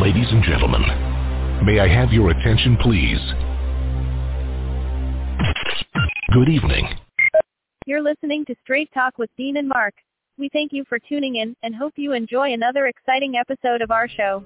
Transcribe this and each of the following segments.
Ladies and gentlemen, may I have your attention please? Good evening. You're listening to Straight Talk with Dean and Mark. We thank you for tuning in and hope you enjoy another exciting episode of our show.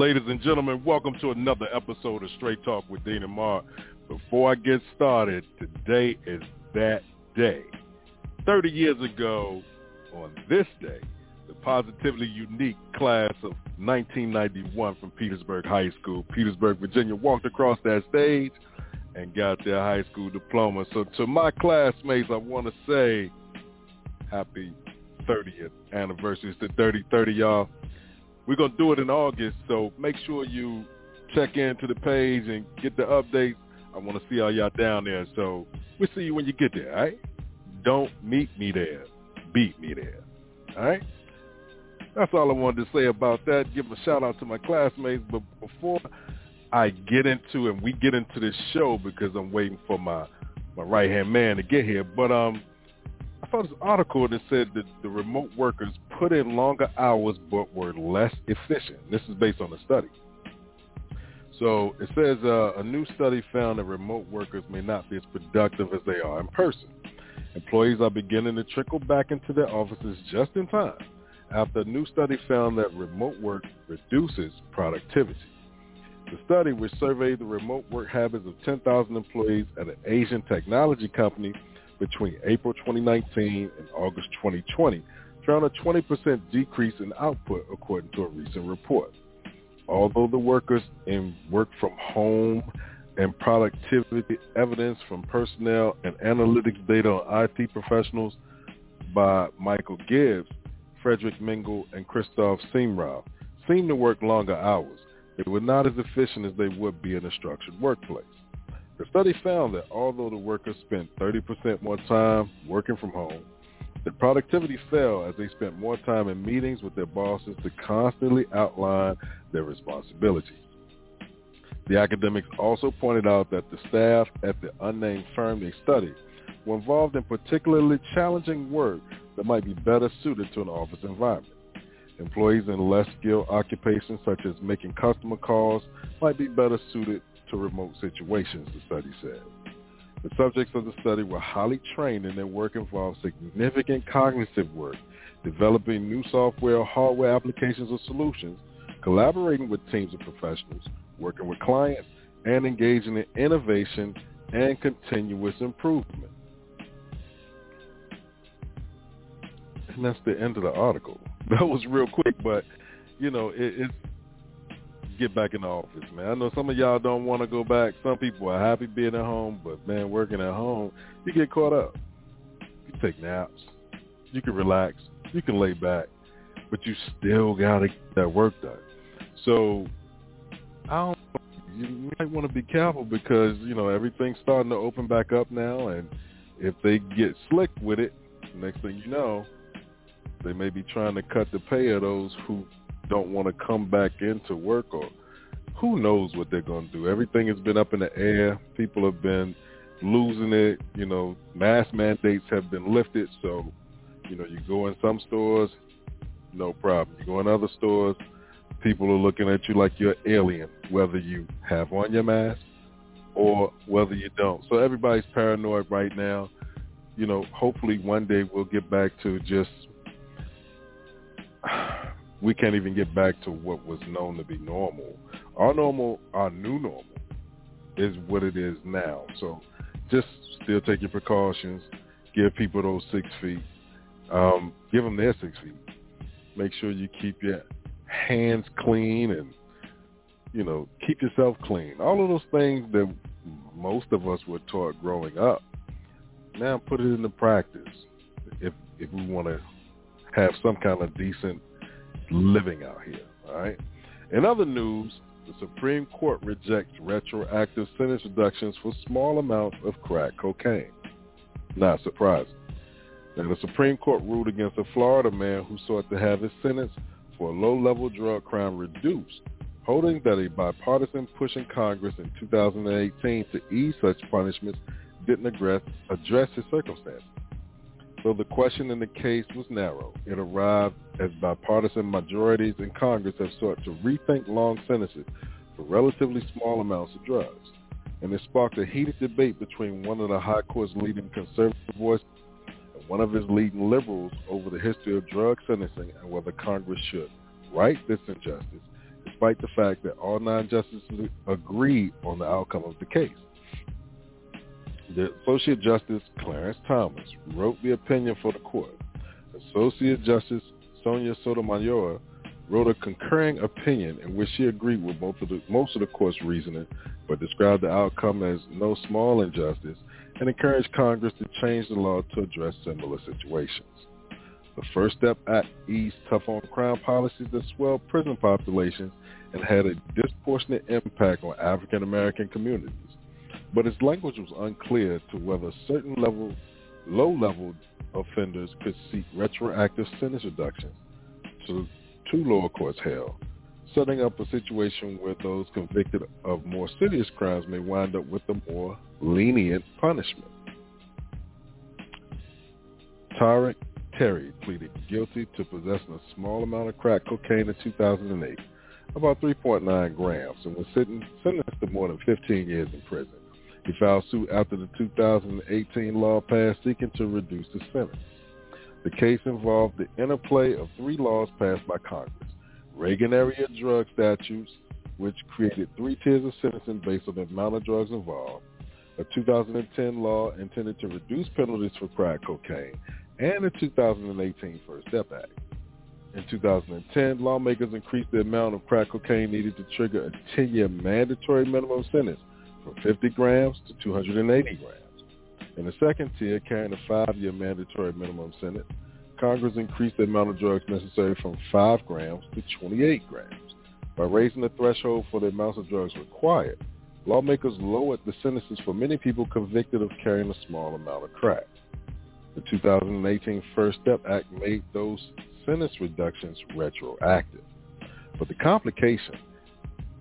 Ladies and gentlemen, welcome to another episode of Straight Talk with Dean and Mark. Before I get started, today is that day. 30 years ago, on this day, the positively unique class of 1991 from Petersburg High School, Petersburg, Virginia, walked across that stage and got their high school diploma. So to my classmates, I want to say happy 30th anniversary. It's the 30, 30, y'all. We're going to do it in August, so make sure you check into the page and get the updates. I want to see all y'all down there. So we'll see you when you get there, all right? Don't meet me there. Beat me there. All right? That's all I wanted to say about that. Give a shout out to my classmates. But before I get into and we get into this show because I'm waiting for my, my right hand man to get here. But um I found this article that said that the remote workers put in longer hours but were less efficient. This is based on a study. So it says uh, a new study found that remote workers may not be as productive as they are in person. Employees are beginning to trickle back into their offices just in time after a new study found that remote work reduces productivity. The study, which surveyed the remote work habits of 10,000 employees at an Asian technology company between April 2019 and August 2020, found a 20% decrease in output according to a recent report. Although the workers in work from home and productivity evidence from personnel and analytics data on IT professionals by Michael Gibbs, Frederick Mengel, and Christoph Siemroth seem to work longer hours. They were not as efficient as they would be in a structured workplace. The study found that although the workers spent 30% more time working from home, their productivity fell as they spent more time in meetings with their bosses to constantly outline their responsibilities. The academics also pointed out that the staff at the unnamed firm they studied were involved in particularly challenging work that might be better suited to an office environment. Employees in less skilled occupations such as making customer calls might be better suited to remote situations, the study said. The subjects of the study were highly trained and their work involved significant cognitive work, developing new software, hardware applications or solutions, collaborating with teams of professionals, working with clients, and engaging in innovation and continuous improvement. And that's the end of the article. That was real quick, but you know, it, it's get back in the office, man. I know some of y'all don't want to go back. Some people are happy being at home, but man, working at home, you get caught up. You take naps. You can relax. You can lay back, but you still gotta get that work done. So I don't. You might want to be careful because you know everything's starting to open back up now, and if they get slick with it, next thing you know, they may be trying to cut the pay of those who don't want to come back into work or who knows what they're going to do. Everything has been up in the air. People have been losing it. You know, mass mandates have been lifted. So You know, you go in some stores, no problem. You go in other stores, people are looking at you like you're alien, whether you have on your mask or whether you don't. So everybody's paranoid right now. You know, hopefully one day we'll get back to just we can't even get back to what was known to be normal. Our normal, our new normal is what it is now. So just still take your precautions. Give people those six feet. Um, give them their six feet. Make sure you keep your hands clean and, you know, keep yourself clean. All of those things that most of us were taught growing up. Now put it into practice if if we want to have some kind of decent living out here. All right. In other news, the Supreme Court rejects retroactive sentence reductions for small amounts of crack cocaine. Not surprising. Now, the Supreme Court ruled against a Florida man who sought to have his sentence for a low-level drug crime reduced, holding that a bipartisan push in Congress in 2018 to ease such punishments didn't address, address his circumstances. Though the question in the case was narrow, it arrived as bipartisan majorities in Congress have sought to rethink long sentences for relatively small amounts of drugs. And it sparked a heated debate between one of the High Court's leading conservative voices and one of his leading liberals over the history of drug sentencing and whether Congress should right this injustice, despite the fact that all nine justices agreed on the outcome of the case. The Associate Justice Clarence Thomas wrote the opinion for the court. Associate Justice Sonia Sotomayor wrote a concurring opinion in which she agreed with most of, the, most of the court's reasoning, but described the outcome as no small injustice and encouraged Congress to change the law to address similar situations. The First Step Act eased tough-on-crime policies that swelled prison populations and had a disproportionate impact on African American communities but its language was unclear to whether certain level, low-level offenders could seek retroactive sentence reductions to, to lower courts held, setting up a situation where those convicted of more serious crimes may wind up with a more lenient punishment. Tarek Terry pleaded guilty to possessing a small amount of crack cocaine in 2008, about 3.9 grams, and was sentenced to more than 15 years in prison. He filed suit after the 2018 law passed seeking to reduce the sentence. The case involved the interplay of three laws passed by Congress. Reagan-era drug statutes, which created three tiers of sentencing based on the amount of drugs involved, a 2010 law intended to reduce penalties for crack cocaine, and the 2018 First Step Act. In 2010, lawmakers increased the amount of crack cocaine needed to trigger a 10-year mandatory minimum sentence from 50 grams to 280 grams. In the second tier, carrying a five-year mandatory minimum sentence, Congress increased the amount of drugs necessary from 5 grams to 28 grams. By raising the threshold for the amounts of drugs required, lawmakers lowered the sentences for many people convicted of carrying a small amount of crack. The 2018 First Step Act made those sentence reductions retroactive. But the complication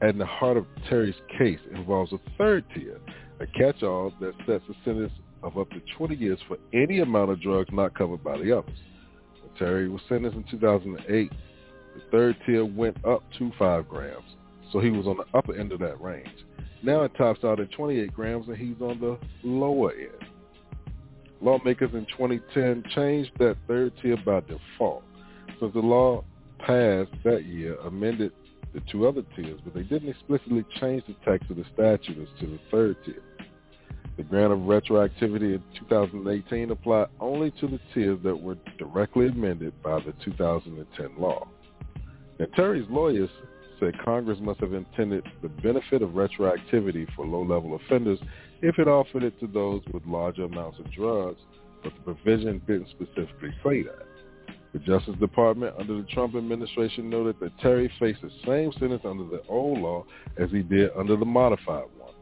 at the heart of Terry's case involves a third tier, a catch-all that sets a sentence of up to 20 years for any amount of drugs not covered by the others. Terry was sentenced in 2008, the third tier went up to 5 grams, so he was on the upper end of that range. Now it tops out at 28 grams and he's on the lower end. Lawmakers in 2010 changed that third tier by default. Since the law passed that year, amended the two other tiers, but they didn't explicitly change the text of the statute as to the third tier. The grant of retroactivity in 2018 applied only to the tiers that were directly amended by the 2010 law. Now, Terry's lawyers said Congress must have intended the benefit of retroactivity for low-level offenders if it offered it to those with larger amounts of drugs, but the provision didn't specifically say that. The Justice Department under the Trump administration noted that Terry faced the same sentence under the old law as he did under the modified one,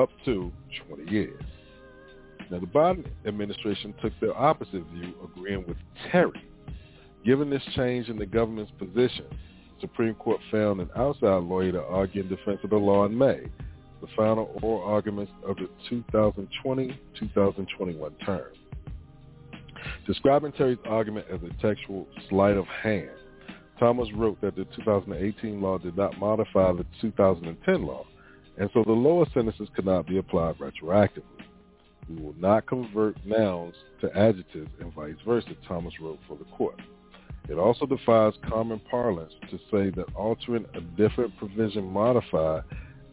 up to 20 years. Now, the Biden administration took the opposite view, agreeing with Terry. Given this change in the government's position, the Supreme Court found an outside lawyer to argue in defense of the law in May, the final oral arguments of the 2020-2021 term. Describing Terry's argument as a textual sleight of hand, Thomas wrote that the 2018 law did not modify the 2010 law, and so the lower sentences could not be applied retroactively. We will not convert nouns to adjectives and vice versa, Thomas wrote for the court. It also defies common parlance to say that altering a different provision modified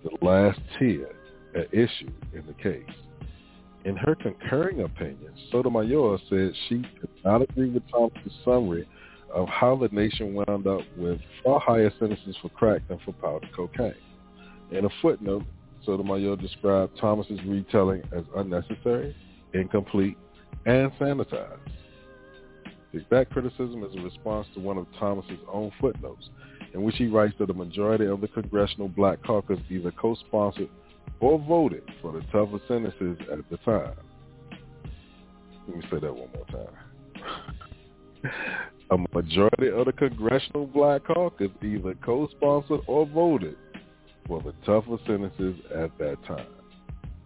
the last tier at issue in the case. In her concurring opinion, Sotomayor said she did not agree with Thomas' summary of how the nation wound up with far higher sentences for crack than for powder cocaine. In a footnote, Sotomayor described Thomas's retelling as unnecessary, incomplete, and sanitized. That criticism is a response to one of Thomas's own footnotes, in which he writes that a majority of the Congressional Black Caucus either co-sponsored or voted for the tougher sentences at the time. Let me say that one more time. a majority of the Congressional Black Caucus either co-sponsored or voted for the tougher sentences at that time.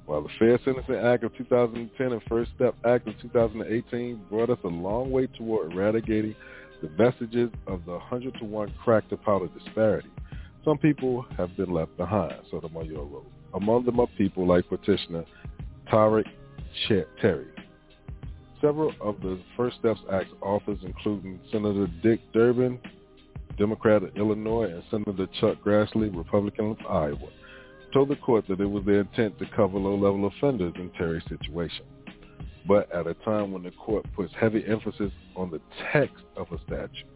While the Fair Sentencing Act of 2010 and First Step Act of 2018 brought us a long way toward eradicating the vestiges of the 100 to 1 crack to powder disparity, some people have been left behind, Sotomayor wrote. Among them are people like petitioner Terry. Several of the First Steps Act authors, including Senator Dick Durbin, Democrat of Illinois, and Senator Chuck Grassley, Republican of Iowa, told the court that it was their intent to cover low-level offenders in Terry's situation. But at a time when the court puts heavy emphasis on the text of a statute,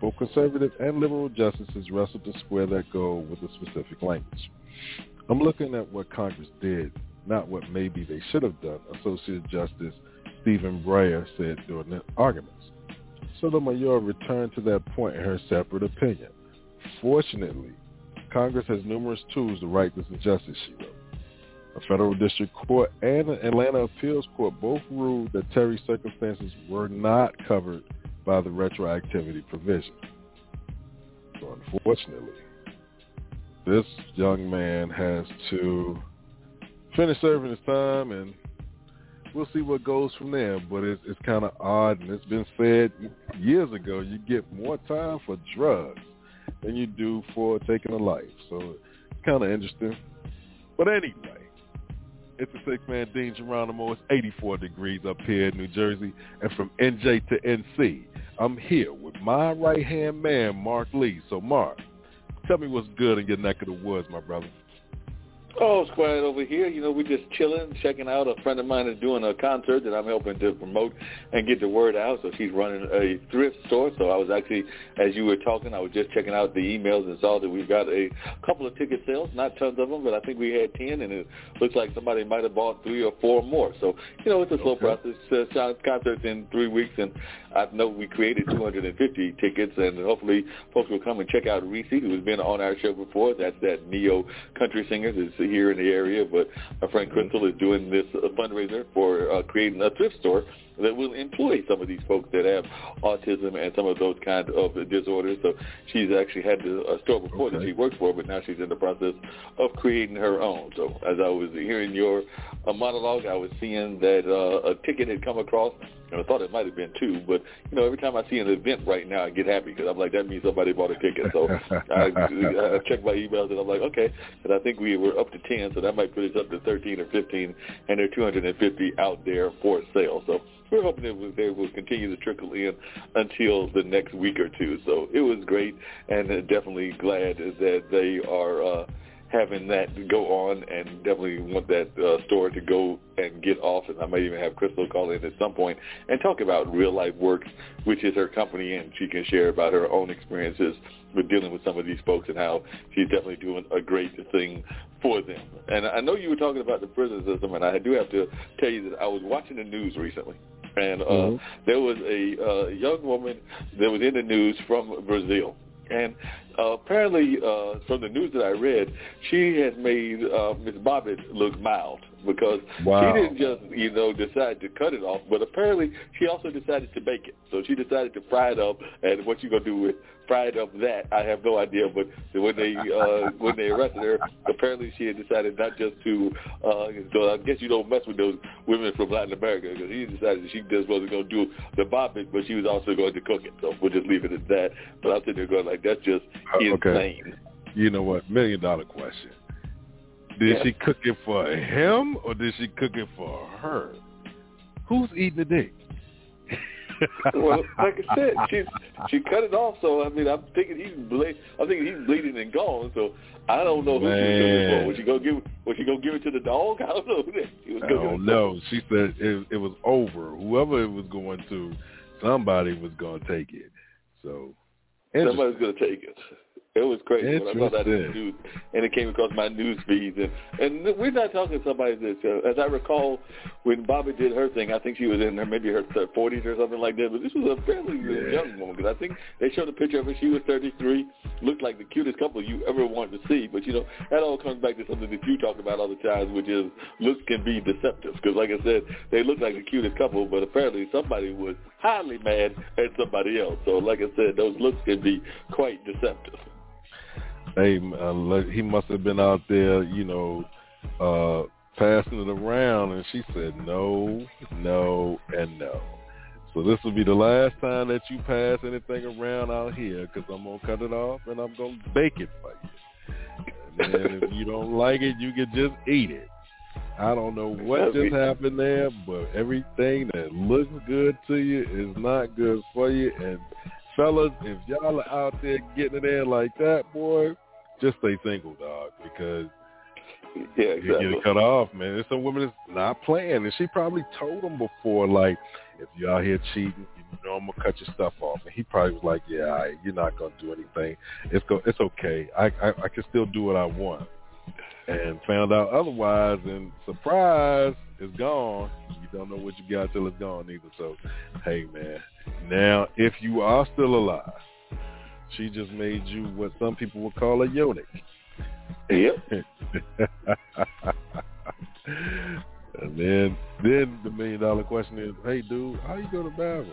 both conservative and liberal justices wrestled to square that goal with a specific language. I'm looking at what Congress did, not what maybe they should have done, Associate Justice Stephen Breyer said during the arguments. Sotomayor returned to that point in her separate opinion. Fortunately, Congress has numerous tools to right this injustice, she wrote. A federal district court and an Atlanta appeals court both ruled that Terry's circumstances were not covered by the retroactivity provision. So unfortunately, this young man has to finish serving his time and we'll see what goes from there. But it's, it's kind of odd, and it's been said years ago, you get more time for drugs than you do for taking a life. So it's kind of interesting. But anyway, it's a six-man Dean Geronimo. It's 84 degrees up here in New Jersey. And from NJ to NC, I'm here with my right-hand man, Mark Lee. So, Mark, tell me what's good in your neck of the woods, my brother. Oh, it's quiet over here. You know, we're just chilling, checking out. A friend of mine is doing a concert that I'm helping to promote and get the word out. So she's running a thrift store. So I was actually, as you were talking, I was just checking out the emails and saw that we've got a couple of ticket sales, not tons of them, but I think we had 10, and it looks like somebody might have bought three or four more. So, you know, it's a slow okay. process. Uh, concerts in three weeks, and I know we created 250 tickets, and hopefully folks will come and check out Reese, who's been on our show before. That's that neo country singer that's here in the area. But my friend mm-hmm. Crystal is doing this fundraiser for uh, creating a thrift store that will employ some of these folks that have autism and some of those kind of disorders. So she's actually had a store before okay. that she worked for, but now she's in the process of creating her own. So as I was hearing your uh, monologue, I was seeing that uh, a ticket had come across, and I thought it might have been two. But you know, every time I see an event right now, I get happy because I'm like, that means somebody bought a ticket. So I, I check my emails and I'm like, okay, and I think we were up to ten, so that might put us up to 13 or 15, and there are 250 out there for sale. So we're hoping that they will continue to trickle in until the next week or two. So it was great, and definitely glad that they are uh, having that go on, and definitely want that uh, store to go and get off. And I might even have Crystal call in at some point and talk about Real Life Works, which is her company, and she can share about her own experiences with dealing with some of these folks and how she's definitely doing a great thing for them. And I know you were talking about the prison system, and I do have to tell you that I was watching the news recently and uh, mm-hmm. there was a uh, young woman that was in the news from Brazil. And uh, apparently, uh, from the news that I read, she has made uh, Miss Bobbitt look mild because wow. she didn't just, you know, decide to cut it off, but apparently she also decided to bake it. So she decided to fry it up, and what you gonna do with fried up that, I have no idea. But when they uh, when they arrested her, apparently she had decided not just to. Uh, so I guess you don't mess with those women from Latin America because he decided she just wasn't to do the bobbing, but she was also going to cook it. So we'll just leave it at that. But I'm sitting there going like, that's just Uh, insane. okay. You know what? Million dollar question. Did Yeah. she cook it for him or did she cook it for her? Who's eating the dick? well, like I said, she she cut it off. So I mean, I'm thinking he's ble- I'm thinking he's bleeding and gone. So I don't know who she was cooking it for. Was she gonna give Was she gonna give it to the dog? I don't know who that she was I cooking don't it for. know. She said it, it was over. Whoever it was going to, somebody was going to take it. So, Somebody's gonna take it. It was crazy when I saw that in the news, and it came across my news feeds. And and we're not talking somebody that, uh, as I recall, when Bobby did her thing, I think she was in her maybe her forties or something like that. But this was a fairly Yeah. young woman because I think they showed a picture of her. She was thirty three, looked like the cutest couple you ever wanted to see. But you know that all comes back to something that you talk about all the time, which is looks can be deceptive. Because like I said, they look like the cutest couple, but apparently somebody was highly mad at somebody else. So like I said, those looks can be quite deceptive. hey, uh, he must have been out there, you know, uh, passing it around, and she said no, no, and no. So this will be the last time that you pass anything around out here, because I'm gonna cut it off and I'm gonna bake it for you. And if you don't like it, you can just eat it. I don't know what just happened there, but everything that looks good to you is not good for you. And fellas, if y'all are out there getting it in like that, boy, just stay single, dog, because Yeah, you exactly. get cut off, man. There's some women that's not playing, and she probably told him before, like, if you're out here cheating, you know I'm gonna cut your stuff off. And he probably was like, yeah, right, you're not gonna do anything. It's go, it's okay. I, I I can still do what I want. And found out otherwise, and surprise, it's gone. You don't know what you got till it's gone either. So, hey, man. Now, if you are still alive, she just made you what some people would call a eunuch. Yep. and then, then the million dollar question is, hey, dude, how you go to bathroom?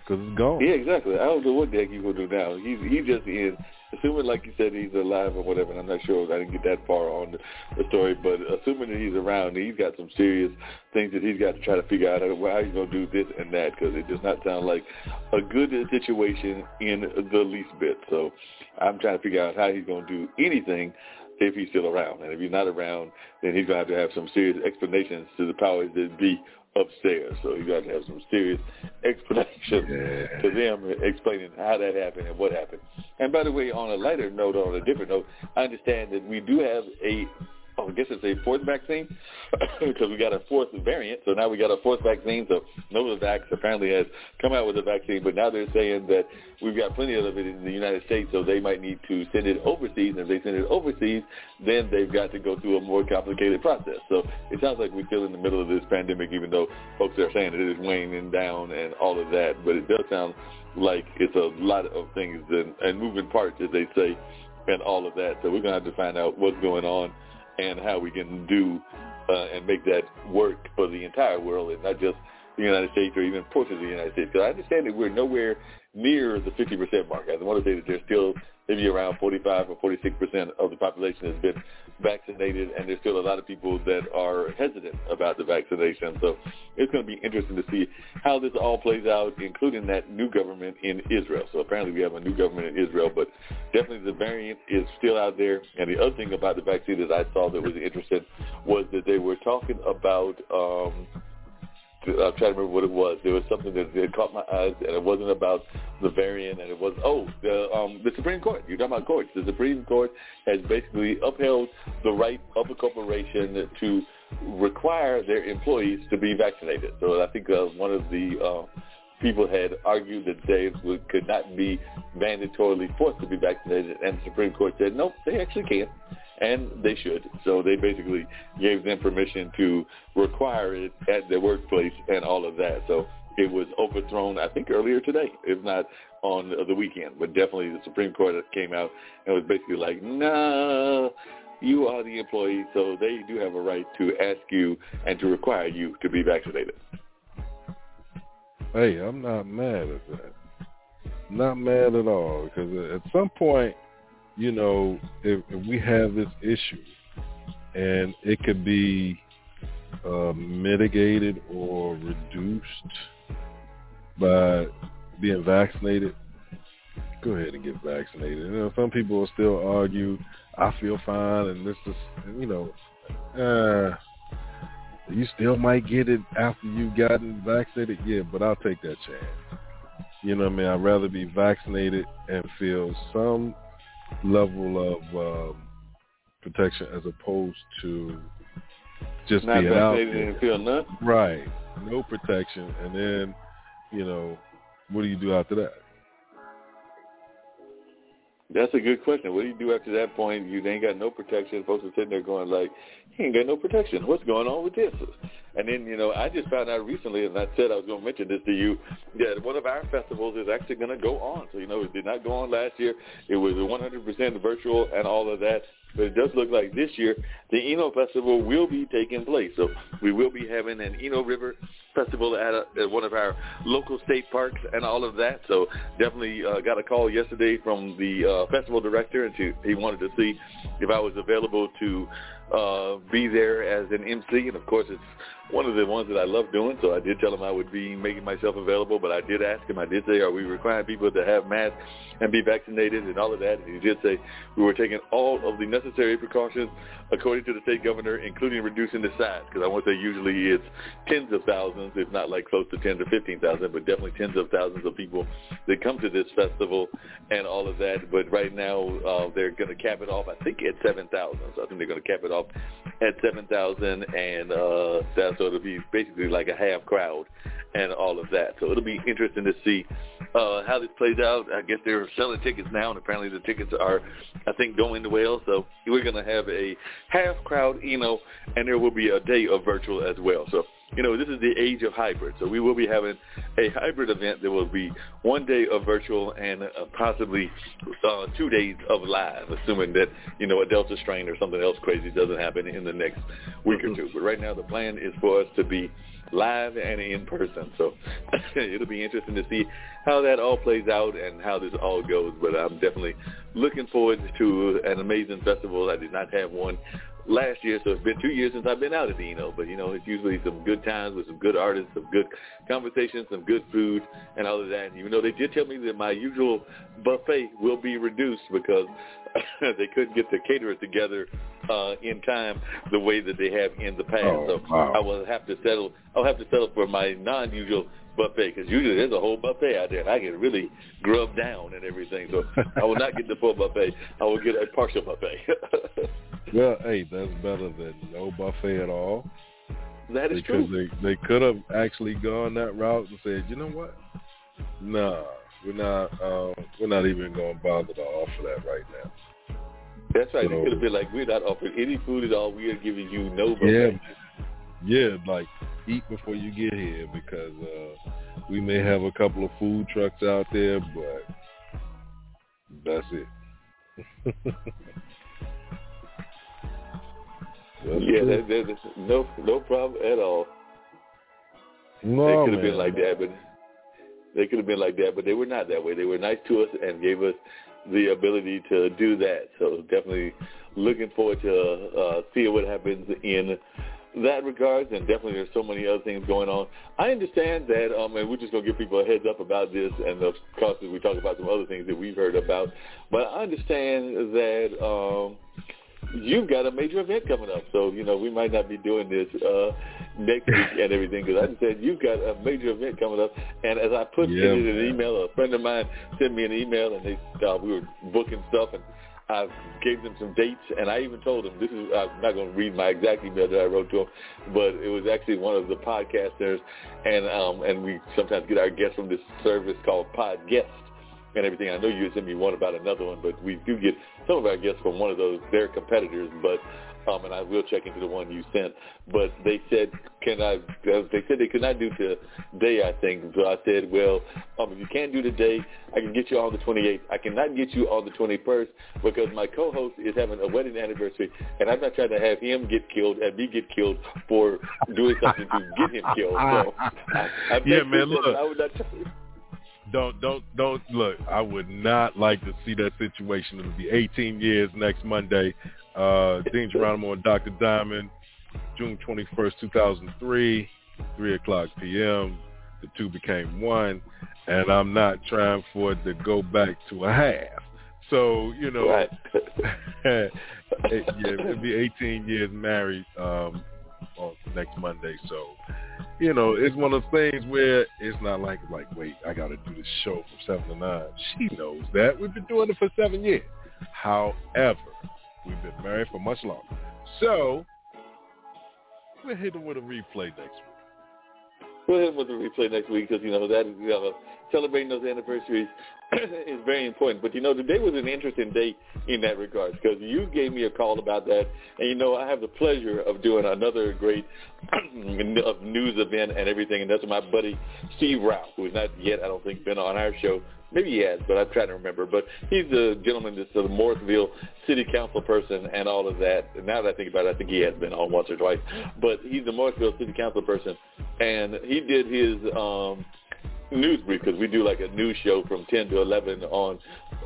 Because it's gone. Yeah, exactly. I don't know what the heck he's gonna do now. He's he just is assuming like you said he's alive or whatever. And I'm not sure. I didn't get that far on the, the story, but assuming that he's around, he's got some serious things that he's got to try to figure out how, how he's gonna do this and that because it does not sound like a good situation in the least bit. So I'm trying to figure out how he's gonna do anything if he's still around. And if he's not around, then he's going to have to have some serious explanations to the powers that be upstairs. So he's got to have some serious explanations Yeah. to them explaining how that happened and what happened. And by the way, on a lighter note, on a different note, I understand that we do have a, oh, I guess it's a fourth vaccine because we got a fourth variant. So now we got a fourth vaccine. So Novavax apparently has come out with a vaccine, but now they're saying that we've got plenty of it in the United States, so they might need to send it overseas. And if they send it overseas, then they've got to go through a more complicated process. So it sounds like we're still in the middle of this pandemic, even though folks are saying it is waning down and all of that. But it does sound like it's a lot of things and, and moving parts, as they say, and all of that. So we're going to have to find out what's going on and how we can do uh, and make that work for the entire world and not just the United States or even portions of the United States. Because I understand that we're nowhere near the 50% mark. I want to say that there's still maybe around 45 or 46% of the population has been vaccinated, and there's still a lot of people that are hesitant about the vaccination. So it's going to be interesting to see how this all plays out, including that new government in Israel. So apparently we have a new government in Israel, but definitely the variant is still out there. And the other thing about the vaccine that I saw that was interesting was that they were talking about um, I'm trying to remember what it was. There was something that had caught my eyes, and it wasn't about the variant, and it was oh the um, the Supreme Court. You're talking about courts. The Supreme Court has basically upheld the right of a corporation to require their employees to be vaccinated. So I think uh, one of the uh, people had argued that they would, could not be mandatorily forced to be vaccinated, and the Supreme Court said no, they actually can and they should. So they basically gave them permission to require it at their workplace and all of that. So it was overthrown, I think, earlier today, if not on the weekend. But definitely the Supreme Court came out and was basically like, nah, you are the employee, so they do have a right to ask you and to require you to be vaccinated. Hey, I'm not mad at that. Not mad at all because at some point, you know, if, if we have this issue and it could be uh, mitigated or reduced by being vaccinated, go ahead and get vaccinated. You know, some people will still argue, I feel fine, and this is, you know, uh, you still might get it after you've gotten vaccinated. Yeah, but I'll take that chance. You know what I mean? I'd rather be vaccinated and feel some level of um, protection as opposed to just Not being out there. feel none. Right. No protection. And then, you know, what do you do after that? That's a good question. What do you do after that point? You ain't got no protection. Folks are sitting there going like, he ain't got no protection. What's going on with this? And then, you know, I just found out recently, and I said I was going to mention this to you, that one of our festivals is actually going to go on. So, you know, it did not go on last year. It was 100% virtual and all of that. But it does look like this year the Eno Festival will be taking place. So we will be having an Eno River Festival at, a, at one of our local state parks and all of that. So definitely uh, got a call yesterday from the uh, festival director, and to, he wanted to see if I was available to uh, be there as an MC. And of course, it's one of the ones that I love doing. So I did tell him I would be making myself available, but I did ask him. I did say, are we requiring people to have masks and be vaccinated and all of that? And he did say we were taking all of the necessary precautions according to the state governor, including reducing the size. Because I want to say usually it's tens of thousands, if not like close to 10 to 15,000, but definitely tens of thousands of people that come to this festival and all of that. But right now uh, they're going to cap it off, I think, at 7,000. So I think they're going to cap it off at 7,000 and uh, that's so it'll be basically like a half crowd and all of that. So it'll be interesting to see uh, how this plays out. I guess they're selling tickets now, and apparently the tickets are, I think, going well. So we're going to have a half crowd, you know, and there will be a day of virtual as well. So you know, this is the age of hybrid. So we will be having a hybrid event that will be one day of virtual and uh, possibly uh, two days of live, assuming that, you know, a Delta strain or something else crazy doesn't happen in the next week or two. But right now the plan is for us to be live and in person. So it'll be interesting to see how that all plays out and how this all goes. But I'm definitely looking forward to an amazing festival. I did not have one last year, so it's been two years since I've been out at Eno. But you know, it's usually some good times with some good artists, some good conversations, some good food, and all of that. And even though they did tell me that my usual buffet will be reduced because they couldn't get the caterers together uh, in time the way that they have in the past. Oh, so wow. I will have to settle. I'll have to settle for my non-usual buffet because usually there's a whole buffet out there and I can really grub down and everything. So I will not get the full buffet. I will get a partial buffet. Well, hey, that's better than no buffet at all. that is because true. they they could have actually gone that route and said, you know what? Nah, we're not uh, we're not even going to bother to offer that right now. That's right. They So- could have been like, we're not offering any food at all. We are giving you no buffet. yeah, like eat before you get here because uh, we may have a couple of food trucks out there, but that's it. That's Yeah, that, that, no, no problem at all. no, they could have been like that, but they could have been like that, but they were not that way. They were nice to us and gave us the ability to do that. So definitely looking forward to uh, seeing what happens in that regards, and definitely there's so many other things going on. I understand that, um, and we're just gonna give people a heads up about this, and of course we talk about some other things that we've heard about. But I understand that um, you've got a major event coming up, so you know we might not be doing this uh, next week and everything because I just said you've got a major event coming up, and as I put Yeah, in an email, a friend of mine sent me an email, and they uh, we were booking stuff, and I gave them some dates, and I even told them this is I'm not going to read my exact email that I wrote to them, but it was actually one of the podcasters, and um, and we sometimes get our guests from this service called Pod Guest and everything. I know you sent me one about another one, but we do get some of our guests from one of those their competitors. But um, and I will check into the one you sent. But they said, can I? Uh, they said they could not do today. I think. So I said, well, um, if you can't do today, I can get you on the 28th. I cannot get you on the 21st because my co-host is having a wedding anniversary, and I'm not trying to have him get killed and me get killed for doing something to get him killed. So I, I yeah, man, look. I would not. Don't don't don't look. I would not like to see that situation. It'll be 18 years next Monday. Uh, Dean Geronimo and Dr. Diamond, June 21st, 2003, 3 o'clock p.m. The two became one, and I'm not trying for it to go back to a half. So, you know, Right. it, yeah, it'll be 18 years married um, on next Monday. So, you know, it's one of those things where it's not like, like, wait, I got to do this show from 7 to 9. She knows that. We've been doing it for seven years. However, we've been married for much longer. So, we'll hit them with a replay next week. We'll hit with the replay next week because, you know, that is, you know, celebrating those anniversaries is very important. But, you know, today was an interesting day in that regard because you gave me a call about that. And, you know, I have the pleasure of doing another great of news event and everything. And that's my buddy Steve Rao, who has not yet, I don't think, been on our show. Maybe he has, but I'm trying to remember. But he's the gentleman that's the Morrisville City Council person and all of that. Now that I think about it, I think he has been on once or twice. But he's the Morrisville City Council person. And he did his um, news brief because we do like a news show from 10 to 11 on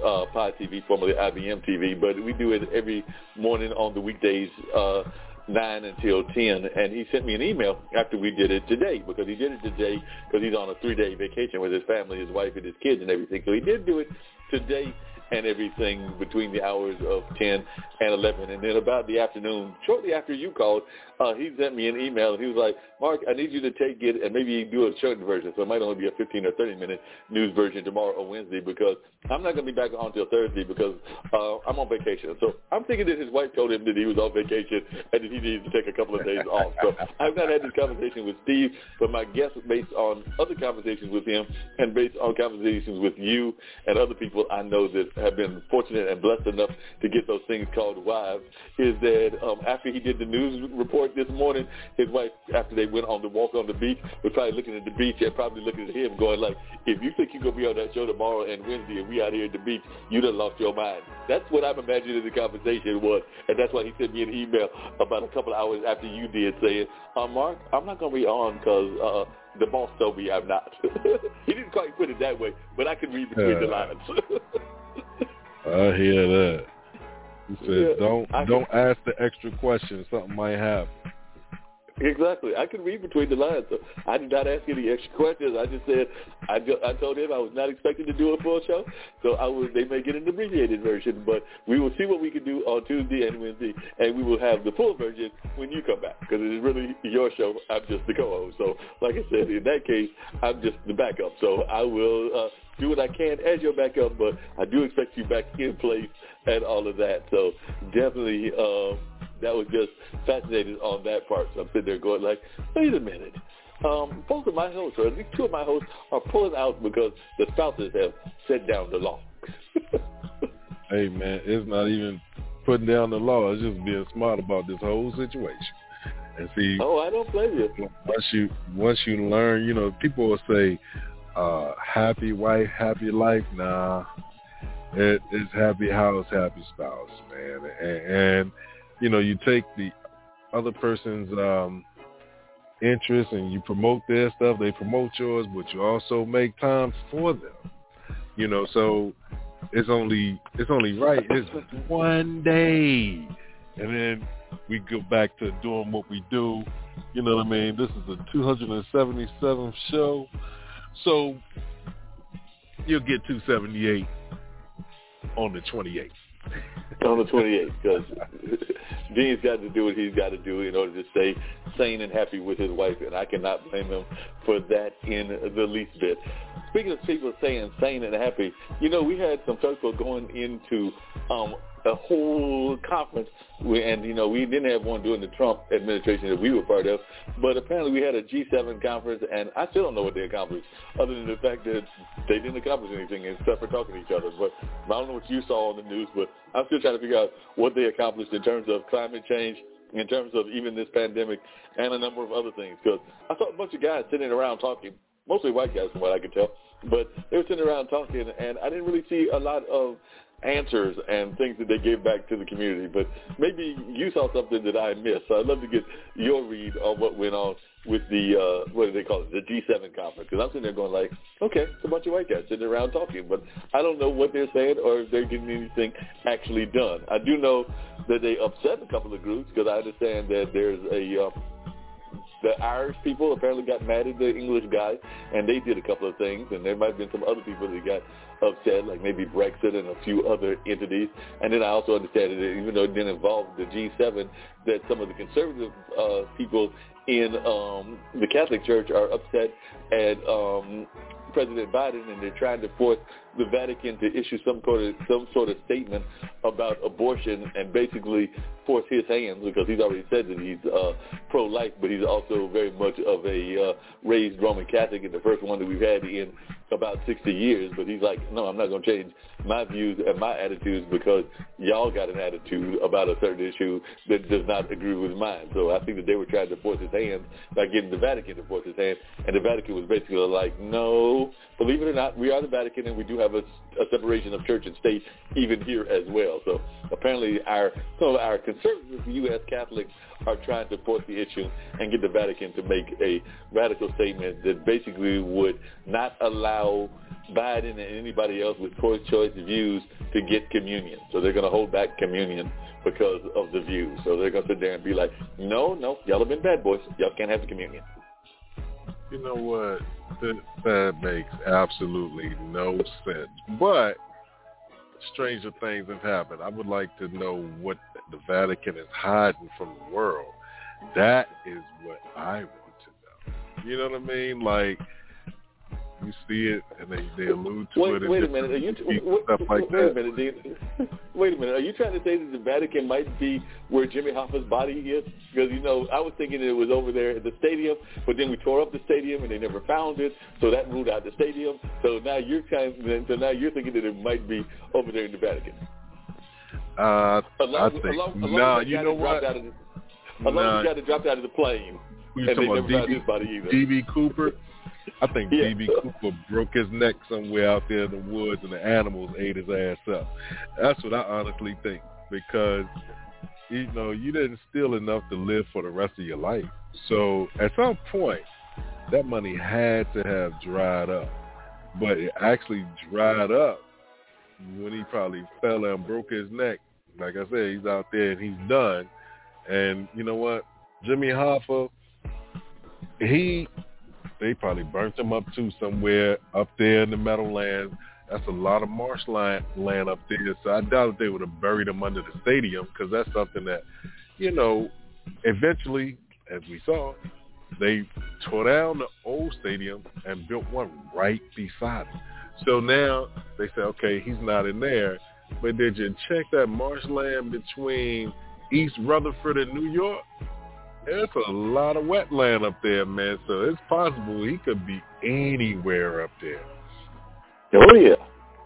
uh, Pod TV, formerly IBM TV. But we do it every morning on the weekdays. Uh, 9 until 10, and he sent me an email after we did it today because he did it today because he's on a three-day vacation with his family, his wife, and his kids and everything. So he did do it today and everything between the hours of 10 and 11. And then about the afternoon, shortly after you called, uh, he sent me an email. And he was like, Mark, I need you to take it and maybe do a shortened version. So it might only be a 15 or 30-minute news version tomorrow or Wednesday because I'm not going to be back on until Thursday because uh, I'm on vacation. So I'm thinking that his wife told him that he was on vacation and that he needed to take a couple of days off. So I've not had this conversation with Steve, but my guess based on other conversations with him and based on conversations with you and other people I know that have been fortunate and blessed enough to get those things called wives is that um, after he did the news report this morning, his wife, after they went on the walk on the beach, was probably looking at the beach and probably looking at him going like, if you think you're going to be on that show tomorrow and Wednesday and we out here at the beach, you done lost your mind. That's what I'm imagining the conversation was. And that's why he sent me an email about a couple of hours after you did saying, uh, Mark, I'm not going to be on because uh, the boss told me I'm not. he didn't quite put it that way, but I could read between the lines. I hear that. He said, Yeah, "Don't I- don't ask the extra question. Something might happen." Exactly. I could read between the lines. So I did not ask any extra questions. I just said I, ju- I told him I was not expecting to do a full show, so I was. They may get an abbreviated version, but we will see what we can do on Tuesday and Wednesday, and we will have the full version when you come back because it is really your show. I'm just the co-host. So, like I said, in that case, I'm just the backup. So I will uh, do what I can as your backup, but I do expect you back in place and all of that. So definitely. Um, that was just fascinated on that part. So I'm sitting there going like, wait a minute. Um, both of my hosts, or at least two of my hosts, are pulling out because the spouses have set down the law. Hey man, it's not even putting down the law. It's just being smart about this whole situation. And see, oh, I don't blame you. once you once you learn, you know, people will say, uh, "Happy wife, happy life." Nah, it, it's happy house, happy spouse, man. And, and you know, you take the other person's um, interest and you promote their stuff. They promote yours, but you also make time for them. You know, so it's only it's only right. It's one day, and then we go back to doing what we do. You know what I mean? This is the 277th show, so you'll get 278 on the 28th. on the 28th because Dean's got to do what he's got to do in order to stay sane and happy with his wife, and I cannot blame him for that in the least bit. speaking of people saying sane and happy, you know, we had some people going into um, a whole conference, and you know, we didn't have one during the Trump administration that we were part of, but apparently we had a G7 conference, and I still don't know what they accomplished, other than the fact that they didn't accomplish anything except for talking to each other. But I don't know what you saw on the news, but I'm still trying to figure out what they accomplished in terms of climate change in terms of even this pandemic and a number of other things. Because I saw a bunch of guys sitting around talking, mostly white guys from what I could tell, but they were sitting around talking, and I didn't really see a lot of answers and things that they gave back to the community. But maybe you saw something that I missed. So I'd love to get your read on what went on with the uh, what do they call it, the G7 conference? Because I'm sitting there going like, okay, it's a bunch of white guys sitting around talking, but I don't know what they're saying or if they're getting anything actually done. I do know that they upset a couple of groups because I understand that there's a uh, the Irish people apparently got mad at the English guy, and they did a couple of things, and there might have been some other people that got upset, like maybe Brexit and a few other entities. And then I also understand that even though it didn't involve the G7, that some of the conservative uh, people in um, the Catholic Church are upset at um, President Biden, and they're trying to force the Vatican to issue some sort of some sort of statement about abortion and basically force his hands because he's already said that he's uh, pro-life, but he's also very much of a uh, raised Roman Catholic and the first one that we've had in about 60 years. But he's like, no, I'm not going to change my views and my attitudes because y'all got an attitude about a certain issue that does not agree with mine. So I think that they were trying to force his hand by getting the Vatican to force his hand, and the Vatican was basically like, no, believe it or not, we are the Vatican and we do have a, a separation of church and state even here as well. So apparently our some of our conservative U.S. Catholics are trying to force the issue and get the Vatican to make a radical statement that basically would not allow Biden and anybody else with pro-choice views to get communion. So they're going to hold back communion because of the views. So they're going to sit there and be like, no, no, y'all have been bad boys. Y'all can't have the communion. You know what? That, that makes absolutely no sense. But stranger things have happened. I would like to know what the Vatican is hiding from the world. That is what I want to know. You know what I mean? Like you see it and they, they allude to wait, it. Wait a minute. Are you t- wait, stuff like wait that. a minute. Dean. Wait a minute. Are you trying to say that the Vatican might be where Jimmy Hoffa's body is? Because you know, I was thinking it was over there at the stadium, but then we tore up the stadium and they never found it, so that ruled out the stadium. So now you're kind. Of, so now you're thinking that it might be over there in the Vatican. Uh, Along, I think along, along no. You know what? Of along Nah. with the guy that dropped out of the plane, We and they never about found his body either. DB Cooper. I think Yeah. DB Cooper broke his neck somewhere out there in the woods, and the animals ate his ass up. That's what I honestly think because you know you didn't steal enough to live for the rest of your life. So at some point, that money had to have dried up, but it actually dried up when he probably fell and broke his neck. Like I said, he's out there and he's done. And you know what, Jimmy Hoffa, he they probably burnt them up too somewhere up there in the Meadowlands. That's a lot of marshland land up there. So I doubt if they would have buried them under the stadium because that's something that, you know, eventually, as we saw, they tore down the old stadium and built one right beside it. So now they say, okay, he's not in there. But did you check that marshland between East Rutherford and New York? There's a lot of wetland up there, man. So it's possible he could be anywhere up there. Oh yeah.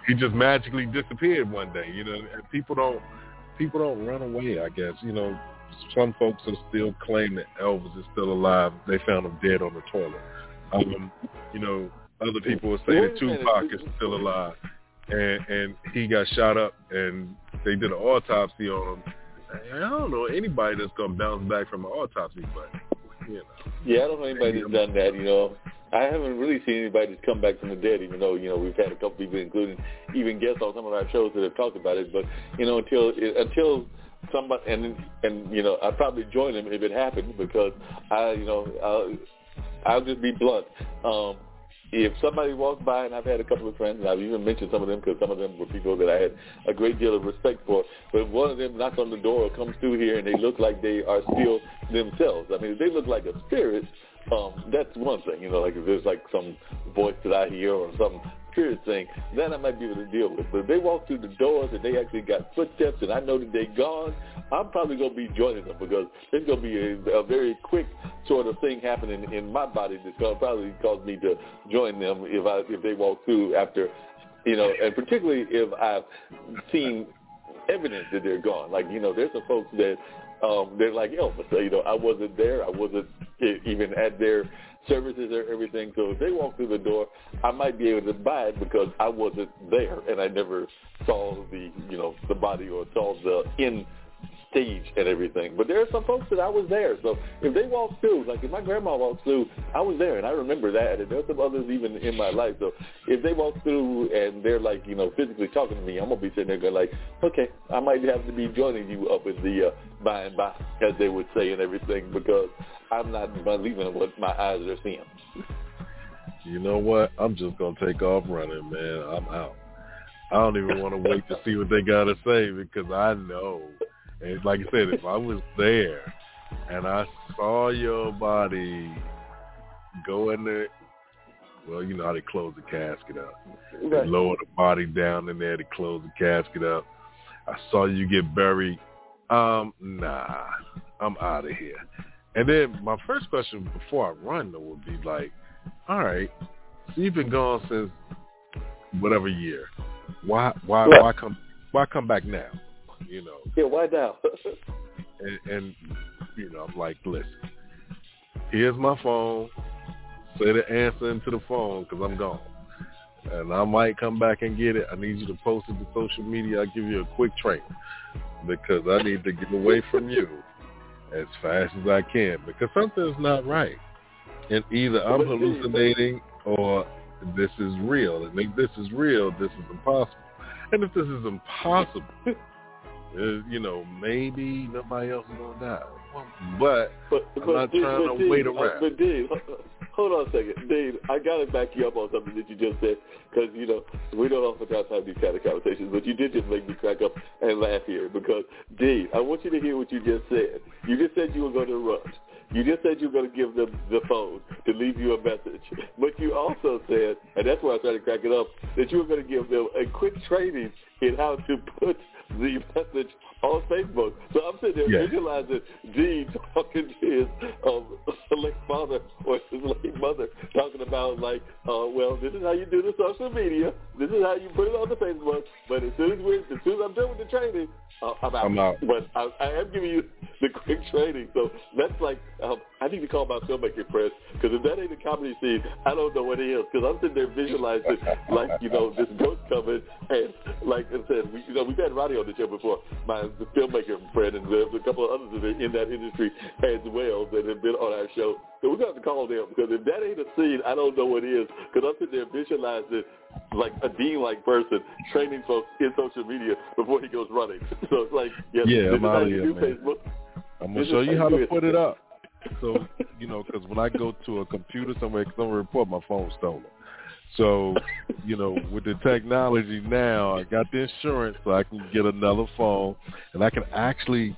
He just magically disappeared one day. You know, and people don't people don't run away. I guess you know some folks are still claim that Elvis is still alive. They found him dead on the toilet. Um, you know, other people will say Wait that. Tupac is still alive, and and he got shot up, and they did an autopsy on him. I don't know anybody that's gonna bounce back from an autopsy, but you know. Yeah, I don't know anybody that's done that. You know, I haven't really seen anybody that's come back from the dead. Even though you know we've had a couple people, including even guests on some of our shows that have talked about it. But you know, until until somebody and and you know, I'd probably join them if it happened because I you know I'll, I'll just be blunt. Um, if somebody walks by, and I've had a couple of friends, and I've even mentioned some of them because some of them were people that I had a great deal of respect for. But one of them knocks on the door or comes through here, and they look like they are still themselves. I mean, if they look like a spirit, um, that's one thing. You know, like if there's like some voice that I hear or some spirit thing, then I might be able to deal with. But if they walk through the doors and they actually got footsteps and I know that they're gone, I'm probably going to be joining them because there's going to be a, a very quick sort of thing happening in my body that's going to probably cause me to join them if I if they walk through after, you know, and particularly if I've seen evidence that they're gone. Like you know, there's some folks that um, they're like Elvis. So, you know, I wasn't there. I wasn't even at their services or everything. So if they walk through the door, I might be able to buy it because I wasn't there and I never saw the you know the body or saw the in stage and everything. But there are some folks that I was there. So if they walk through, like if my grandma walks through, I was there and I remember that. And there's some others even in my life. So if they walk through and they're like, you know, physically talking to me, I'm gonna be sitting there going like, okay, I might have to be joining you up in the uh, by and by, as they would say and everything, because I'm not believing what my eyes are seeing. You know what? I'm just gonna take off running, man. I'm out. I don't even want to wait to see what they gotta say because I know and like I said, if I was there and I saw your body go in there, well, you know how they close the casket up. Right. They lower the body down in there to close the casket up. I saw you get buried. Um, nah, I'm out of here. And then my first question before I run though would be like, all right, so you've been gone since whatever year. Why why right. why come why come back now? You know. Yeah, why now? and, and you know, I'm like, listen, here's my phone. Say the answer into the phone because I'm gone. And I might come back and get it. I need you to post it to social media. I'll give you a quick train because I need to get away from you as fast as I can because something's not right. And either I'm hallucinating or this is real. And if this is real, this is impossible. And if this is impossible, uh, you know, maybe nobody else is gonna die. But, but, I'm but not trying to Dave, wait uh, around. But Dave, hold on a second, Dave. I gotta back you up on something that you just said because you know we don't oftentimes have these kind of conversations, but you did just make me crack up and laugh here because Dave, I want you to hear what you just said. You just said you were going to rush. You just said you were going to give them the phone to leave you a message. But you also said, and that's why I started cracking up, that you were going to give them a quick training in how to put the message on Facebook. So I'm sitting there yes. visualizing Dean talking to his um, late father or his late mother, talking about like, uh, well, this is how you do the social media. This is how you put it on the Facebook. But as soon as we, as soon as I'm done with the training, uh, I'm out. I'm out. But I, I am giving you the quick training. So that's like, um, I need to call my filmmaking press because if that ain't a comedy scene, I don't know what it is. Because I'm sitting there visualizing like, you know, this ghost coming and like I said, we, you know, we've had Roddy on the show before. My the filmmaker friend, and there's a couple of others in that industry as well that have been on our show. So we're going to call them because if that ain't a scene, I don't know what is. Because I'm sitting there visualizing like a dean-like person training folks in social media before he goes running. So it's like, yes, yeah, I'm out of here, man. Facebook. I'm gonna show you how to put it up. So you know, because when I go to a computer somewhere, because I'm report my phone stolen. So, you know, with the technology now, I got the insurance so I can get another phone and I can actually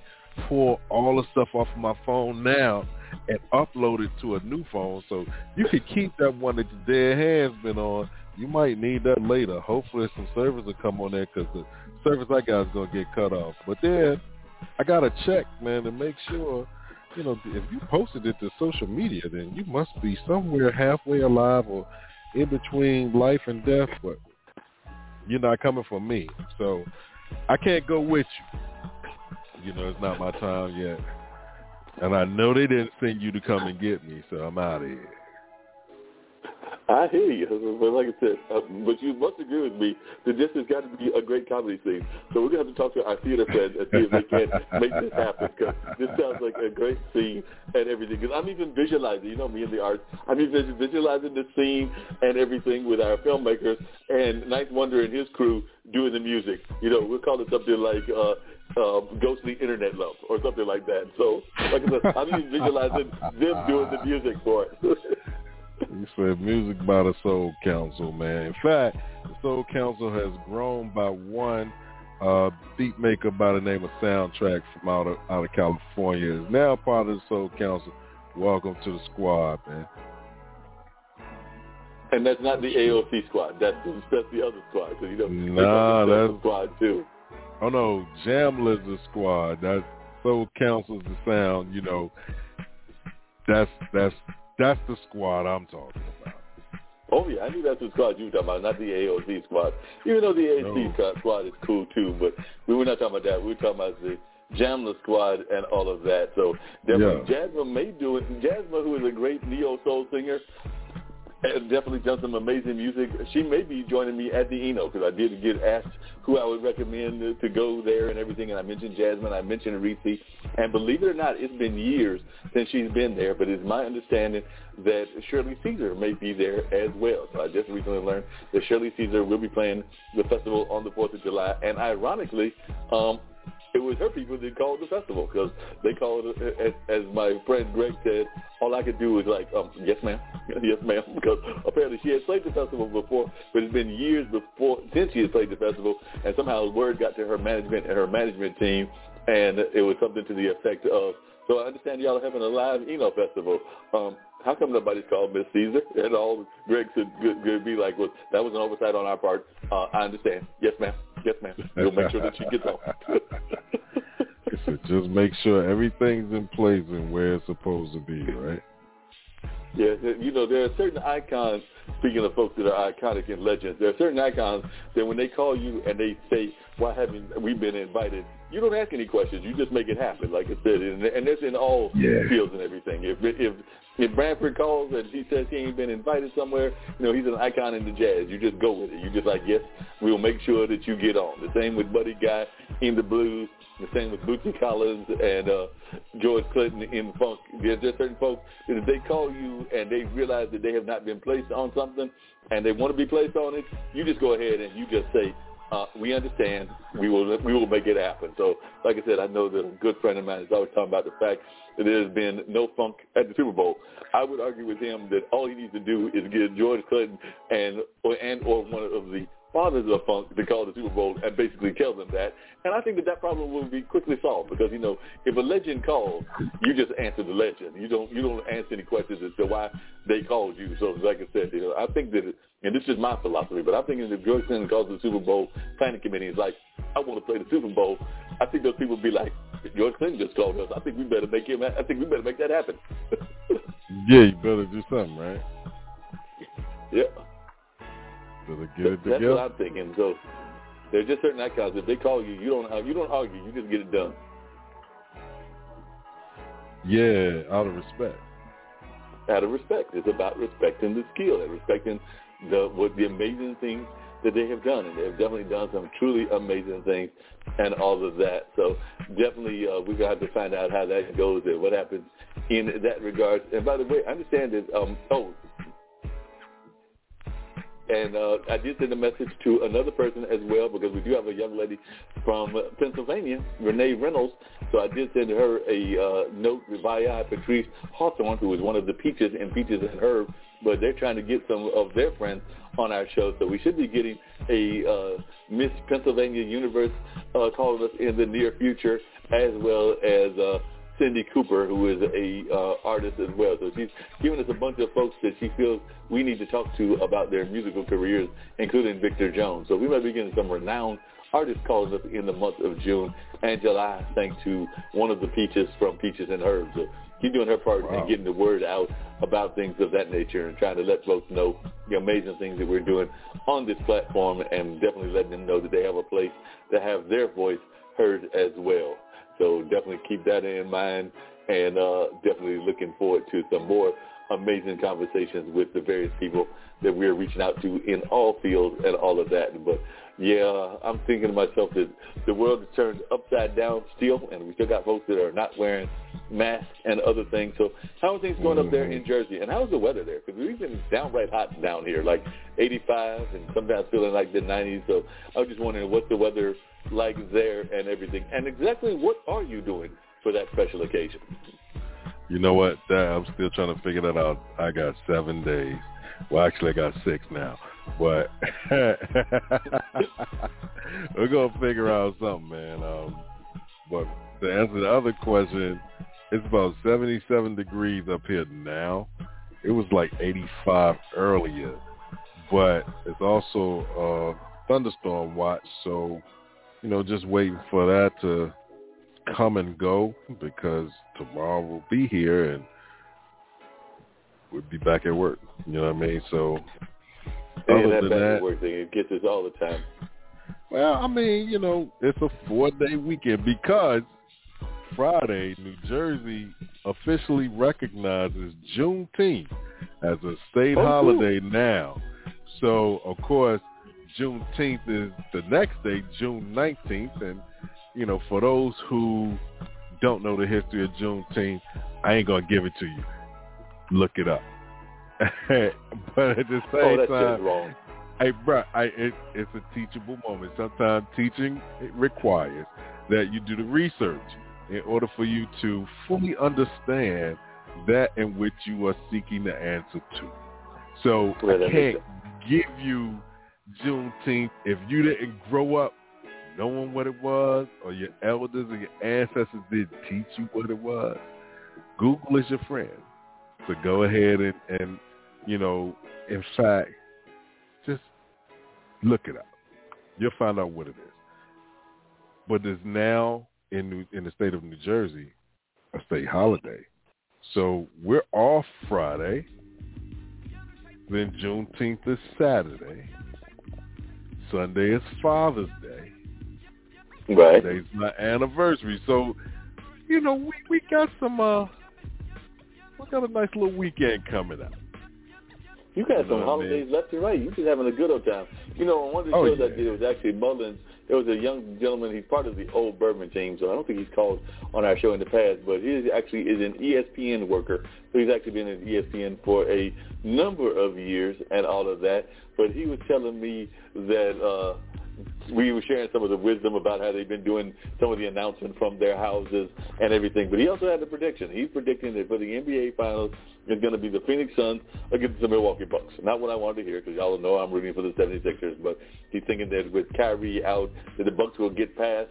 pull all the stuff off of my phone now and upload it to a new phone. So you can keep that one that your dead has been on. You might need that later. Hopefully some service will come on there because the service I got is going to get cut off. But then I got to check, man, to make sure, you know, if you posted it to social media, then you must be somewhere halfway alive or in between life and death, but you're not coming for me. So I can't go with you. You know, it's not my time yet. And I know they didn't send you to come and get me, so I'm out of here. I hear you, but like I said, uh, but you must agree with me that this has got to be a great comedy scene. So we're gonna have to talk to our theater friends and see if they can make this happen because this sounds like a great scene and everything. Because I'm even visualizing, you know, me in the arts, I'm even visualizing the scene and everything with our filmmakers and Ninth Wonder and his crew doing the music. You know, we'll call it something like. uh uh, ghostly internet love or something like that. So, like I said, I'm even visualizing them doing the music for it. He said music by the Soul Council, man. In fact, the Soul Council has grown by one uh, beat maker by the name of Soundtrack from out of, out of California. Is now part of the Soul Council. welcome to the squad, man. And that's not the AOC squad. That's that's the other squad. Because you know, nah, that's the squad too. Oh no, Jamla's the squad. That so cancels the sound. You know, that's that's that's the squad I'm talking about. Oh yeah, I knew that's the squad you were talking about, not the AOC squad. Even though the AOC no. squad is cool too, but we were not talking about that. We were talking about the Jamla squad and all of that. So definitely yeah. Jasmine may do it. Jasmine, who is a great neo soul singer, definitely done some amazing music. She may be joining me at the Eno because I did get asked who I would recommend to go there and everything. And I mentioned Jasmine, I mentioned Reese, and believe it or not, it's been years since she's been there. But it's my understanding that Shirley Caesar may be there as well. So I just recently learned that Shirley Caesar will be playing the festival on the Fourth of July. And ironically, um, it was her people that called the festival because they called it, as, as my friend Greg said, all I could do was like, um, yes, ma'am, yes, ma'am, because apparently she had played the festival before, but it's been years before since she had played the festival, and somehow word got to her management and her management team, and it was something to the effect of, so I understand y'all are having a live Eno festival. Um, how come nobody's called Miss Caesar? And all Greg said could be like, well, that was an oversight on our part. Uh, I understand. Yes, ma'am. Yes, ma'am. We'll make sure that she gets on. so just make sure everything's in place and where it's supposed to be, right? Yeah, you know, there are certain icons, speaking of folks that are iconic and legends, there are certain icons that when they call you and they say, why haven't we been invited, you don't ask any questions. You just make it happen, like I said. And, and that's in all yeah. fields and everything. If, if if Branford calls and he says he ain't been invited somewhere, you know, he's an icon in the jazz. You just go with it. You just like, yes, we'll make sure that you get on. The same with Buddy Guy in the blues. The same with Bootsy Collins and uh, George Clinton in funk. There's just certain folks that if they call you and they realize that they have not been placed on something and they want to be placed on it, you just go ahead and you just say, uh, we understand. We will we will make it happen. So, like I said, I know that a good friend of mine is always talking about the fact that there has been no funk at the Super Bowl. I would argue with him that all he needs to do is get George Clinton and or and or one of the fathers of funk to call the Super Bowl and basically tell them that. And I think that that problem will be quickly solved because you know if a legend calls, you just answer the legend. You don't you don't answer any questions as to why they called you. So like I said, you know, I think that, and this is my philosophy, but I'm thinking if George Clinton calls the Super Bowl planning committee is like, I want to play the Super Bowl, I think those people would be like, George Clinton just called us. I think we better make him. I think we better make that happen. yeah, you better do something, right? Yeah. Get it together. That's what I'm thinking. So there's just certain icons. If they call you, you don't you don't argue. You just get it done. Yeah, out of respect. Out of respect. It's about respecting the skill and respecting the what the amazing things that they have done, and they've definitely done some truly amazing things and all of that. So definitely uh, we're to have to find out how that goes and what happens in that regard. And by the way, I understand that, um, oh, and uh, I did send a message to another person as well because we do have a young lady from Pennsylvania, Renee Reynolds. So I did send her a uh, note via Patrice Hawthorne, who is one of the Peaches and Peaches and Herb. But they're trying to get some of their friends on our show. So we should be getting a uh, Miss Pennsylvania Universe uh, calling us in the near future, as well as uh, Cindy Cooper, who is a uh, artist as well. So she's giving us a bunch of folks that she feels we need to talk to about their musical careers, including Victor Jones. So we might be getting some renowned artists calling us in the month of June and July, thanks to one of the Peaches from Peaches and Herbs. So she's doing her part wow. in getting the word out about things of that nature and trying to let folks know the amazing things that we're doing on this platform and definitely letting them know that they have a place to have their voice heard as well. So definitely keep that in mind and uh, definitely looking forward to some more amazing conversations with the various people that we're reaching out to in all fields and all of that. But yeah, I'm thinking to myself that the world has turned upside down still, and we still got folks that are not wearing masks and other things. So how are things going mm-hmm. up there in mm-hmm. Jersey? And how's the weather there? Because we've been downright hot down here, like 85 and sometimes feeling like the 90s. So I was just wondering what's the weather like there and everything. And exactly what are you doing for that special occasion? You know what? I'm still trying to figure that out. I got seven days. Well, actually, I got six now. But we're gonna figure out something, man. Um, but to answer the other question, It's about 77 degrees up here now. It was like 85 earlier, but it's also a thunderstorm watch. So, you know, just waiting for that to come and go because tomorrow we'll be here and we'll be back at work. You know what I mean? So, other that than that, at work thing, it gets us all the time. well, I mean, you know, it's a four-day weekend because Friday, New Jersey officially recognizes Juneteenth as a state Oh, cool. holiday now. So, of course, Juneteenth is the next day, June 19th. And, you know, for those who don't know the history of Juneteenth, I ain't going to give it to you. Look it up. but at the same Oh, time, wrong. Hey, bro, I, it, it's a teachable moment. Sometimes teaching it requires that you do the research in order for you to fully understand that in which you are seeking the answer to. So I can't give you Juneteenth if you didn't grow up knowing what it was or your elders or your ancestors didn't teach you what it was. Google is your friend. So go ahead and, and you know, in fact, just look it up. You'll find out what it is. But it's now in New, in the state of New Jersey a state holiday. So we're off Friday. Then Juneteenth is Saturday. Sunday is Father's Day. Right. Today's my anniversary. So, you know, we, we got some uh we got a nice little weekend coming up. You got some know what I holidays left and right. You just having a good old time. You know, on one of the Oh, shows I did, it was actually Mullins. There was a young gentleman. He's part of the old Bourbon team, so I don't think he's called on our show in the past. But he is actually is an ESPN worker. So he's actually been E ESPN for a number of years and all of that. But he was telling me that uh, we were sharing some of the wisdom about how they've been doing some of the announcement from their houses and everything. But he also had a prediction. He's predicting that for the NBA Finals, it's going to be the Phoenix Suns against the Milwaukee Bucks. Not what I wanted to hear because y'all know I'm rooting for the 76ers. But he's thinking that with Kyrie out, that the Bucks will get past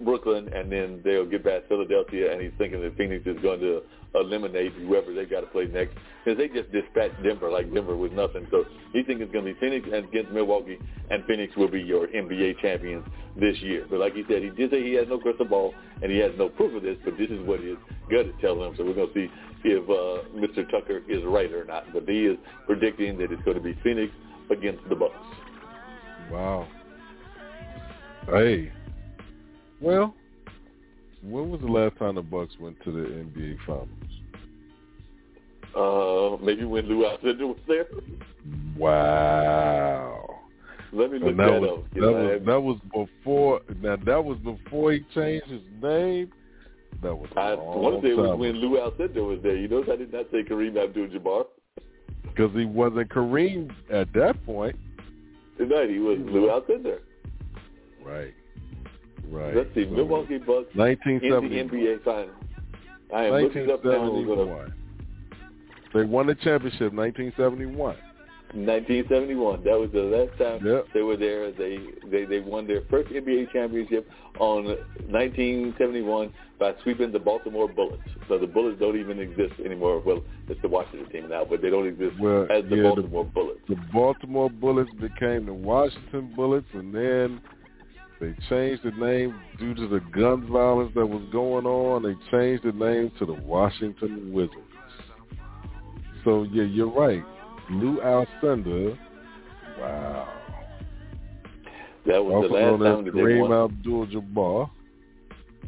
Brooklyn and then they'll get past Philadelphia. And he's thinking that Phoenix is going to eliminate whoever they got to play next because they just dispatched Denver like Denver was nothing. So he thinks it's going to be Phoenix against Milwaukee, and Phoenix will be your NBA champions this year. But like he said, he did say he has no crystal ball and he has no proof of this, but this is what his gut is telling him. So we're going to see if uh, Mr. Tucker is right or not. But he is predicting that it's going to be Phoenix against the Bucks. Wow. Hey. Well, when was the last time the Bucks went to the NBA Finals? Uh, maybe when Lou Alcindor was there. Wow. Let me look that, that was up. that was that was before now that was before he changed his name. That was a I long want to say it was when Lou Alcindor was there. You notice I did not say Kareem Abdul-Jabbar. because he wasn't Kareem at that point. Tonight he was Lou Alcindor. Right. Right. Let's see, So, Milwaukee Bucks in the NBA Finals. I am looking up now. Gonna 1971. They won the championship 1971. 1971. That was the last time Yep. they were there. They, they they won their first NBA championship on 1971 by sweeping the Baltimore Bullets. So the Bullets don't even exist anymore. Well, it's the Washington team now, but they don't exist Well, as the yeah, the- Baltimore Bullets. The Baltimore Bullets became the Washington Bullets, and then they changed the name due to the gun violence that was going on. They changed the name to the Washington Wizards. So yeah, you're right. Lou Alcindor, wow. That was Also the last known time as that they Kareem won. Abdul-Jabbar.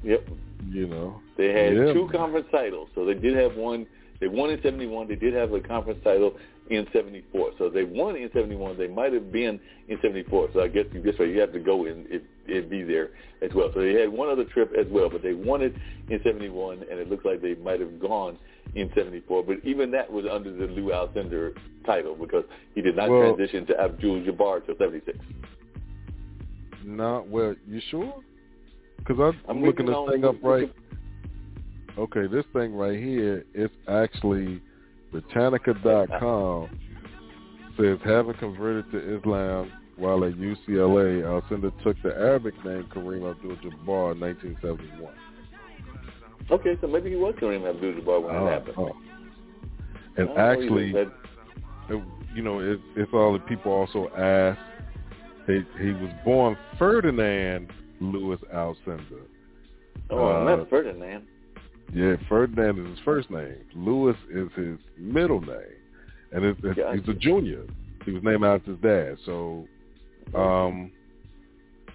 Yep. You know, They had Yeah. two conference titles, so they did have one. They won in '71. They did have a conference title in '74. So they won in '71. They might have been in '74. So I guess you this way you have to go and it, it be there as well. So they had one other trip as well, but they won it in '71, and it looks like they might have gone in '74. But even that was under the Lou Alcindor title because he did not Well- transition to Abdul-Jabbar till '76. not well. You sure? Because I'm, I'm I'm looking this thing up right. Okay, this thing right here, it's actually Britannica.com says having converted to Islam while at UCLA, Alcindor took the Arabic name Kareem Abdul-Jabbar in 1971. Okay, so maybe he was Kareem Abdul-Jabbar when Oh, that happened. oh. And actually, that- it- you know, it, it's all the people also ask. He he was born Ferdinand Lewis Alcindor. oh, uh, not Ferdinand. Yeah, Ferdinand is his first name. Lewis is his middle name, and it's, it's, Gotcha. he's a junior. He was named after his dad. So, um,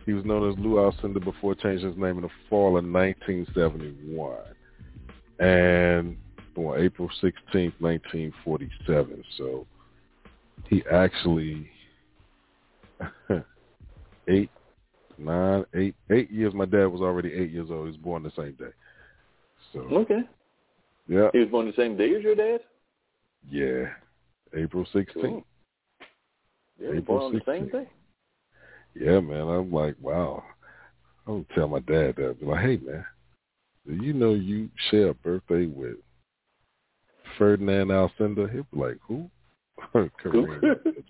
he was known as Lou Alcindor before changing his name in the fall of 1971, and born April 16th, 1947. So, he actually eight, nine, eight, eight years. My dad was already eight years old. He was born the same day. So, Okay. yeah, He was born the same day as your dad? yeah, April 16th. Cool. Yeah, April born on the same 16th. day? Yeah, man. I'm like, wow. I would tell my dad that. Be like, hey, man, do you know you share a birthday with Ferdinand Alcindor? He'll be like, who? Kareem.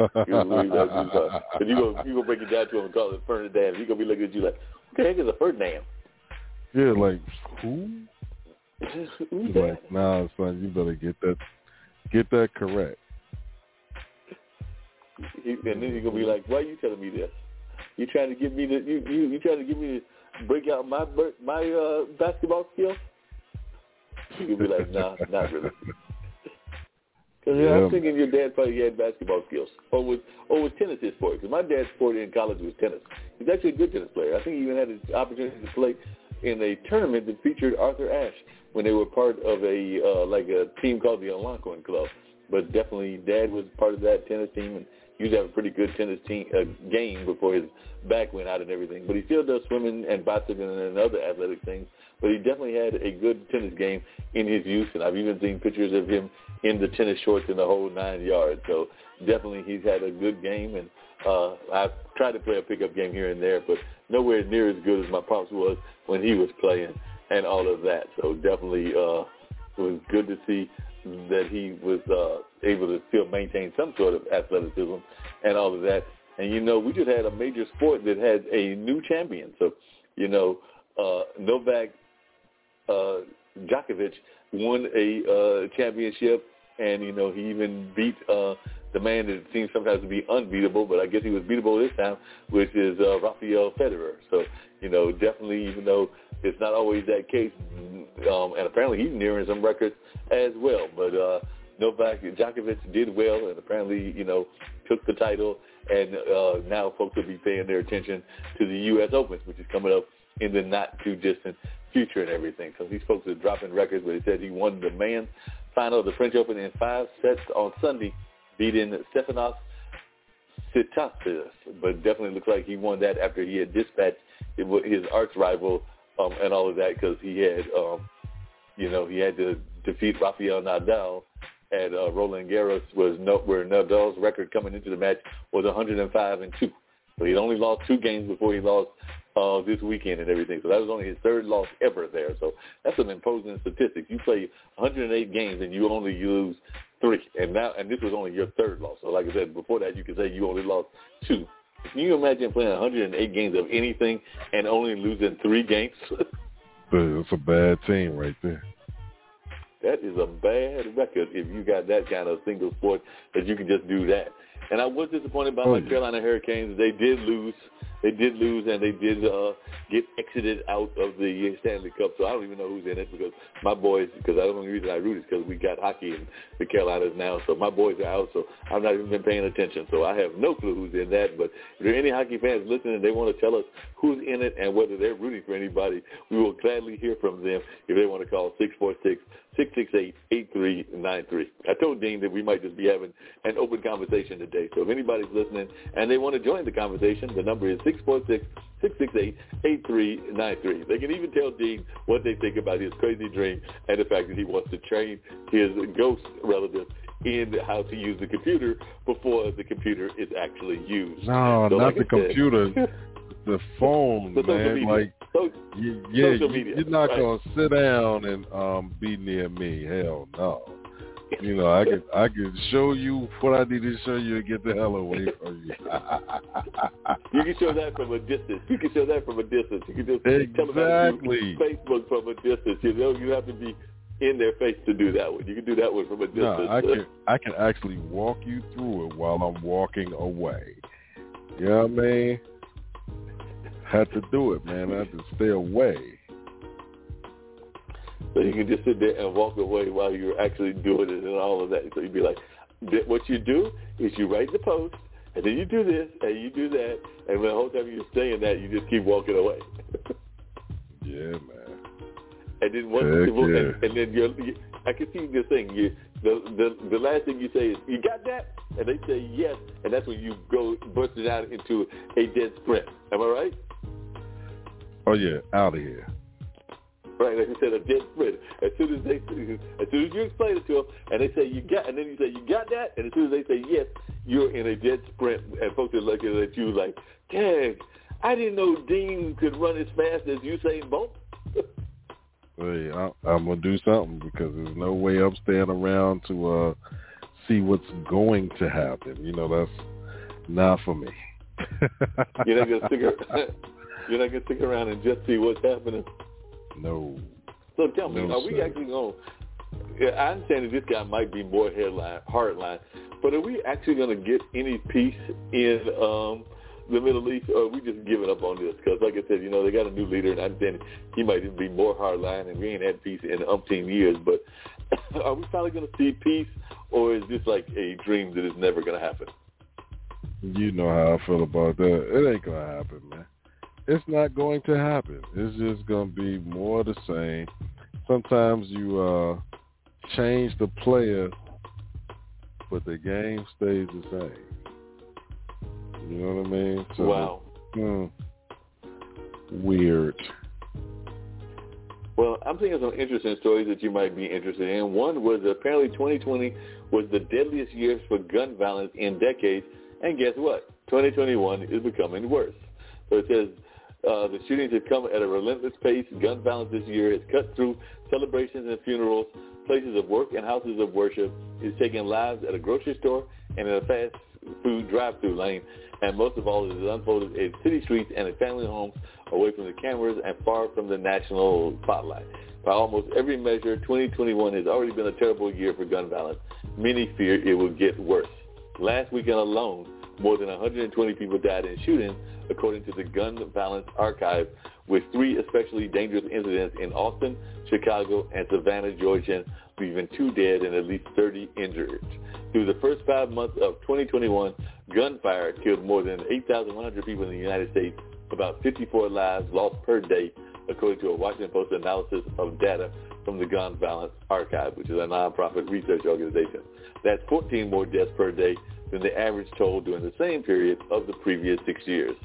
Uh, you gonna you know. You gonna you gonna break it down to him and call it Ferdinand. He gonna be looking at you like, what the heck is a Ferdinand? Yeah, like who? Who's He's that? like, nah, son, you better get that, get that correct. And then he's gonna be like, "Why are you telling me this? You trying to get me to you you, you trying to get me to break out my my uh, basketball skills?" He could be like, "Nah, not really." Because Yeah. I'm thinking your dad probably had basketball skills, or was or was tennis his sport? Because my dad's sport in college was tennis. He's actually a good tennis player. I think he even had the opportunity to play in a tournament that featured Arthur Ashe when they were part of a uh, like a team called the Algonquin Club. But definitely, Dad was part of that tennis team, and he used to have a pretty good tennis team uh, game before his back went out and everything. But he still does swimming and bicycling and other athletic things. But he definitely had a good tennis game in his youth, and I've even seen pictures of him in the tennis shorts in the whole nine yards. So definitely, he's had a good game, and uh, I've tried to play a pickup game here and there, but nowhere near as good as my pops was when he was playing and all of that. So definitely, uh, it was good to see that he was uh, able to still maintain some sort of athleticism and all of that. And you know, we just had a major sport that had a new champion. So, you know, uh, Novak uh, Djokovic won a uh, championship, and you know he even beat uh, the man that seems sometimes to be unbeatable, but I guess he was beatable this time, which is uh, Rafael Federer. So you know, definitely, even though it's not always that case, um, and apparently he's nearing some records as well. But uh, Novak Djokovic did well, and apparently, you know, took the title, and uh, now folks will be paying their attention to the U.S. Open, which is coming up in the not too distant future and everything. So these folks are dropping records, but he said he won the men's final of the French Open in five sets on Sunday, beating Stefanos Tsitsipas. But definitely looks like he won that after he had dispatched his arch rival um, and all of that because he had, um, you know, he had to defeat Rafael Nadal. at uh, Roland Garros was no, where Nadal's record coming into the match was 105 and two. So he'd only lost two games before he lost uh, this weekend and everything. So that was only his third loss ever there. So that's some imposing statistics. You play 108 games and you only lose three, and now and this was only your third loss. So like I said before that, you could say you only lost two. Can you imagine playing 108 games of anything and only losing three games? It's a bad team right there. that is a bad record if you got that kind of single sport that you can just do that. And I was disappointed by Oh, my yeah. Carolina Hurricanes. They did lose. They did lose, and they did uh, get exited out of the Stanley Cup. So I don't even know who's in it because my boys. Because the only reason I root is because we got hockey in the Carolinas now. So my boys are out. So I've not even been paying attention. So I have no clue who's in that. But if there are any hockey fans listening, and they want to tell us who's in it and whether they're rooting for anybody. We will gladly hear from them if they want to call six four six. 668-8393. I told Dean that we might just be having an open conversation today. So if anybody's listening and they want to join the conversation, the number is 646-668-8393. They can even tell Dean what they think about his crazy dream and the fact that he wants to train his ghost relative in how to use the computer before the computer is actually used. No, So not like the said- computer, the phone, The man. media. Like, So, y- yeah, you, you're not right. gonna sit down and um be near me. Hell no. You know, I can I could show you what I need to show you and get the hell away from you. you can show that from a distance. You can show that from a distance. You can just exactly Facebook from a distance. You know, you have to be in their face to do that one. You can do that one from a distance. No, I can I can actually walk you through it while I'm walking away. You know what I mean? Had to do it, man. I had to stay away. So you can just sit there and walk away while you're actually doing it and all of that. So you'd be like, what you do is you write the post, and then you do this, and you do that, and the whole time you're saying that, you just keep walking away. yeah, man. And then once Heck you, yeah. and, and then you're, you, I can see this thing. You, the the the last thing you say is, "You got that?" And they say yes, and that's when you go bursting out into a dead sprint. Am I right? Oh yeah, out of here. Right, like you said, a dead sprint. As soon as they, as soon as you explain it to them, and they say you got, and then you say you got that, and as soon as they say yes, you're in a dead sprint, and folks are looking at you like, "Dang, I didn't know Dean could run as fast as Usain Bolt." Hey, I, I'm gonna do something because there's no way I'm staying around to uh see what's going to happen. You know, that's not for me. you're not gonna stick. Around, you're not gonna stick around and just see what's happening. No. So tell me, No, are we sir. actually going? to I understand that this guy might be more headline, hardline, but are we actually going to get any peace in um, the Middle East, or are we just giving up on this? Because, like I said, you know, they got a new leader, and I understand he might even be more hardline, and we ain't had peace in umpteen years. But are we finally going to see peace, or is this like a dream that is never going to happen? You know how I feel about that. It ain't gonna happen, man. It's not going to happen. It's just gonna be more of the same. Sometimes you uh change the player, but the game stays the same. You know what I mean? So, wow. hmm, weird. Well, I'm thinking some interesting stories that you might be interested in. One was apparently 2020 was the deadliest year for gun violence in decades, and guess what? 2021 is becoming worse. So it says uh, the shootings have come at a relentless pace. Gun violence this year has cut through celebrations and funerals, places of work and houses of worship. It's taking lives at a grocery store and in a fast food drive-through lane. And most of all, it has unfolded in city streets and in family homes away from the cameras and far from the national spotlight. By almost every measure, 2021 has already been a terrible year for gun violence. Many fear it will get worse. Last weekend alone, more than 120 people died in shootings, according to the Gun Violence Archive, with three especially dangerous incidents in Austin, Chicago, and Savannah, Georgia, leaving two dead and at least 30 injured. Through the first five months of 2021, gunfire killed more than 8,100 people in the United States, about 54 lives lost per day, according to a Washington Post analysis of data from the Gun Violence Archive, which is a nonprofit research organization. That's 14 more deaths per day than the average toll during the same period of the previous six years.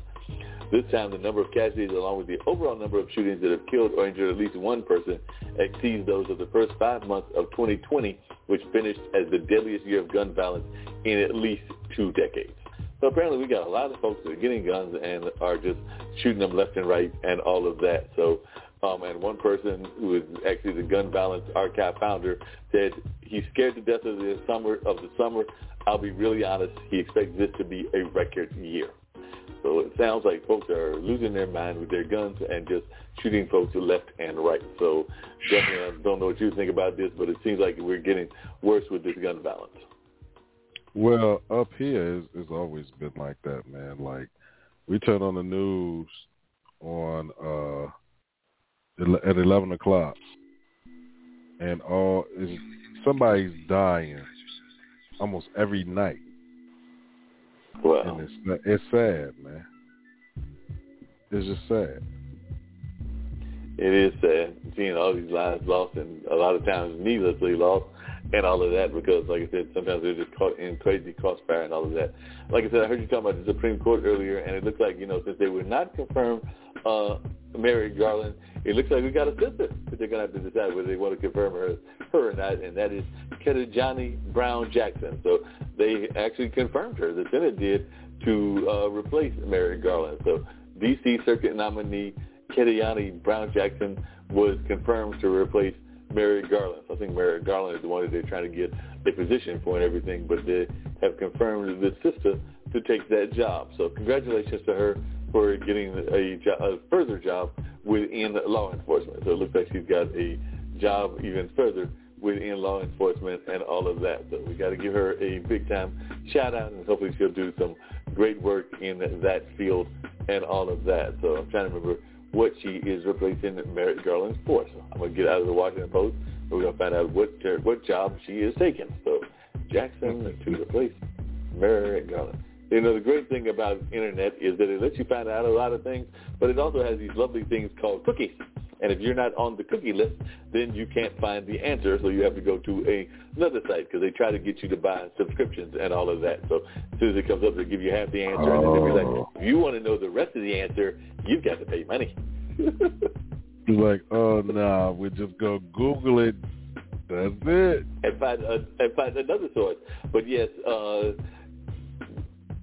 This time, the number of casualties, along with the overall number of shootings that have killed or injured at least one person, exceeds those of the first five months of 2020, which finished as the deadliest year of gun violence in at least two decades. So apparently, we got a lot of folks that are getting guns and are just shooting them left and right and all of that. So, um, and one person who is actually the Gun Violence Archive founder said he's scared to death of the summer. Of the summer, I'll be really honest. He expects this to be a record year. So it sounds like folks are losing their mind with their guns and just shooting folks left and right. So definitely, I don't know what you think about this, but it seems like we're getting worse with this gun violence. Well, up here, it's, it's always been like that, man. Like we turn on the news on uh at eleven o'clock, and all is somebody's dying almost every night, Wow. and it's it's sad, man. It's just sad. It is sad seeing all these lives lost and a lot of times needlessly lost and all of that because, like I said, sometimes they're just caught in crazy crossfire and all of that. Like I said, I heard you talking about the Supreme Court earlier, and it looks like, you know, since they were not confirmed uh, Merrick Garland, it looks like we got a sister that they're going to have to decide whether they want to confirm her, her or not, and that is Johnny Brown Jackson. So they actually confirmed her. The Senate did to uh, replace Merrick Garland. So D.C. Circuit nominee Ketanji Brown Jackson was confirmed to replace Merrick Garland. So I think Merrick Garland is the one that they're trying to get a position for and everything, but they have confirmed the sister to take that job. So congratulations to her for getting a, jo- a further job within law enforcement. So it looks like she's got a job even further within law enforcement and all of that. So we got to give her a big time shout out and hopefully she'll do some great work in that field and all of that. So I'm trying to remember what she is replacing Merrick Garland's for. So I'm to get out of the Washington Post and we're to find out what what job she is taking. So Jackson to replace Merrick Garland. You know, the great thing about internet is that it lets you find out a lot of things, but it also has these lovely things called cookies. And if you're not on the cookie list, then you can't find the answer. So you have to go to a, another site because they try to get you to buy subscriptions and all of that. So as soon as it comes up, they give you half the answer. And then they'll be like, Oh. if you want to know the rest of the answer, you've got to pay money. Like, oh, nah, we just go Google it. That's it. and find uh, and find another source. But yes, uh,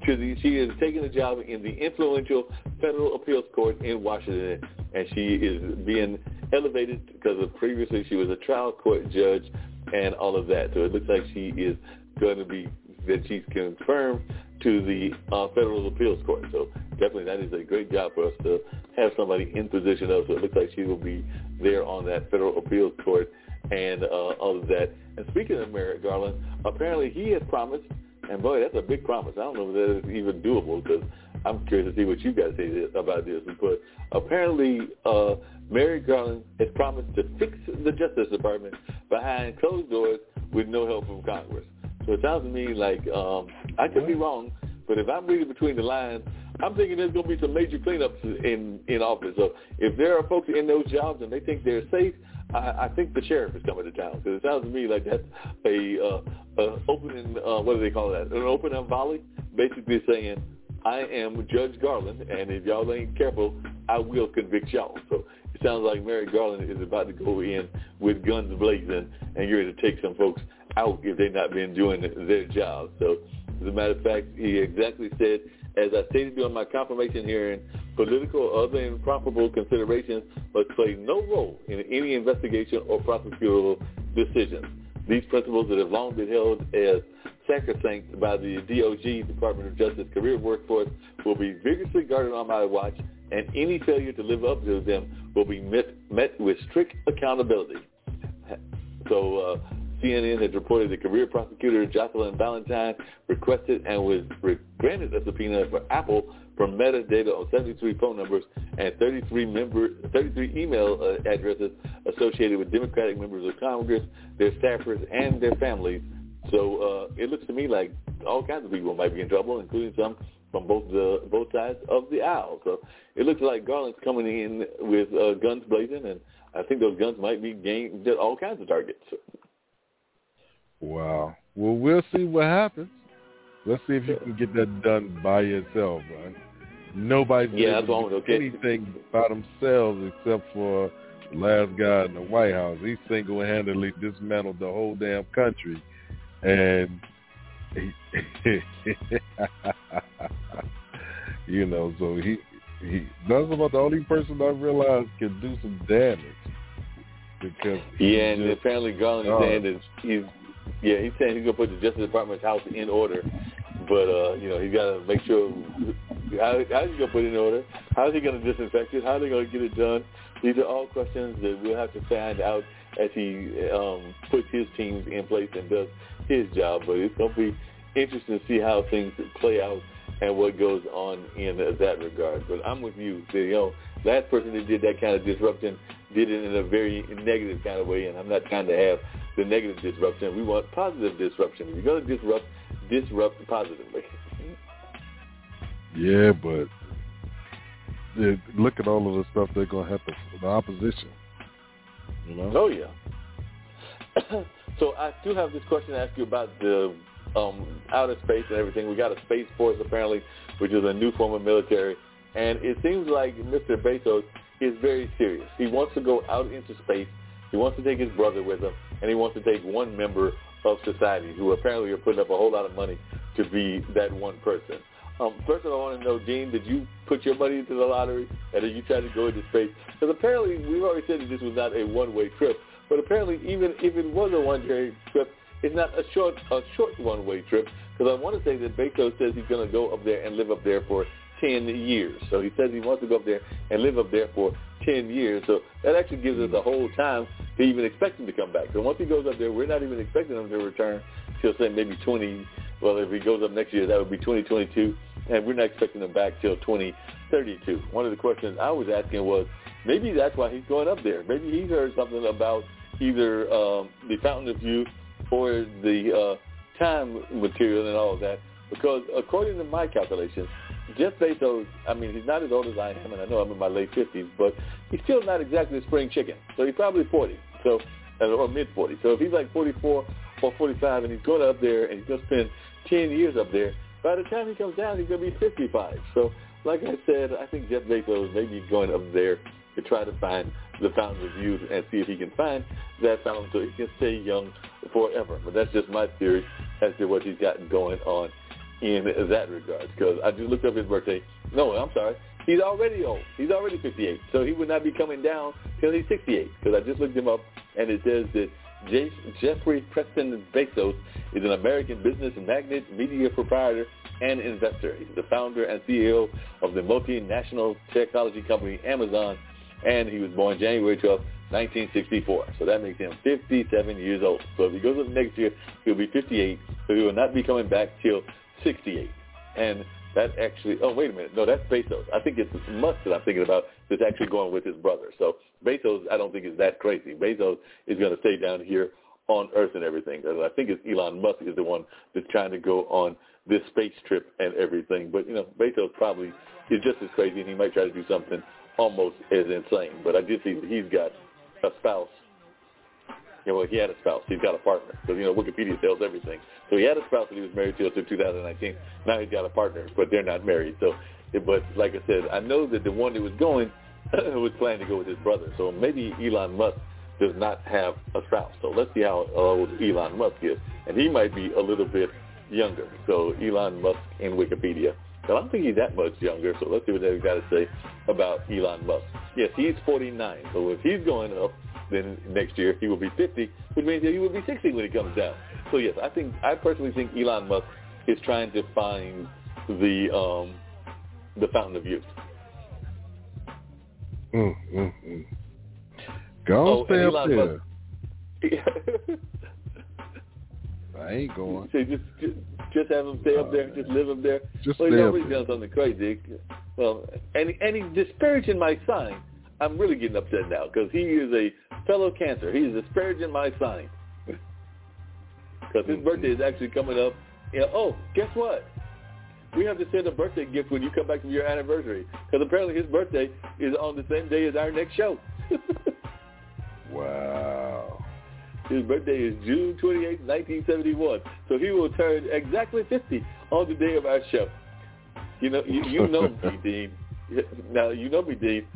to the, she is taking a job in the influential federal appeals court in Washington, and she is being elevated because of previously she was a trial court judge and all of that. So it looks like she is going to be that she's confirmed to the uh, federal appeals court. So definitely that is a great job for us to have somebody in position of. So it looks like she will be there on that federal appeals court and uh, all of that. And speaking of Merrick Garland, apparently he has promised, and boy, that's a big promise. I don't know if that is even doable because I'm curious to see what you guys say about this. But apparently, uh, Merrick Garland has promised to fix the Justice Department behind closed doors with no help from Congress. So it sounds to me like um, I could be wrong, but if I'm reading between the lines, I'm thinking there's going to be some major cleanups in in office. So if there are folks in those jobs and they think they're safe, I, I think the sheriff is coming to town. Because it sounds to me like that's a, uh, a opening. Uh, what do they call that? An open and volley, basically saying, "I am Judge Garland, and if y'all ain't careful, I will convict y'all." So it sounds like Merrick Garland is about to go in with guns blazing and you're to take some folks out if they've not been doing their job. So as a matter of fact, he exactly said, as I stated during my confirmation hearing, political or other improbable considerations must play no role in any investigation or prosecutorial decisions. These principles that have long been held as sacrosanct by the DOJ, Department of Justice Career Workforce, will be vigorously guarded on my watch, and any failure to live up to them will be met, met with strict accountability. So uh, CNN has reported that career prosecutor Jocelyn Ballantine requested and was granted a subpoena for Apple for metadata on 73 phone numbers and 33 member 33 email uh, addresses associated with Democratic members of Congress, their staffers, and their families. So uh, it looks to me like all kinds of people might be in trouble, including some from both the both sides of the aisle. So it looks like Garland's coming in with uh, guns blazing, and I think those guns might be gained at all kinds of targets. Wow. Well, we'll see what happens. Let's see if you can get that done by yourself, man. Nobody's Yeah, able to do anything by themselves except for the last guy in the White House. He single-handedly dismantled the whole damn country, and he, you know, so he he that's about the only person I realize can do some damage because Yeah, and just- apparently Garland is Oh. that he's yeah he's saying he's gonna put the Justice Department's house in order, but uh, you know he's got to make sure how how's he gonna put it in order? How's he gonna disinfect it? How are they gonna get it done? These are all questions that we'll have to find out as he um, puts his teams in place and does his job. But it's gonna be interesting to see how things play out and what goes on in that regard. But I'm with you. You know, last person that did that kind of disruption did it in a very negative kind of way, and I'm not trying to have the negative disruption. We want positive disruption. If you're going to disrupt, disrupt positively. Yeah, but look at all of the stuff they're gonna have to the opposition. You know? Oh yeah. so I do have this question to ask you about the um, outer space and everything. We got a space force apparently, which is a new form of military, and it seems like Mr. Bezos is very serious. He wants to go out into space. He wants to take his brother with him, and he wants to take one member of society who apparently are putting up a whole lot of money to be that one person. Um, first of all, I want to know, Dean, did you put your money into the lottery, and are you try to go into space? Because apparently, we've already said that this was not a one-way trip, but apparently, even if it was a one-way trip, it's not a short a short one-way trip. Because I want to say that Bezos says he's going to go up there and live up there for 10 years. So he says he wants to go up there and live up there for 10 years. So that actually gives us a whole time to even expect him to come back. So once he goes up there, we're not even expecting him to return till say maybe 20. Well, if he goes up next year, that would be 2022, and we're not expecting him back till 2032. One of the questions I was asking was maybe that's why he's going up there. Maybe he's heard something about either um, the Fountain of Youth or the uh, time material and all of that. Because according to my calculations, Jeff Bezos, I mean, he's not as old as I am, and I know I'm in my late 50s, but he's still not exactly a spring chicken. So he's probably 40, so uh, or mid 40. So if he's like 44 or 45, and he's going up there and he's going to spend 10 years up there, by the time he comes down, he's going to be 55. So like I said, I think Jeff Bezos may be going up there to try to find the fountain of youth and see if he can find that fountain so he can stay young forever. But that's just my theory as to what he's got going on in that regard. Because I just looked up his birthday. No, I'm sorry. He's already old. He's already 58. So he would not be coming down till he's 68. Because I just looked him up, and it says that J- Jeffrey Preston Bezos is an American business magnate, media proprietor, and investor. He's the founder and CEO of the multinational technology company Amazon, and he was born January 12, 1964. So that makes him 57 years old. So if he goes up next year, he'll be 58. So he will not be coming back till 68. And that actually, oh, wait a minute. No, that's Bezos. I think it's Musk that I'm thinking about that's actually going with his brother. So Bezos, I don't think is that crazy. Bezos is going to stay down here on Earth and everything. I think it's Elon Musk is the one that's trying to go on this space trip and everything. But, you know, Bezos probably is just as crazy, and he might try to do something almost as insane. But I did see that he's got a spouse. Know, well, he had a spouse. He's got a partner. Because, you know, Wikipedia tells everything. So he had a spouse that he was married to until 2019. Now he's got a partner, but they're not married. So, but like I said, I know that the one that was going was planning to go with his brother. So maybe Elon Musk does not have a spouse. So let's see how old Elon Musk is. And he might be a little bit younger. So Elon Musk in Wikipedia. I don't think he's that much younger, so let's see what they've got to say about Elon Musk. Yes, he's 49, so if he's going up, then next year he will be 50, which means that he will be 60 when he comes down. So yes, I think I personally think Elon Musk is trying to find the um, the fountain of youth. Mm, mm, mm. Go oh, stay up Elon there. Musk, I ain't going. So just, just just have him stay up there, just live up there. Just well, stay you know, up he's done something crazy. Well, and and he's disparaging my sign. I'm really getting upset now because he is a fellow cancer. He's disparaging my sign because his birthday is actually coming up. You know, oh, guess what? We have to send a birthday gift when you come back from your anniversary because apparently his birthday is on the same day as our next show. Wow. His birthday is June 28, 1971. So he will turn exactly 50 on the day of our show. You know, you, you know me, Dean. Now, you know me, Dean.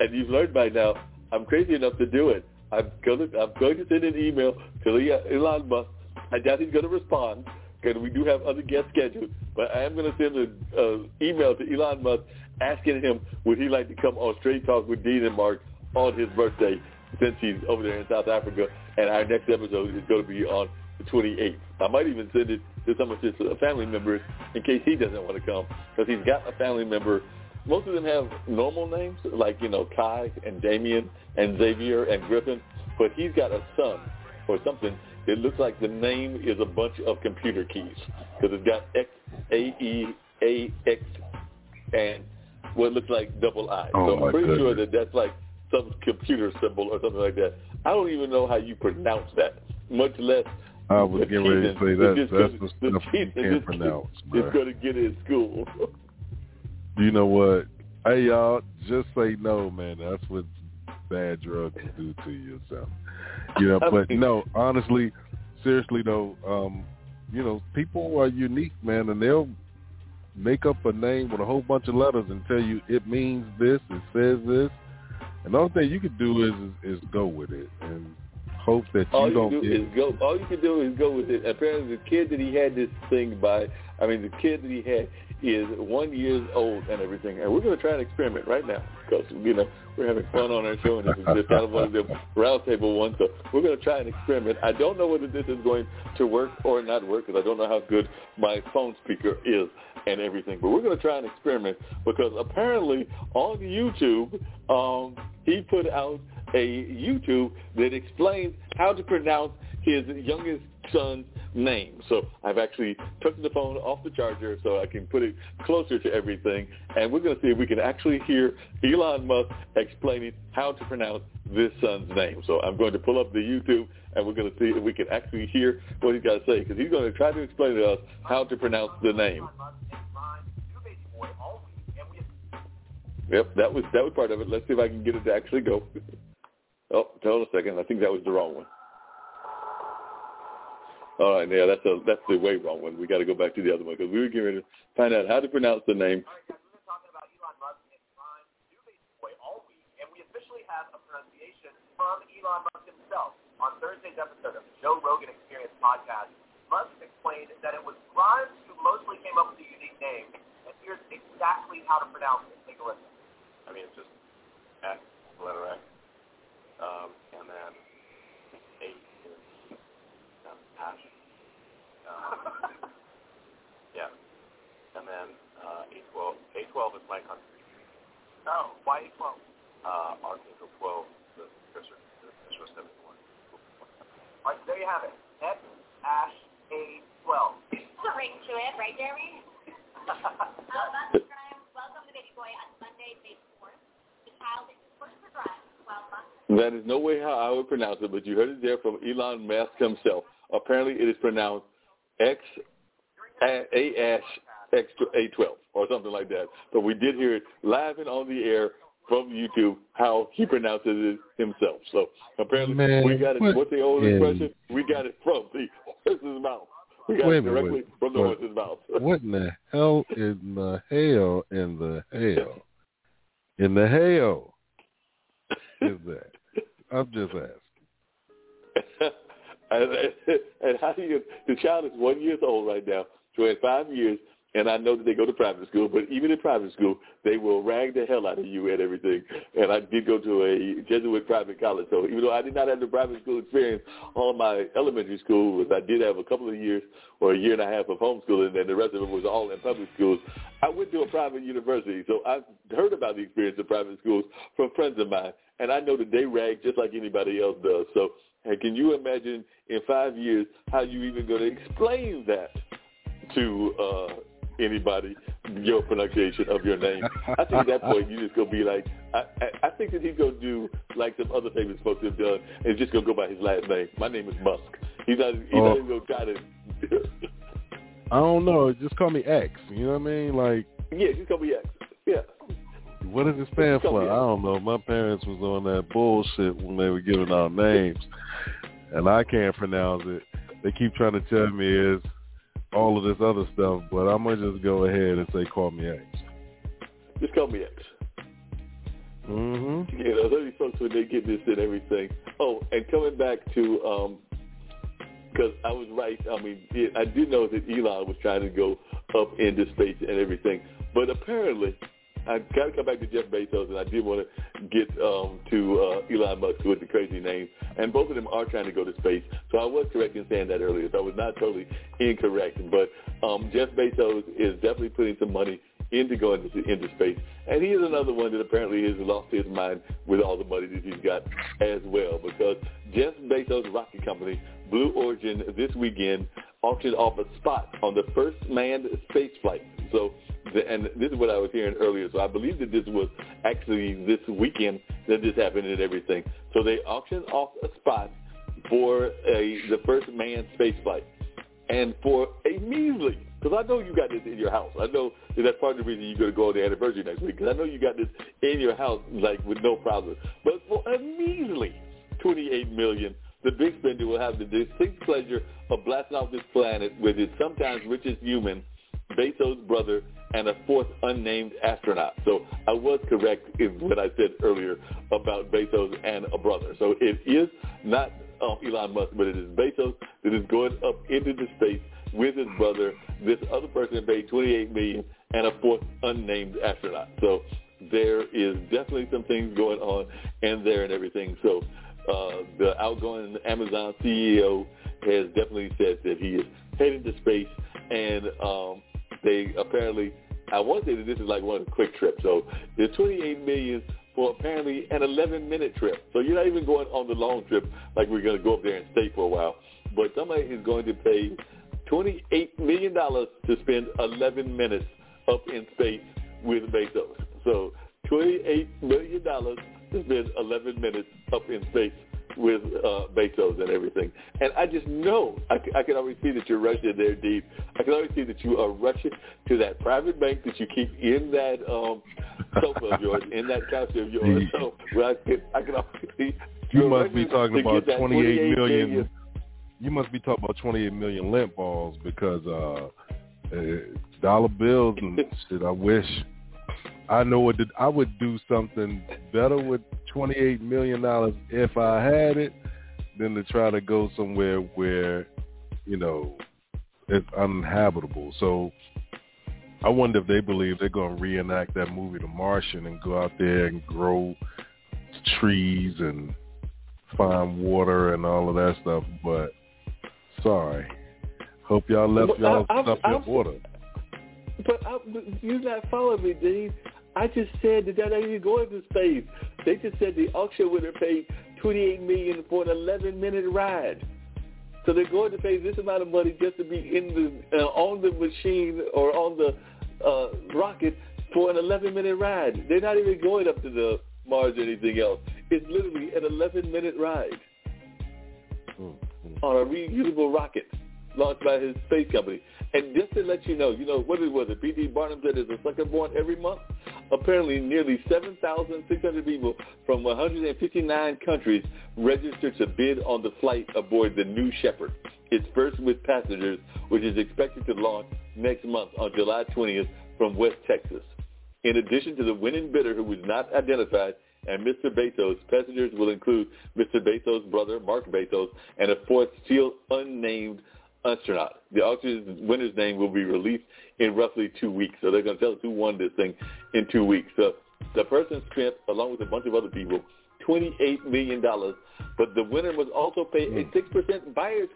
And you've learned by now, I'm crazy enough to do it. I'm going to, I'm going to send an email to Elon Musk. I doubt he's going to respond because we do have other guests scheduled. But I am going to send an uh, email to Elon Musk asking him would he like to come on Straight Talk with Dean and Mark on his birthday since he's over there in South Africa. And our next episode is going to be on the 28th. I might even send it to some of his uh, family members in case he doesn't want to come because he's got a family member. Most of them have normal names like, you know, Kai and Damien and Xavier and Griffin, but he's got a son or something. It looks like the name is a bunch of computer keys because it's got X, A, E, A, X, and what looks like double I. Oh, so I'm pretty sure that that's like some computer symbol or something like that. I don't even know how you pronounce that, much less I was getting ready to say that. That's the the stuff you can't pronounce, man. going to get in school. You know what? Hey, y'all, just say no, man. That's what bad drugs do to yourself. You know, but no, honestly, seriously though, um, you know, people are unique, man, and they'll make up a name with a whole bunch of letters and tell you it means this, it says this. And the only thing you can do is is, is go with it and hope that all you you don't do get is go. All you can do is go with it. Apparently, the kid that he had this thing by, I mean, the kid that he had, is one years old and everything, and we're going to try an experiment right now because you know we're having fun on our show, and this is just kind of one of the roundtable ones. So we're going to try an experiment. I don't know whether this is going to work or not work because I don't know how good my phone speaker is and everything. But we're going to try and experiment because apparently on YouTube, um, he put out a YouTube that explains how to pronounce his youngest son's name. So I've actually took the phone off the charger so I can put it closer to everything. And we're going to see if we can actually hear Elon Musk explaining how to pronounce this son's name. So I'm going to pull up the YouTube and we're going to see if we can actually hear what he's got to say because he's going to try to explain to us how to pronounce the name. Yep, that was that was part of it. Let's see if I can get it to actually go. Oh, hold on a second. I think that was the wrong one. All right, yeah, that's a that's the way wrong one. We got to go back to the other one because we were getting ready to find out how to pronounce the name. Alright guys, we've been talking about Elon Musk and Grimes New Lady Boy all week, and we officially have a pronunciation from Elon Musk himself on Thursday's episode of the Joe Rogan Experience podcast. Musk explained that it was Grimes who mostly came up with the unique name, and here's exactly how to pronounce it. Take a listen. I mean, it's just X, letter X, um, my country. No, why well, uh, Archangel 12, the precursor, the Ezra 71. All right, there you have it. X, Ash, A, 12. It's a ring to it, right, Jeremy? um, that's Welcome That is no way how I would pronounce it, but you heard it there from Elon Musk himself. Apparently it is pronounced X A-S X812 or something like that. But we did hear it live and on the air from YouTube how he pronounces it himself. So apparently Man, we got it. What, what's the old yeah. expression? We got it from the horse's mouth. We got wait, it directly wait, from the what, horse's mouth. what in the hell in the hell in the hell in the hell is that? I'm just asking. and, and how do you? The child is one years old right now. So in five years, and I know that they go to private school, but even in private school, they will rag the hell out of you and everything. And I did go to a Jesuit private college, so even though I did not have the private school experience on my elementary school, was I did have a couple of years or a year and a half of homeschooling, and the rest of it was all in public schools. I went to a private university, so I've heard about the experience of private schools from friends of mine, and I know that they rag just like anybody else does. So and can you imagine in five years how you even going to explain that to uh, anybody, your pronunciation of your name? I think at that point you just to be like, I, I, I think that he's to do like some other famous folks have done and just to go by his last name. My name is Musk. He's not, he's Oh. not even going to try to, I don't know. Just call me X. You know what I mean? Like, yeah, just call me X. Yeah. what does it stand for? I don't know. My parents was on that bullshit when they were giving out names, and I can't pronounce it. They keep trying to tell me it's all of this other stuff, but I'm gonna just go ahead and say call me X. Just call me X. Mm-hmm. You know, those folks when they get this and everything. Oh, and coming back to, um 'cause I was right. I mean, yeah, I did know that Elon was trying to go up into space and everything, but apparently, I got to come back to Jeff Bezos, and I did want to get um, to uh, Elon Musk with the crazy name, and both of them are trying to go to space. So I was correct in saying that earlier. So I was not totally incorrect, but um, Jeff Bezos is definitely putting some money into going into, into space. And he is another one that apparently has lost his mind with all the money that he's got as well because Jeff Bezos' rocket company, Blue Origin, this weekend auctioned off a spot on the first manned space flight. So, and this is what I was hearing earlier. So I believe that this was actually this weekend that this happened and everything. So they auctioned off a spot for a, the first manned space flight and for a measly, because I know you got this in your house. I know that that's part of the reason you're going to go on the anniversary next week, because I know you got this in your house, like, with no problem. But for a measly $28 million, the big spender will have the distinct pleasure of blasting off this planet with his sometimes richest human, Bezos' brother, and a fourth unnamed astronaut. So I was correct in what I said earlier about Bezos and a brother. So it is not uh, Elon Musk, but it is Bezos that is going up into the space with his brother. This other person paid 28 million and a fourth unnamed astronaut. So there is definitely some things going on in there and everything. So uh, the outgoing Amazon CEO has definitely said that he is heading to space, and um, they apparently, I want to say that this is like one quick trip. So there's 28 million for apparently an 11-minute trip. So you're not even going on the long trip like we're going to go up there and stay for a while. But somebody is going to pay $28 million to spend 11 minutes up in space with Bezos. So $28 million to spend 11 minutes up in space with uh, Bezos and everything. And I just know, I, I can already see that you're rushing there Dean. I can already see that you are rushing to that private bank that you keep in that um, sofa of yours, in that couch of yours. So well, I, can, I can already see. You must be talking about 28 million. million. You must be talking about 28 million lint balls because uh, uh dollar bills and shit. I wish I know what I would do something better with twenty eight million dollars if I had it than to try to go somewhere where, you know, it's uninhabitable. So I wonder if they believe they're going to reenact that movie The Martian and go out there and grow trees and find water and all of that stuff. But sorry, hope y'all left y'all I, I, stuff I, in water. But I, you're not following me, Dean. I just said that they're not even going to space. They just said the auction winner paid twenty-eight million for an eleven-minute ride. So they're going to pay this amount of money just to be in the uh, on the machine or on the uh, rocket for an 11-minute ride. They're not even going up to the Mars or anything else. It's literally an 11-minute ride Mm-hmm. on a reusable rocket launched by his space company. And just to let you know, you know, what it was, it P.T. Barnum said there's a sucker born every month. Apparently nearly 7,600 people from 159 countries registered to bid on the flight aboard the New Shepard, its first with passengers, which is expected to launch next month on July 20th from West Texas. In addition to the winning bidder who was not identified and Mr. Bezos, passengers will include Mr. Bezos' brother, Mark Bezos, and a fourth still unnamed astronaut. The auction's winner's name will be released in roughly two weeks. So they're going to tell us who won this thing in two weeks. So the person spent, along with a bunch of other people, $28 million. But the winner must also pay a hmm. 6% buyer's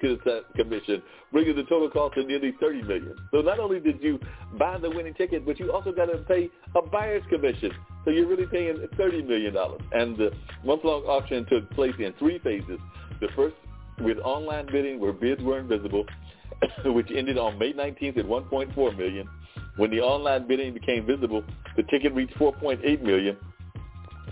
commission, bringing the total cost to nearly 30 million. So not only did you buy the winning ticket, but you also got to pay a buyer's commission. So you're really paying $30 million. And the month-long auction took place in three phases. The first with online bidding where bids were invisible, which ended on May 19th at 1.4 million. When the online bidding became visible, the ticket reached 4.8 million,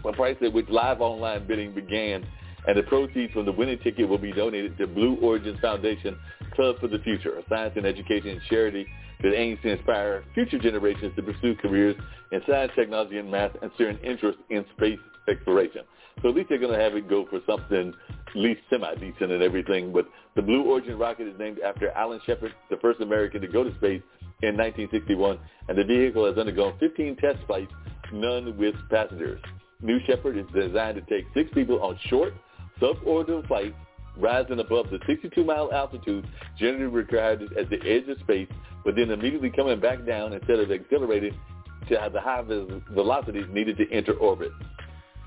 a price at which live online bidding began, and the proceeds from the winning ticket will be donated to Blue Origin Foundation Club for the Future, a science and education charity that aims to inspire future generations to pursue careers in science, technology, and math, and share an interest in space exploration. So at least they're going to have it go for something at least semi-decent and everything. But the Blue Origin rocket is named after Alan Shepard, the first American to go to space in 1961, and the vehicle has undergone 15 test flights, none with passengers. New Shepard is designed to take six people on short, suborbital flights, rising above the 62-mile altitude generally regarded as the edge of space, but then immediately coming back down instead of accelerating to have the high velocities needed to enter orbit.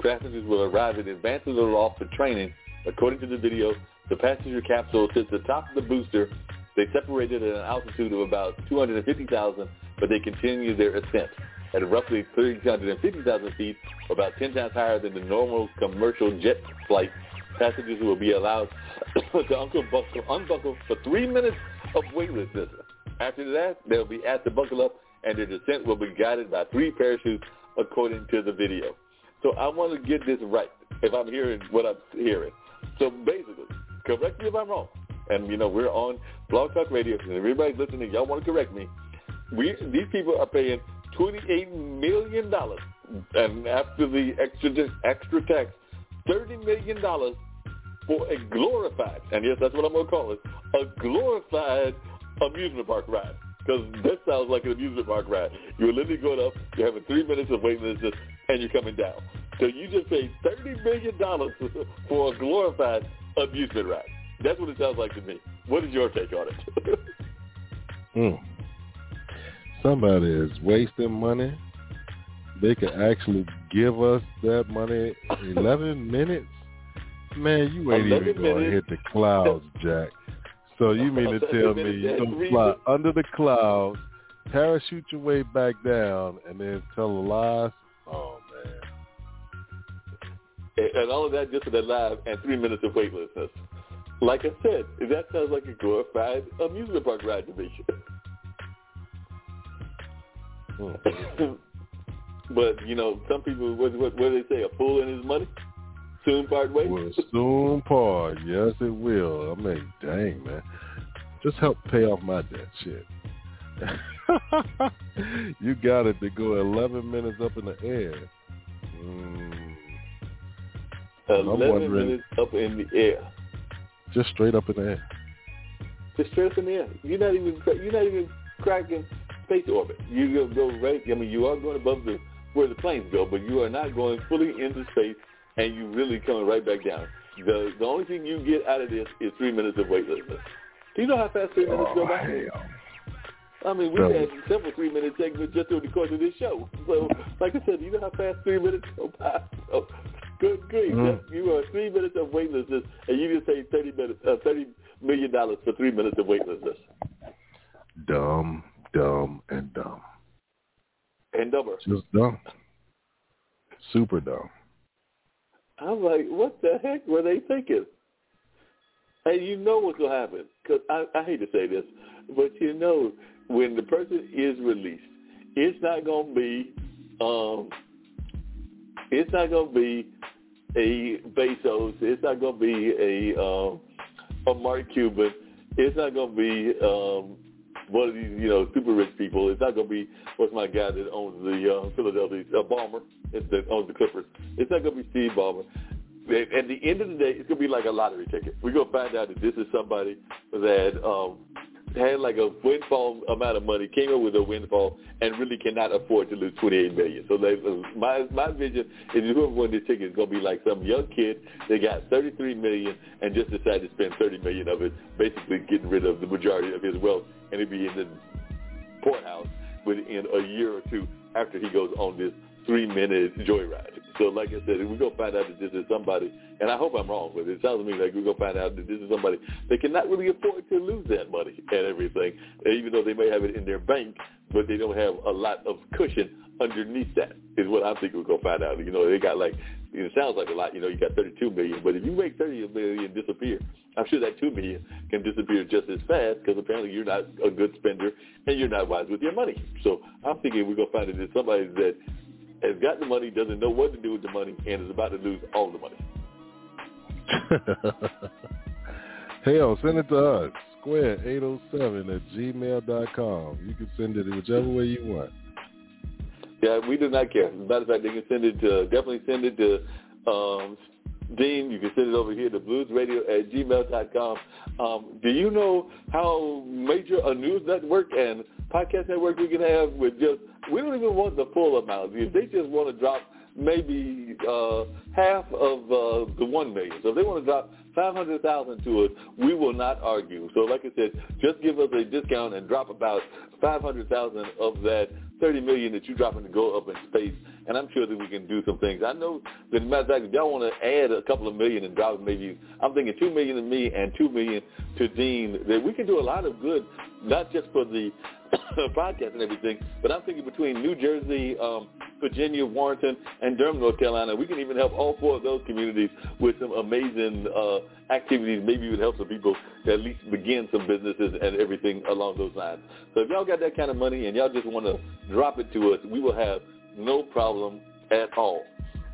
Passengers will arrive in advance of the loft for training. According to the video, the passenger capsule sits atop the booster. They separated at an altitude of about 250,000, but they continue their ascent at roughly 350,000 feet, about 10 times higher than the normal commercial jet flight. Passengers will be allowed to unbuckle, unbuckle for three minutes of weightlessness. After that, they'll be asked to buckle up, and their descent will be guided by three parachutes, according to the video. So I want to get this right if I'm hearing what I'm hearing. So basically, correct me if I'm wrong. And, you know, we're on Blog Talk Radio, and everybody's listening. Y'all want to correct me. We These people are paying $28 million, and after the extra, extra tax, $30 million for a glorified, and yes, that's what I'm to call it, a glorified amusement park ride. Because this sounds like an amusement park ride. You're literally going up, you're having three minutes of weightlessness, and you're coming down. So you just paid $30 million for a glorified amusement ride. That's what it sounds like to me. What is your take on it? mm. somebody is wasting money. They could actually give us that money 11 minutes. Man, you ain't even going to hit the clouds, Jack. So you mean to tell me you don't fly under the clouds, parachute your way back down, and then tell a lie? Oh, man. And all of that just for that live and three minutes of weightlessness. Like I said, that sounds like a glorified amusement park ride to me. but you know, some people what, what what do they say? A fool in his money soon part ways. Will soon part. Yes, it will. I mean, dang man, just help pay off my debt. Shit. you got it to go 11 minutes up in the air. Mm. 11 minutes up in the air. Just straight up in the air. Just straight up in the air. You're not even you're not even cracking space orbit. you're go right. I mean, you are going above the where the planes go, but you are not going fully into space, and you really coming right back down. The the only thing you get out of this is three minutes of weightlessness. Do you know how fast three minutes oh, go by? Hell. I mean, we've had several three-minute segments just over the course of this show. So, like I said, you know how fast three minutes go by? So, good grief. Mm. You are three minutes of weightlessness, and you just paid 30, minutes, uh, $30 million for three minutes of weightlessness. Dumb, dumb, and dumb. And dumber. Just dumb. Super dumb. I'm like, what the heck were they thinking? And you know what's going to happen. Because I, I hate to say this, but you know when the person is released, it's not going to be, um, it's not going to be a Bezos. It's not going to be a um, a Mark Cuban. It's not going to be um, one of these, you know, super rich people. It's not going to be what's my guy that owns the uh, Philadelphia uh, Bomber, that owns the Clippers. It's not going to be Steve Ballmer. At the end of the day, it's going to be like a lottery ticket. We're going to find out that this is somebody that um, had like a windfall amount of money, came up with a windfall, and really cannot afford to lose twenty eight million. So they, uh, my my vision is whoever won this ticket is to be like some young kid that got thirty three million and just decided to spend thirty million of it, basically getting rid of the majority of his wealth, and he'd be in the poorhouse within a year or two after he goes on this three minute joyride. So like I said, we're gonna find out that this is somebody, and I hope I'm wrong, but it sounds to me like we're gonna find out that this is somebody that cannot really afford to lose that money and everything, even though they may have it in their bank, but they don't have a lot of cushion underneath that. Is what I'm thinking we're gonna find out. You know, they got like it sounds like a lot. You know, you got 32 million, but if you make 30 million disappear, I'm sure that 2 million can disappear just as fast because apparently you're not a good spender and you're not wise with your money. So I'm thinking we're gonna find it in somebody that has got the money, doesn't know what to do with the money, and is about to lose all the money. Hell, send it to us. Square807 at gmail.com. You can send it whichever way you want. Yeah, we do not care. As a matter of fact, they can send it to, definitely send it to um, Dean. You can send it over here to bluesradio at gmail.com. Um, do you know how major a news network and podcast network we can have with just, we don't even want the full amount. If they just want to drop maybe uh, half of uh, the one million. So if they want to drop five hundred thousand to us, we will not argue. So like I said, just give us a discount and drop about five hundred thousand of that thirty million that you're dropping to go up in space. And I'm sure that we can do some things. I know that matter of fact, if y'all want to add a couple of million and drop maybe, I'm thinking two million to me and two million to Dean, that we can do a lot of good, not just for the podcast and everything, but I'm thinking between New Jersey, um, Virginia, Warrenton, and Durham, North Carolina, we can even help all four of those communities with some amazing uh, activities. Maybe even help some people to at least begin some businesses and everything along those lines. So if y'all got that kind of money and y'all just want to drop it to us, we will have no problem at all.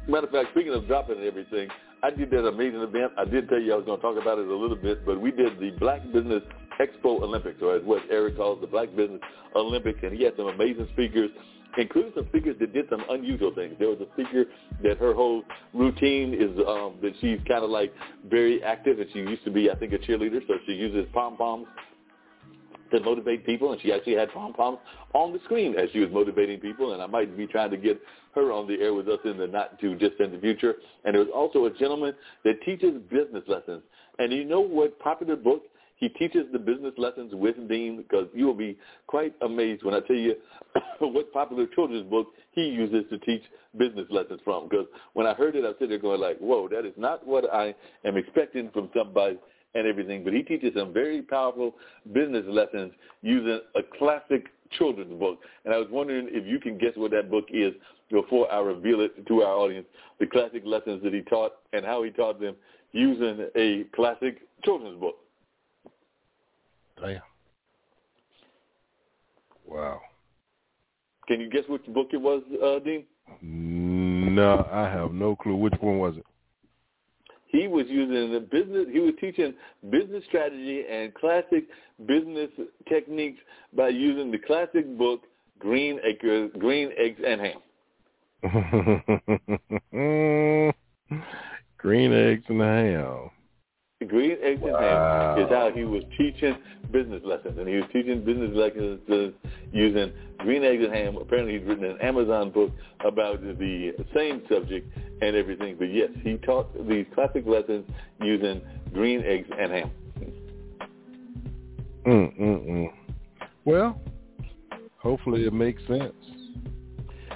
Matter of fact, speaking of dropping everything, I did that amazing event. I did tell you I was going to talk about it a little bit, but we did the Black Business Expo Olympics, or as what Eric calls the Black Business Olympics, and he had some amazing speakers, including some speakers that did some unusual things. There was a speaker that her whole routine is um, that she's kind of like very active, and she used to be, I think, a cheerleader, so she uses pom-poms to motivate people, and she actually had pom-poms on the screen as she was motivating people, and I might be trying to get her on the air with us in the not too distant future. And there was also a gentleman that teaches business lessons. And you know what popular book He teaches the business lessons with Dean because you will be quite amazed when I tell you what popular children's book he uses to teach business lessons from. Because when I heard it, I was sitting there going like, whoa, that is not what I am expecting from somebody and everything. But he teaches some very powerful business lessons using a classic children's book. And I was wondering if you can guess what that book is before I reveal it to our audience, the classic lessons that he taught and how he taught them using a classic children's book. Damn. Wow. Can you guess which book it was, uh, Dean? No, I have no clue. Which one was it? He was using the business. He was teaching business strategy and classic business techniques by using the classic book Green Green Eggs and Ham. Green eggs and ham. Green Eggs and Wow. Ham is how he was teaching business lessons, and he was teaching business lessons using Green Eggs and Ham. Apparently, he's written an Amazon book about the same subject and everything. But yes, he taught these classic lessons using Green Eggs and Ham. Mm mm mm. Well, hopefully it makes sense.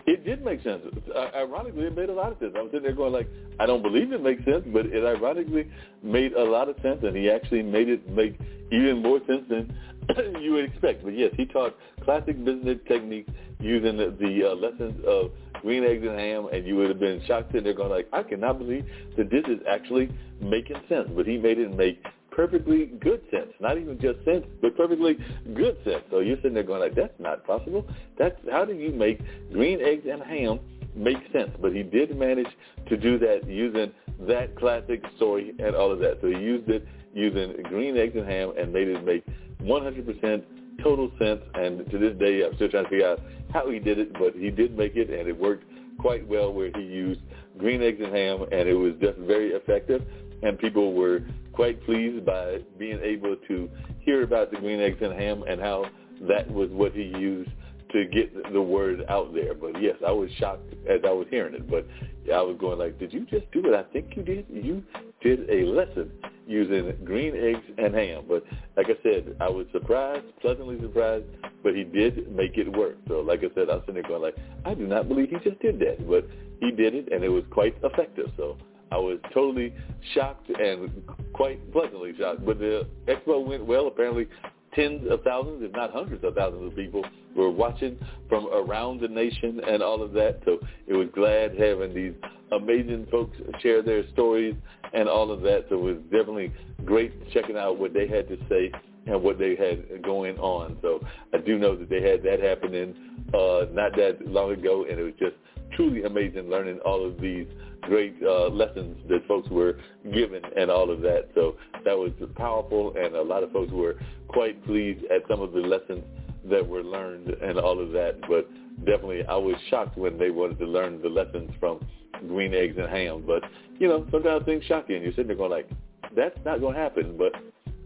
It did make sense. Uh, ironically, it made a lot of sense. I was sitting there going like, I don't believe it makes sense, but it ironically made a lot of sense, and he actually made it make even more sense than you would expect. But yes, he taught classic business techniques using the, the uh, lessons of green eggs and ham, and you would have been shocked sitting there going like, I cannot believe that this is actually making sense. But he made it make perfectly good sense. Not even just sense, but perfectly good sense. So you're sitting there going like, that's not possible. That's how do you make green eggs and ham make sense? But he did manage to do that using that classic story and all of that. So he used it using green eggs and ham and made it make 100% total sense. And to this day, I'm still trying to figure out how he did it, but he did make it, and it worked quite well where he used green eggs and ham, and it was just very effective. And people were quite pleased by being able to hear about the green eggs and ham and how that was what he used to get the word out there. But yes, I was shocked as I was hearing it. But I was going like, did you just do what I think you did? You did a lesson using green eggs and ham. But like I said, I was surprised, pleasantly surprised, but he did make it work. So like I said, I was sitting there going like, I do not believe he just did that. But he did it, and it was quite effective. So I was totally shocked and quite pleasantly shocked. But the expo went well. Apparently, tens of thousands, if not hundreds of thousands of people were watching from around the nation and all of that. So it was glad having these amazing folks share their stories and all of that. So it was definitely great checking out what they had to say and what they had going on. So I do know that they had that happening uh, not that long ago, and it was just truly amazing learning all of these great uh, lessons that folks were given and all of that. So that was powerful, and a lot of folks were quite pleased at some of the lessons that were learned and all of that. But definitely, I was shocked when they wanted to learn the lessons from green eggs and ham. But you know, sometimes things shock you, and you're sitting there going like, "That's not going to happen," but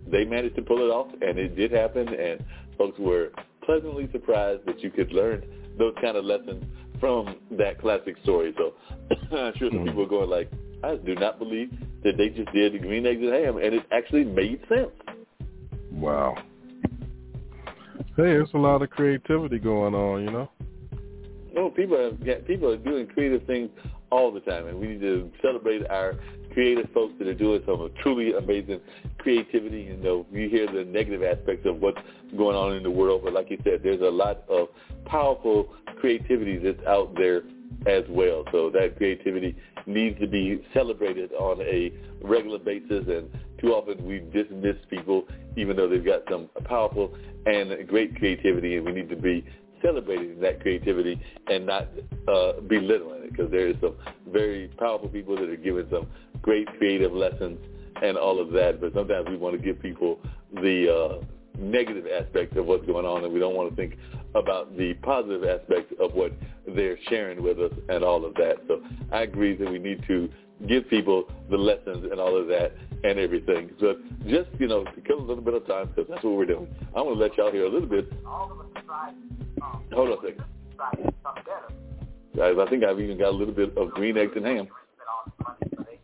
they managed to pull it off, and it did happen, and folks were pleasantly surprised that you could learn those kind of lessons from that classic story. So I'm sure some mm-hmm. people are going like, I do not believe that they just did the green eggs and ham, and it actually made sense. Wow. Hey, there's a lot of creativity going on, you know. No, people are people are doing creative things all the time, and we need to celebrate our creative folks that are doing some truly amazing creativity. You know, you hear the negative aspects of what's going on in the world, but like you said, there's a lot of powerful creativity that's out there as well. So that creativity needs to be celebrated on a regular basis, and too often we dismiss people even though they've got some powerful and great creativity, and we need to be celebrating that creativity and not uh, belittling it because there is some very powerful people that are giving some great creative lessons and all of that. But sometimes we want to give people the uh, negative aspect of what's going on, and we don't want to think about the positive aspect of what they're sharing with us and all of that. So I agree that we need to give people the lessons and all of that and everything. So just, you know, to kill a little bit of time, because that's what we're doing, I'm going to let y'all hear a little bit. Hold on a second. Guys, I think I've even got a little bit of green eggs and ham But on Monday, so they,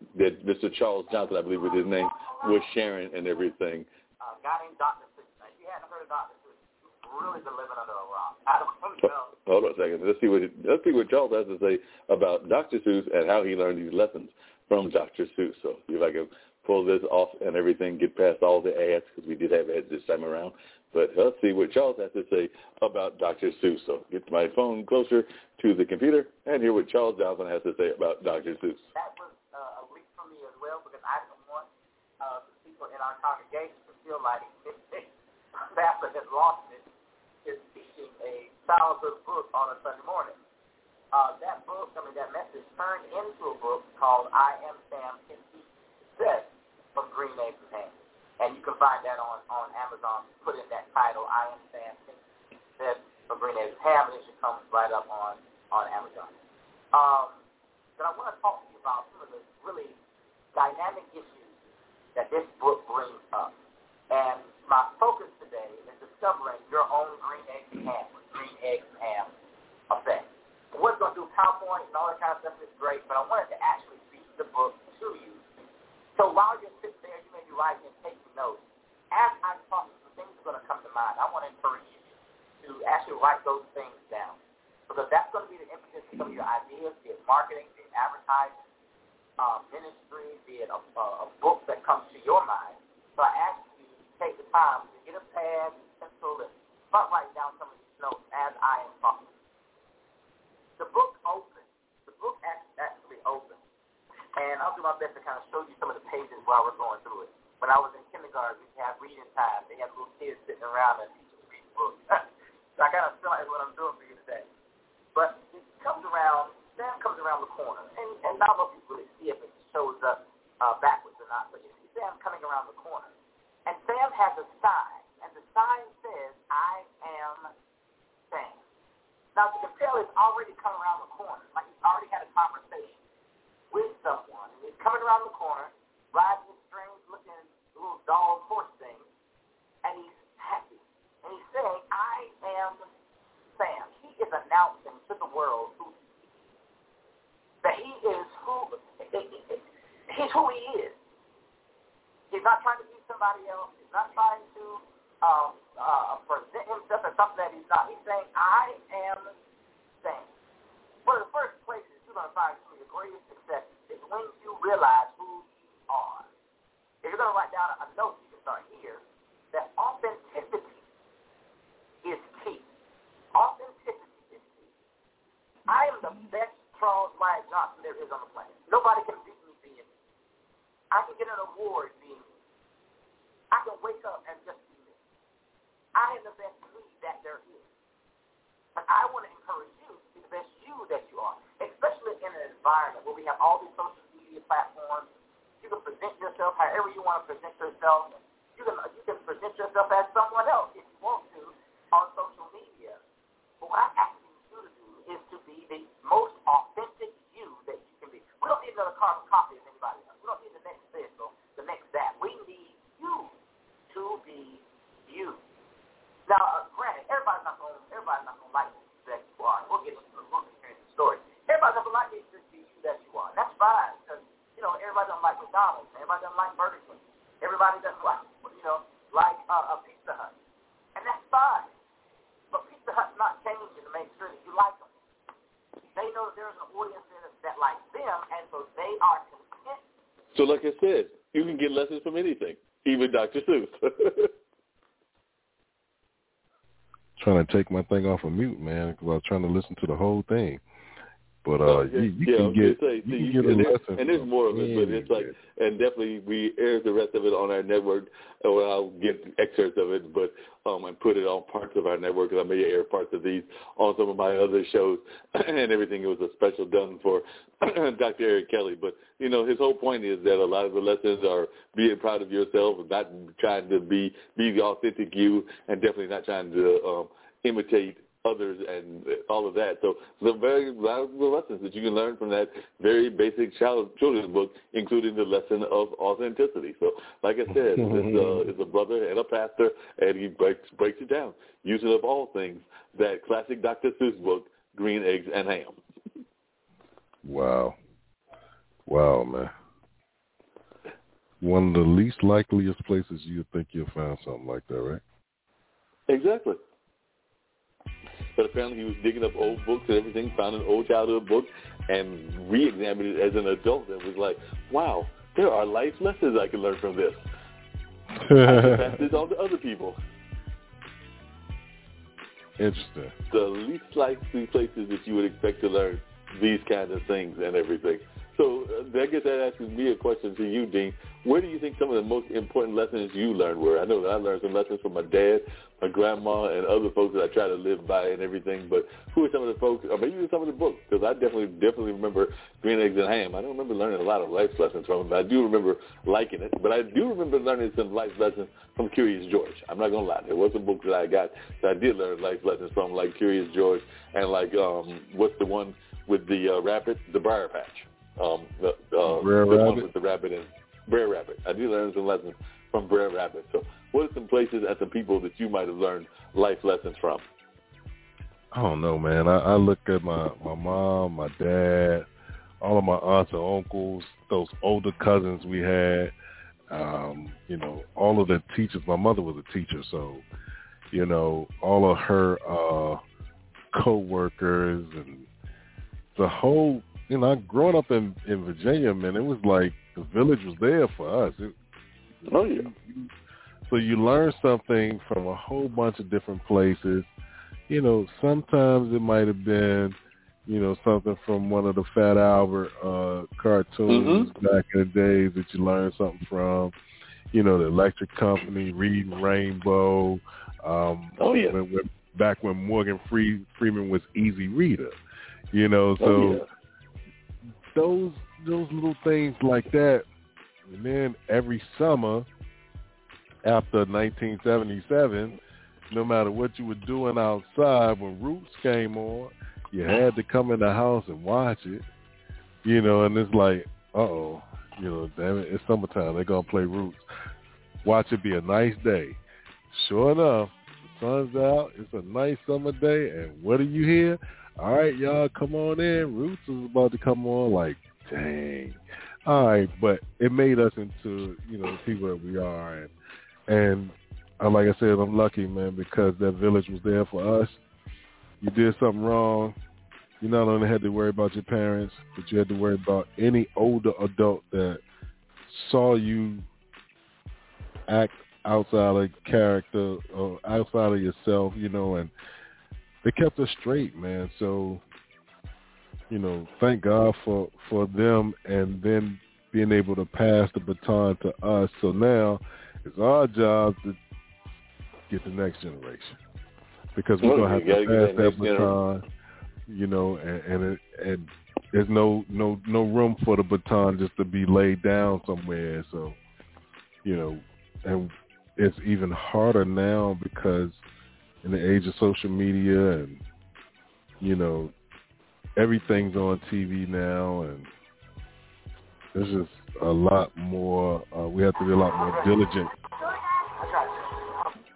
they that Mr. Charles Johnson, I believe was his name, was Sharon and everything. A guy named Dr. Seuss. If you hadn't heard of Dr. Seuss, really been living under a rock. I don't know. Hold on a second. Let's see what let's see what Charles has to say about Dr. Seuss and how he learned these lessons from Dr. Seuss. So if I can pull this off and everything, get past all the ads because we did have ads this time around. But let's see what Charles has to say about Dr. Seuss. So get my phone closer to the computer and hear what Charles Johnson has to say about Dr. Seuss. That was uh, a leap for me as well because I didn't want uh, the people in our congregation to feel like Pastor has lost it is teaching a childhood book on a Sunday morning. Uh, that book, I mean, that message turned into a book called I Am Sam Can Teach Success from Green Eggs and you can find that on, on Amazon. Put in that title, I Am Sam Can Teach Success from Green Eggs and Ham, and it should come right up on, on Amazon. Um, but I want to talk to you about some of the really dynamic issues that this book brings up. And my focus today is discovering your own green eggs and ham, green eggs and ham effect. We're going to do PowerPoint and all that kind of stuff is great, but I wanted to actually read the book to you. So while you're sitting there, you may be writing and taking notes. As I'm talking, some things are going to come to mind. I want to encourage you to actually write those things down because that's going to be the impetus for some of your ideas, be it marketing, be it advertising, uh, ministry, be it a, a, a book that comes to your mind. So I ask you to take the time to get a pad, and pencil, and start writing down some of these notes as I am talking. The book opens. The book actually opens. And I'll do my best to kind of show you some of the pages while we're going through it. When I was in kindergarten, we had reading time. They had little kids sitting around and teachers reading books. so I kind of feel like what I'm doing for you today. But it comes around, Sam comes around the corner. And, and know if you really see if it shows up uh, backwards or not, but you see Sam coming around the corner. And Sam has a sign, and the sign says, I am Sam. Now, you can tell he's already come around the corner, like he's already had a conversation with someone. And he's coming around the corner, riding this strange-looking little dog horse thing, and he's happy. And he's saying, I am Sam. He is announcing to the world who he is. That he is who, he's who he is. He's not trying to be somebody else. He's not trying to um, uh, present himself as something that he's not. He's saying, I am. One of the first places you're going to find some your greatest success is when you realize who you are. If you're going to write down a note, you can start here, that authenticity is key. Authenticity is key. I am the best Charles Wyatt Johnson there is on the planet. Nobody can beat me being me. I can get an award being. I can wake up and just be me. I am the best me that there is. But I want to encourage you to be the best you that you are, especially in an environment where we have all these social media platforms. You can present yourself however you want to present yourself. You can you can present yourself as someone else if you want to on social media. But what I ask you to do is to be the most authentic you that you can be. We don't need another carbon copy of anybody else. We don't need the next this or the next that. We need you to be you. Now, uh, granted, everybody's not going everybody's not going to like you that you are. We'll get into we'll get the story. Everybody's not going to like you to you that you are. That's fine because you know everybody doesn't like McDonald's. Everybody doesn't like Burger King. Everybody doesn't like you know like uh, a Pizza Hut, and that's fine. But Pizza Hut's not changing to make sure that you like them. They know that there's an audience that likes them, and so they are content. So like I said, you can get lessons from anything, even Dr. Seuss. trying to take my thing off of mute, man, because I was trying to listen to the whole thing. But uh, Oh, you, you yeah, can get say, you see, can get a and there's, lesson. and there's more of it, but it's like, and definitely we air the rest of it on our network, or I'll get excerpts of it, but um, and put it on parts of our network. Because I may air parts of these on some of my other shows and everything. It was a special done for Dr. Eric Kelly, but you know his whole point is that a lot of the lessons are being proud of yourself, not trying to be be the authentic you, and definitely not trying to um, imitate others and all of that. So the very valuable lessons that you can learn from that very basic child children's book, including the lesson of authenticity. So, like I said, this uh, is a brother and a pastor, and he breaks breaks it down using of all things that classic Dr. Seuss book, Green Eggs and Ham. Wow, wow, man. one of the least likeliest places you'd think you'll find something like that, right? Exactly. But apparently he was digging up old books and everything, found an old childhood book, and re-examined it as an adult. And was like, wow, there are life lessons I can learn from this. I can pass this on to other people. Interesting. The least likely places that you would expect to learn these kind of things and everything. So uh, I guess that asks me a question to you, Dean. Where do you think some of the most important lessons you learned were? I know that I learned some lessons from my dad, my grandma, and other folks that I try to live by and everything. But who are some of the folks, or maybe some of the books? Because I definitely, definitely remember Green Eggs and Ham. I don't remember learning a lot of life lessons from it, but I do remember liking it. But I do remember learning some life lessons from Curious George. I'm not gonna lie. There was some books that I got that I did learn life lessons from, like Curious George, and like um, what's the one with the uh, rabbit, the Briar Patch. Um, the uh, Brer the one Rabbit? with the rabbit and Brer Rabbit. I did learn some lessons from Brer Rabbit. So, what are some places and some people that you might have learned life lessons from? I don't know, man. I, I look at my my mom, my dad, all of my aunts and uncles, those older cousins we had. Um, you know, all of the teachers. My mother was a teacher, so you know, all of her uh co-workers and the whole. You know, growing up in in Virginia, man, it was like the village was there for us. It, Oh yeah. so you learn something from a whole bunch of different places. You know, sometimes it might have been, you know, something from one of the Fat Albert uh cartoons back in the days that you learned something from. You know, the Electric Company, Reading Rainbow. Um Oh yeah. when, when, back when Morgan Free, Freeman was Easy Reader. You know, so oh yeah. Those those little things like that. And then every summer after 1977, no matter what you were doing outside, when Roots came on, you had to come in the house and watch it. You know, and it's like, oh, you know, damn it, it's summertime. They're gonna play Roots. Watch it be a nice day. Sure enough, the sun's out. It's a nice summer day, and what do you hear? All right, y'all, come on in. Roots is about to come on. Like, dang. All right, but it made us into you know people that we are, and and uh, like I said, I'm lucky, man, because that village was there for us. You did something wrong, you not only had to worry about your parents, but you had to worry about any older adult that saw you act outside of character or outside of yourself, you know, and they kept us straight, man. So, you know, thank God for for them, and then being able to pass the baton to us. So now it's our job to get the next generation because we're Well, gonna have to pass that baton, you know, and and, it, and there's no no no room for the baton just to be laid down somewhere. So, you know, and it's even harder now because in the age of social media and you know everything's on TV now and there's just a lot more uh, we have to be a lot more diligent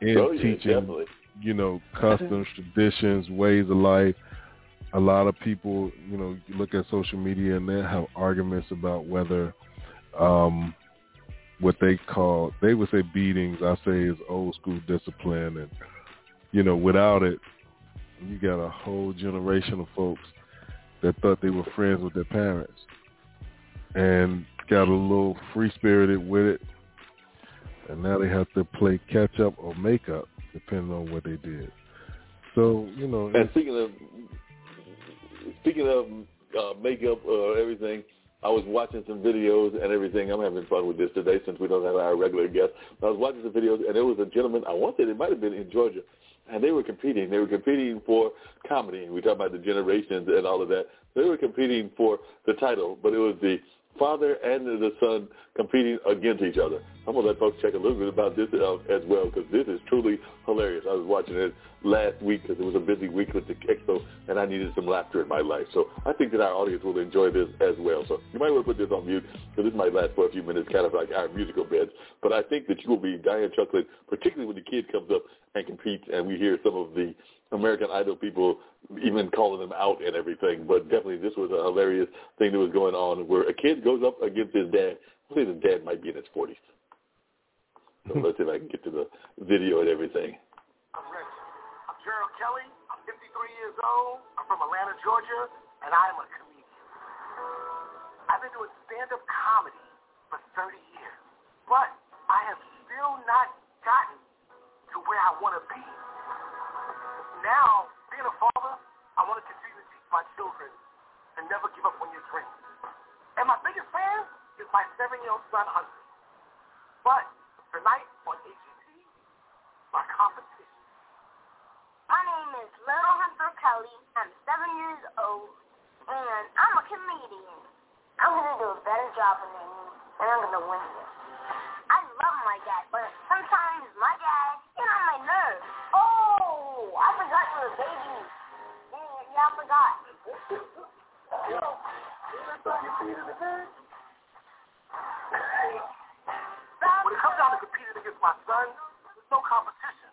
in oh yeah, teaching definitely. you know, customs, traditions, ways of life. A lot of people, you know, you look at social media and they have arguments about whether um what they call they would say beatings, I say is old school discipline and you know, without it you got a whole generation of folks that thought they were friends with their parents and got a little free spirited with it and now they have to play catch up or make up depending on what they did. So you know, And speaking of speaking of uh, makeup or everything, I was watching some videos and everything. I'm having fun with this today since we don't have our regular guest. I was watching some videos and there was a gentleman. I want to say it might have been in Georgia, and they were competing. They were competing for comedy. We talk about the generations and all of that. They were competing for the title, but it was the father and the son competing against each other. I'm gonna let folks check a little bit about this out as well because this is truly hilarious. I was watching it last week because it was a busy week with the expo, and I needed some laughter in my life. So I think that our audience will enjoy this as well. So you might want to put this on mute because this might last for a few minutes, kind of like our musical beds. But I think that you will be dying chuckling, particularly when the kid comes up and competes, and we hear some of the American Idol people even calling them out and everything. But definitely, this was a hilarious thing that was going on where a kid goes up against his dad. I think his dad might be in his 40s. So hmm. let's see if I can get to the video and everything. I'm Rich. I'm Gerald Kelly. I'm 53 years old. I'm from Atlanta, Georgia, and I'm a comedian. I've been doing stand-up comedy for 30 years, but I have still not gotten to where I want to be. Now, being a father, I want to continue to teach my children and never give up on your dreams. And my biggest fan is my seven-year-old son, Hunter. But tonight on AGT, my competition. My name is Little Hunter Kelly. I'm seven years old, and I'm a comedian. I'm gonna do a better job than him, and I'm gonna win this. I love my dad, but sometimes my dad I forgot you were a baby. Yeah, yeah, I forgot. When it comes down to competing against my son, there's no competition.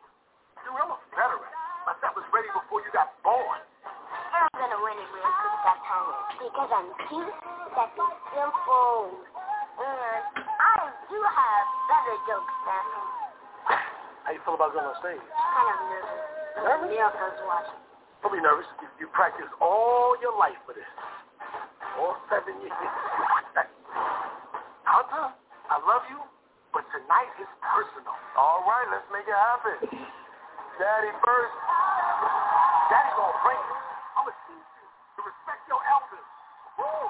Dude, I'm a veteran. My son was ready before you got born. I'm gonna win it real quick that time because I'm cute, sexy, simple, and I do have better jokes. How you feel about going on stage? Kind of nervous. Nervous? The others watching. Don't be nervous. You, you practice all your life for this. All seven years. Hunter, I love you, but tonight is personal. All right, let's make it happen. Daddy first. Daddy gonna bring it. I'm gonna teach you to respect your elders. Woo!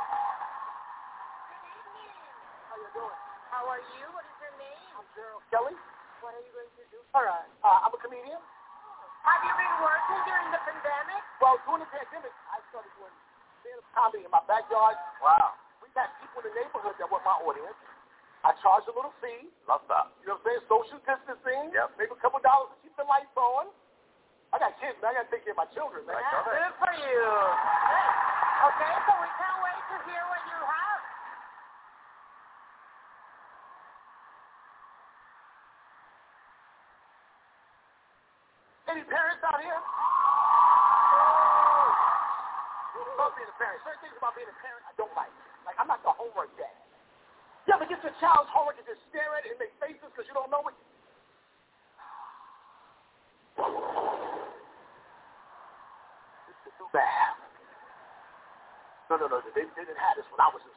How you doing? How are you? What is your name? I'm Gerald Kelly. What are you going to do? All right. Uh, I'm a comedian. Have you been working during the pandemic? Well, during the pandemic, I started doing stand-up comedy in my backyard. Wow. We got people in the neighborhood that were my audience. I charged a little fee. Love that. You know what I'm saying? Social distancing. Yep. Maybe a couple dollars to keep the lights on. I got kids, man. I got to take care of my children, man. Good for you. Okay, so we can't wait to hear what you have. Any parents out here? Love being parent. Certain things about being a parent I don't like. Like, I'm not the homework dad. You ever get your child's homework and just stare at it and make faces because you don't know it? This is too bad. No, no, no. They, they didn't have this when I was in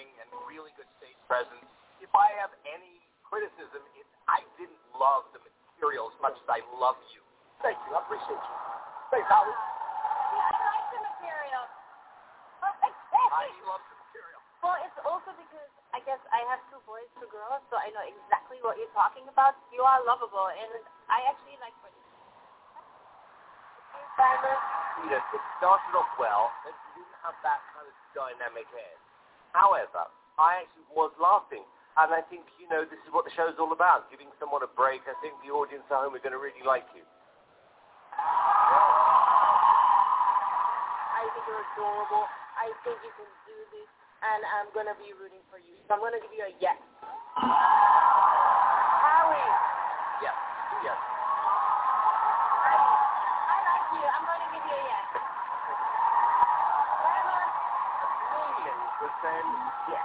timing and really good stage presence. If I have any criticism, it's I didn't love the material as much as I love you. Thank you. I appreciate you. Thanks, Howard. Yeah, I like the material. I love the material. Well, it's also because I guess I have two boys, two girls, so I know exactly what you're talking about. You are lovable, and I actually like what you Simon, Peter, it started off well, you didn't have that kind of dynamic end. However, I actually was laughing, and I think, you know, this is what the show's all about, giving someone a break. I think the audience at home are going to really like you. I think you're adorable. I think you can do this, and I'm gonna be rooting for you. So I'm gonna give you a yes. Howie, Yes, yes. Howie, I like you. I'm gonna give you a yes. Simon, Percent yes.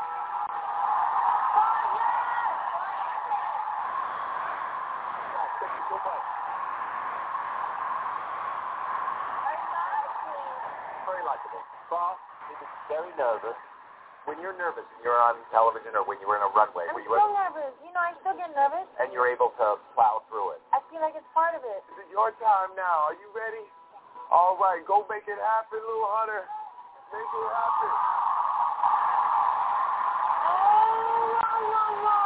oh Oh. Very likable. Boss, he very nervous. When you're nervous and you're on television or when you were in a runway, I'm were you still nervous. You know, I still get nervous. and you're able to plow through it. I feel like it's part of it. This is your time now. Are you ready? All right, go make it happen, little Hunter. Make it happen. Oh, whoa, whoa, whoa.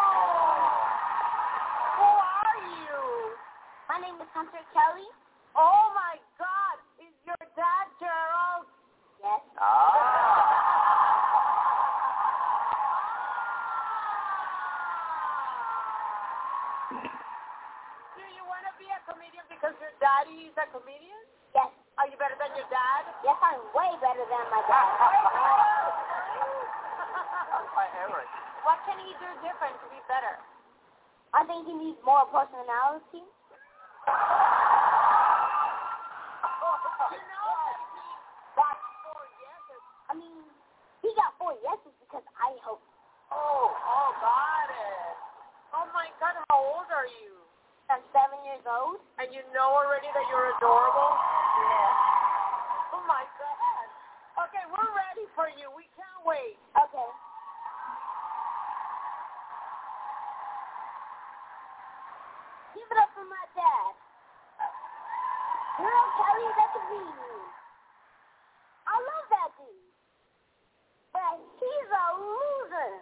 Who are you? My name is Hunter Kelly. Oh my God! Is your dad Gerald? Yes. Ah. Do you want to be a comedian because your daddy is a comedian? Yes. Are you better than your dad? Yes, I'm way better than my dad. Hi, Eric. what can he do different to be better? I think he needs more personality. You know that he got four yeses. I mean, he got four yeses because I hope. Oh, oh, got it. Oh my God, how old are you? I'm seven years old. And you know already that you're adorable? Yeah. Oh my God. Okay, we're ready for you. We can't wait. Okay. Give it up for my dad. Girl Kelly, that's a comedian. I love that dude. But he's a loser.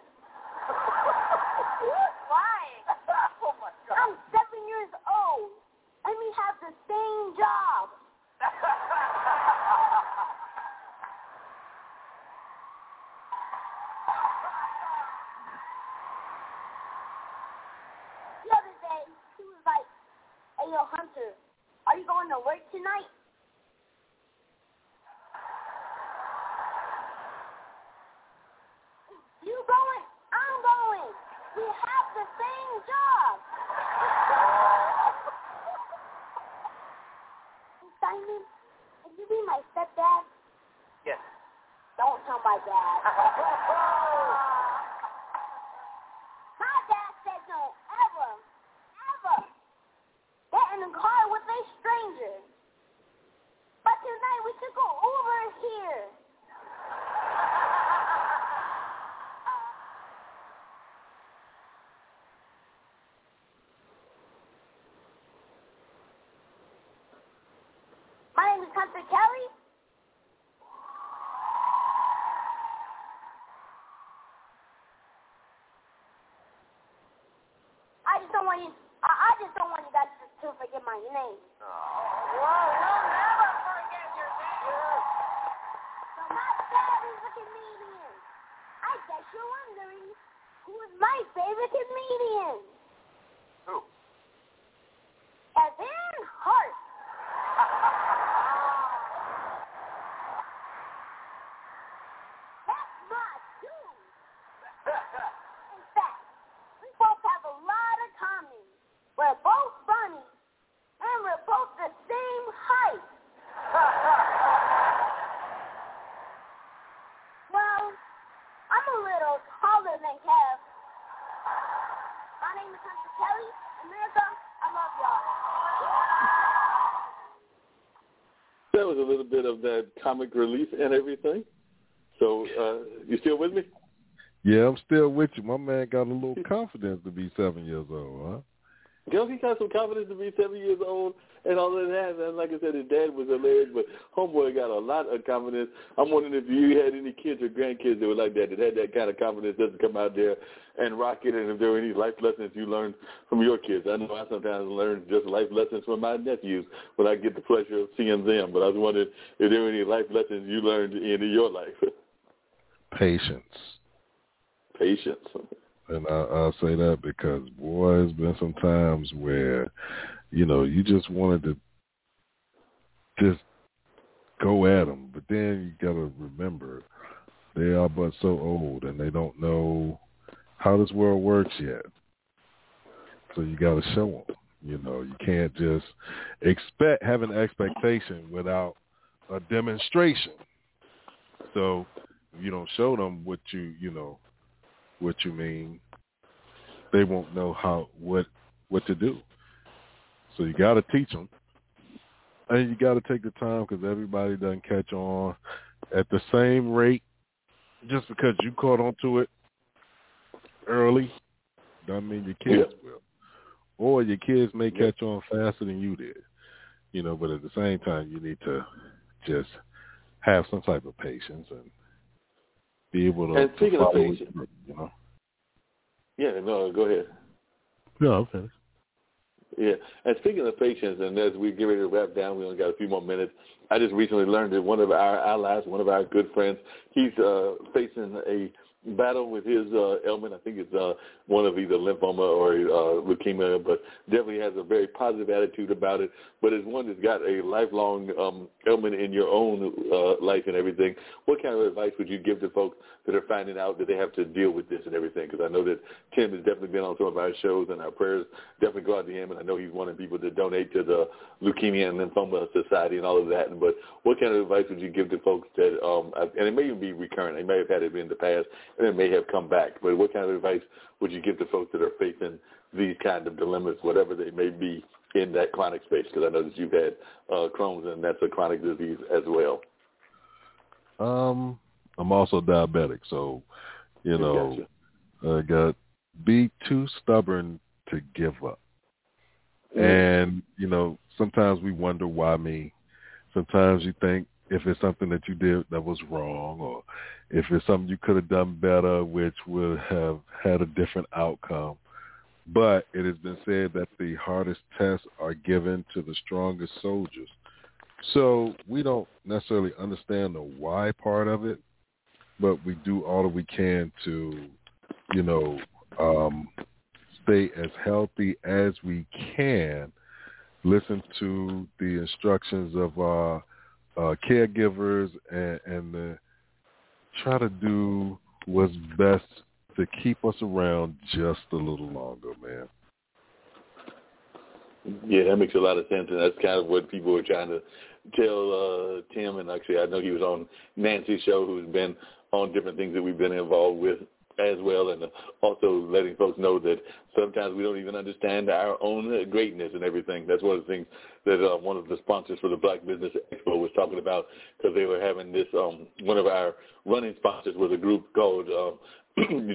Why? oh, my God. I'm seven years old, and we have the same job. The other day, he was like, "Hey, yo, Hunter, are you going to work tonight?" You going? I'm going. We have the same job. Hey, Simon, can you be my stepdad? yes. Don't tell my dad. My dad said don't ever, ever get in a car with a stranger. But tonight we took an Uber here. My name is Hunter Kelly. I just don't want you. I, I just don't want you guys to, to forget my name. Whoa, we'll never forget your name. So my a comedian. I guess you're wondering who is my favorite comedian? Who? Kevin Hart. That's my dude. In fact, we both have a lot of common. We're both funny, and we're both the same height. Well, I'm a little taller than Kev. My name is Hunter Kelly. America, I love y'all. That was a little bit of that comic relief and everything. So, uh, you still with me? Yeah, I'm still with you. My man got a little confidence to be seven years old, huh? Girl, he got some confidence to be seven years old and all of that. And like I said, his dad was hilarious, but homeboy got a lot of confidence. I'm wondering if you had any kids or grandkids that were like that, that had that kind of confidence just to come out there and rock it, and if there were any life lessons you learned from your kids. I know I sometimes learn just life lessons from my nephews when I get the pleasure of seeing them, but I was wondering if there were any life lessons you learned in your life. Patience. Patience. And I, I'll say that because, boy, there's been some times where, you know, you just wanted to just go at them. But then you got to remember they are but so old and they don't know how this world works yet. So you got to show them. You know, you can't just expect have an expectation without a demonstration. So if you don't show them what you you know what you mean, they won't know how what what to do. So you got to teach them, and you got to take the time because everybody doesn't catch on at the same rate. Just because you caught onto it early, doesn't mean your kids yeah. will, or your kids may yeah. catch on faster than you did. You know, but at the same time, you need to just have some type of patience and be able to. And speaking of patience, you know. Yeah, no, go ahead. No, okay. Yeah, and speaking of patience, and as we get ready to wrap down, we only got a few more minutes. I just recently learned that one of our allies, one of our good friends, he's uh, facing a battle with his uh, ailment. I think it's uh, one of either lymphoma or uh, leukemia, but definitely has a very positive attitude about it. But as one that's got a lifelong um, in your own uh, life and everything, what kind of advice would you give to folks that are finding out that they have to deal with this and everything? Because I know that Tim has definitely been on some of our shows, and our prayers definitely go out to him. And I know he's the people that donate to the Leukemia and Lymphoma Society and all of that. But what kind of advice would you give to folks that, um, and it may even be recurrent, they may have had it in the past, and it may have come back. But what kind of advice would you give to folks that are facing these kind of dilemmas, whatever they may be in that chronic space? Because I know that you've had uh, Crohn's, and that's a chronic disease as well. Um, I'm also diabetic, so you know, I got be too stubborn to give up. Mm-hmm. And you know, sometimes we wonder why me. Sometimes you think if it's something that you did that was wrong or if it's something you could have done better which would have had a different outcome. But it has been said that the hardest tests are given to the strongest soldiers. So we don't necessarily understand the why part of it, but we do all that we can to, you know, um, stay as healthy as we can, listen to the instructions of our uh, caregivers and, and the, try to do what's best to keep us around just a little longer, man. Yeah, that makes a lot of sense, and that's kind of what people were trying to tell uh, Tim. And actually, I know he was on Nancy's show, who's been on different things that we've been involved with as well, and also letting folks know that sometimes we don't even understand our own greatness and everything. That's one of the things that uh, one of the sponsors for the Black Business Expo was talking about because they were having this. Um, one of our running sponsors was a group called uh,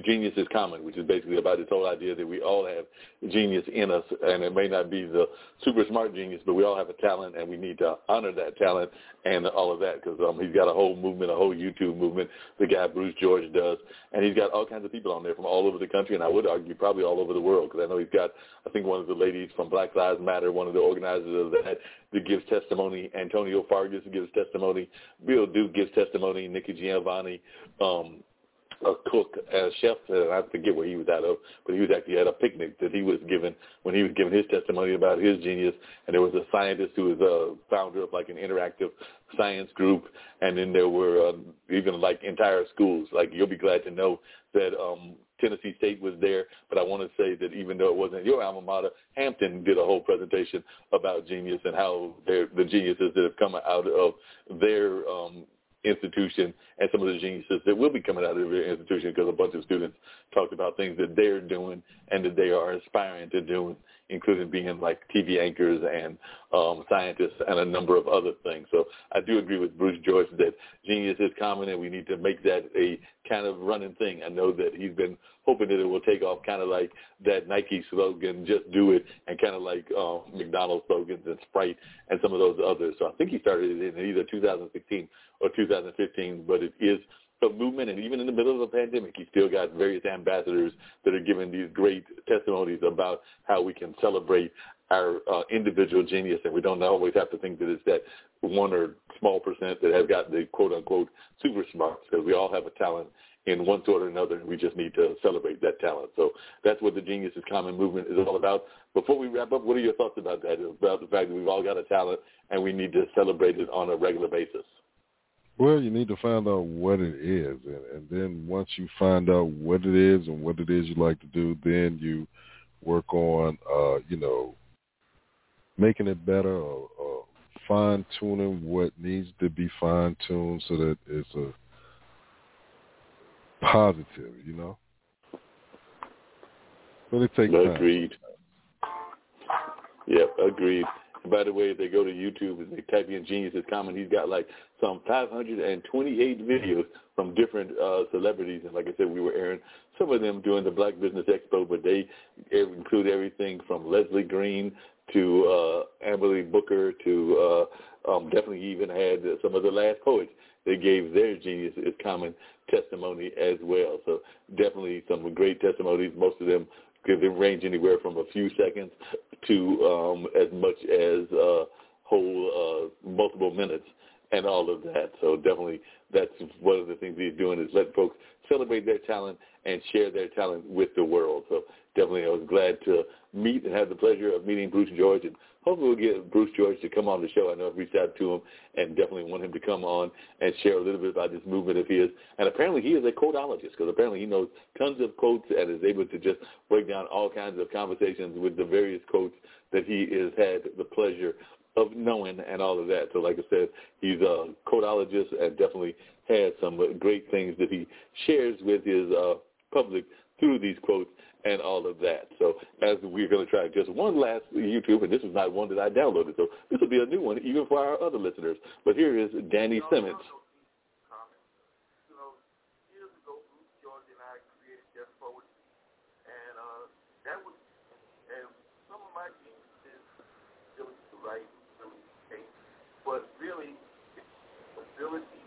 genius is common, which is basically about this whole idea that we all have genius in us, and it may not be the super smart genius, but we all have a talent, and we need to honor that talent and all of that. Because um, he's got a whole movement, a whole YouTube movement. The guy Bruce George does, and he's got all kinds of people on there from all over the country, and I would argue probably all over the world. Because I know he's got, I think one of the ladies from Black Lives Matter, one of the organizers of that, that gives testimony. Antonio Fargas gives testimony. Bill Duke gives testimony. Nikki Giovanni. Um, a cook, a chef, and I forget where he was out of, but he was actually at a picnic that he was given when he was giving his testimony about his genius. And there was a scientist who was a founder of like an interactive science group, and then there were uh, even like entire schools. Like you'll be glad to know that um, Tennessee State was there, but I want to say that even though it wasn't your alma mater, Hampton did a whole presentation about genius and how the geniuses that have come out of their um, institution and some of the geniuses that will be coming out of the institution because a bunch of students talked about things that they're doing and that they are aspiring to do including being like TV anchors and um, scientists and a number of other things. So I do agree with Bruce George that genius is common and we need to make that a kind of running thing. I know that he's been hoping that it will take off kind of like that Nike slogan, just do it, and kind of like uh, McDonald's slogans and Sprite and some of those others. So I think he started it in either 2016 or 2015, but it is a movement, and even in the middle of a pandemic, he still got various ambassadors that are giving these great testimonies about how we can celebrate our uh, individual genius, and we don't always have to think that it's that one or small percent that have got the quote unquote super smarts, because we all have a talent in one sort or another, and we just need to celebrate that talent. So that's what the Genius is Common movement is all about. Before we wrap up, what are your thoughts about that? About the fact that we've all got a talent and we need to celebrate it on a regular basis. Well, you need to find out what it is, and, and then once you find out what it is and what it is you like to do, then you work on, uh, you know, making it better or, or fine tuning what needs to be fine tuned so that it's a positive, you know. But it takes agreed. time. Agreed. Yep, agreed. By the way, if they go to YouTube and they type in Genius is Common, he's got like some 528 videos from different uh, celebrities. And like I said, we were airing some of them during the Black Business Expo, but they include everything from Leslie Green to uh, Amberly Booker to uh, um, definitely even had some of the last poets. They gave their Genius is Common testimony as well. So definitely some great testimonies. Most of them they range anywhere from a few seconds to um, as much as uh, whole uh, multiple minutes and all of that. So definitely that's one of the things he's doing is let folks celebrate their talent and share their talent with the world. So definitely I was glad to meet and have the pleasure of meeting Bruce George and hopefully we'll get Bruce George to come on the show. I know I've reached out to him and definitely want him to come on and share a little bit about this movement of his. And apparently he is a quotologist because apparently he knows tons of quotes and is able to just break down all kinds of conversations with the various quotes that he has had the pleasure of knowing and all of that. So like I said, he's a quotologist and definitely has some great things that he shares with his uh, public through these quotes and all of that. So as we're going to try just one last YouTube, and this is not one that I downloaded, so this will be a new one even for our other listeners. But here is Danny Simmons. But really, ability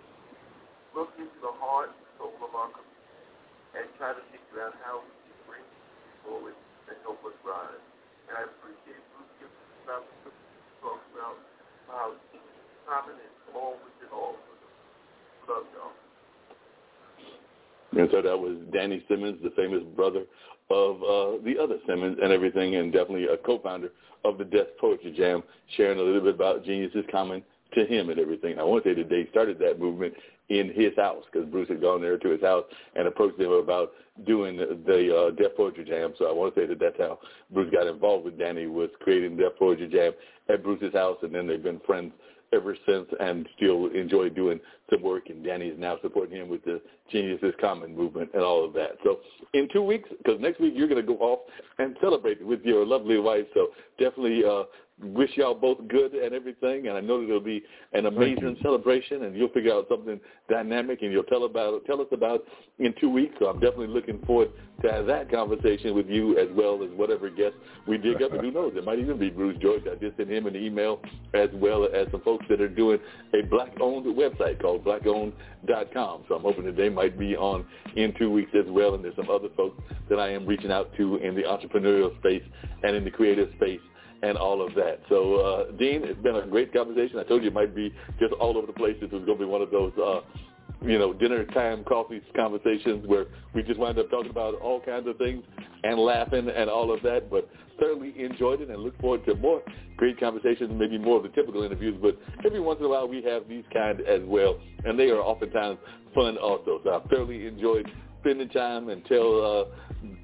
look into the heart and soul of our community and try to figure out how we can bring forward and help us rise. And I appreciate Bruce giving us an opportunity to talk about how common is all within all of us. Love y'all. And so that was Danny Simmons, the famous brother of uh, the other Simmons and everything, and definitely a co-founder of the Def Poetry Jam, sharing a little bit about Genius is Common to him and everything. I want to say that they started that movement in his house because Bruce had gone there to his house and approached him about doing the, the uh, Def Poetry Jam. So I want to say that that's how Bruce got involved with Danny was creating Def Poetry Jam at Bruce's house, and then they've been friends ever since and still enjoy doing some work. And Danny is now supporting him with the Geniuses Common movement and all of that. So in two weeks, because next week you're going to go off and celebrate with your lovely wife. So definitely uh, wish y'all both good and everything. And I know that it'll be an amazing celebration, and you'll figure out something dynamic, and you'll tell about tell us about in two weeks. So I'm definitely looking forward to have that conversation with you as well as whatever guests we dig up. And who knows, it might even be Bruce George. I just sent him an email as well as some folks that are doing a black-owned website called blackowned.com. So I'm hoping that they might be on in two weeks as well. And there's some other folks that I am reaching out to in the entrepreneurial space and in the creative space and all of that. So, uh, Dean, it's been a great conversation. I told you it might be just all over the place. This was going to be one of those, uh, you know, dinner time coffee conversations where we just wind up talking about all kinds of things and laughing and all of that. But thoroughly enjoyed it and look forward to more great conversations, maybe more of the typical interviews. But every once in a while we have these kind as well, and they are oftentimes fun also. So I've thoroughly enjoyed spending time and tell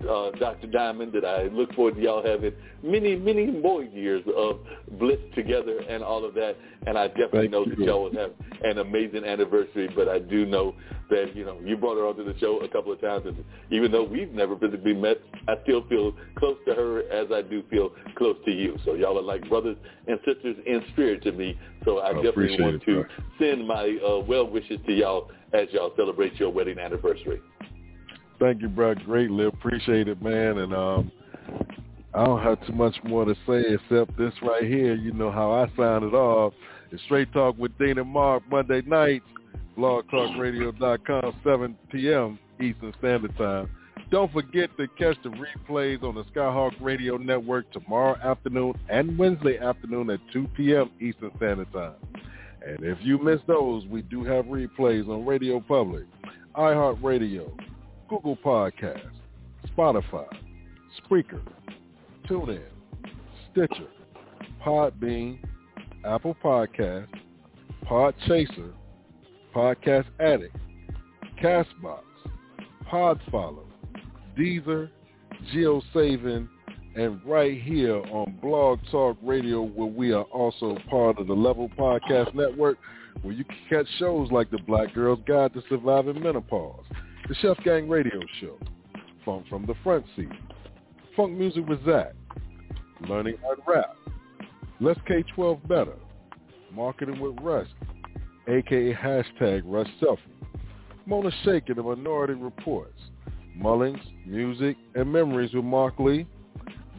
uh, uh, Dr. Diamond that I look forward to y'all having many, many more years of bliss together and all of that. And I definitely Thank know you. that y'all will have an amazing anniversary. But I do know that you know you brought her onto the show a couple of times, and even though we've never physically met, I still feel close to her as I do feel close to you. So y'all are like brothers and sisters in spirit to me. So I, I definitely want it, to send my uh, well wishes to y'all as y'all celebrate your wedding anniversary. Thank you, bro. Greatly appreciate it, man. And um, I don't have too much more to say except this right here. You know how I sign it off. It's Straight Talk with Dean and Mark Monday nights, blogtalkradio.com, 7 p.m. Eastern Standard Time. Don't forget to catch the replays on the Skyhawk Radio Network tomorrow afternoon and Wednesday afternoon at 2 p.m. Eastern Standard Time. And if you miss those, we do have replays on Radio Public, iHeartRadio, Google Podcasts, Spotify, Spreaker, TuneIn, Stitcher, Podbean, Apple Podcasts, Podchaser, Podcast Addict, Castbox, Podfollow, Deezer, JioSaavn, and right here on Blog Talk Radio where we are also part of the Level Podcast Network where you can catch shows like the Black Girl's Guide to Surviving Menopause, the Chef Gang Radio Show, Funk from the Front Seat, Funk Music with Zach, Learning how to Rap, Let's K-12 Better, Marketing with Russ, aka hashtag Russ Selfie, Mona Shaker, The Minority Reports, Mullings, Music, and Memories with Mark Lee,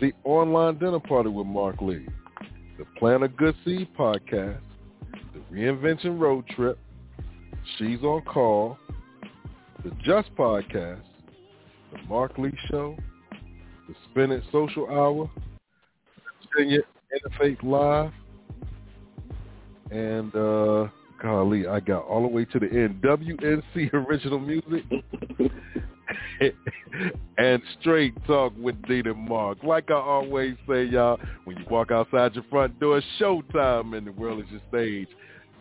The Online Dinner Party with Mark Lee, The Plan a Good Seed Podcast, The Reinvention Road Trip, She's on Call, The Just Podcast, The Mark Lee Show, The Spin It Social Hour, Virginia Interfaith Live, and uh golly, I got all the way to the end. WNC Original Music and Straight Talk with Dean and Mark. Like I always say, y'all, when you walk outside your front door, showtime and the world is your stage.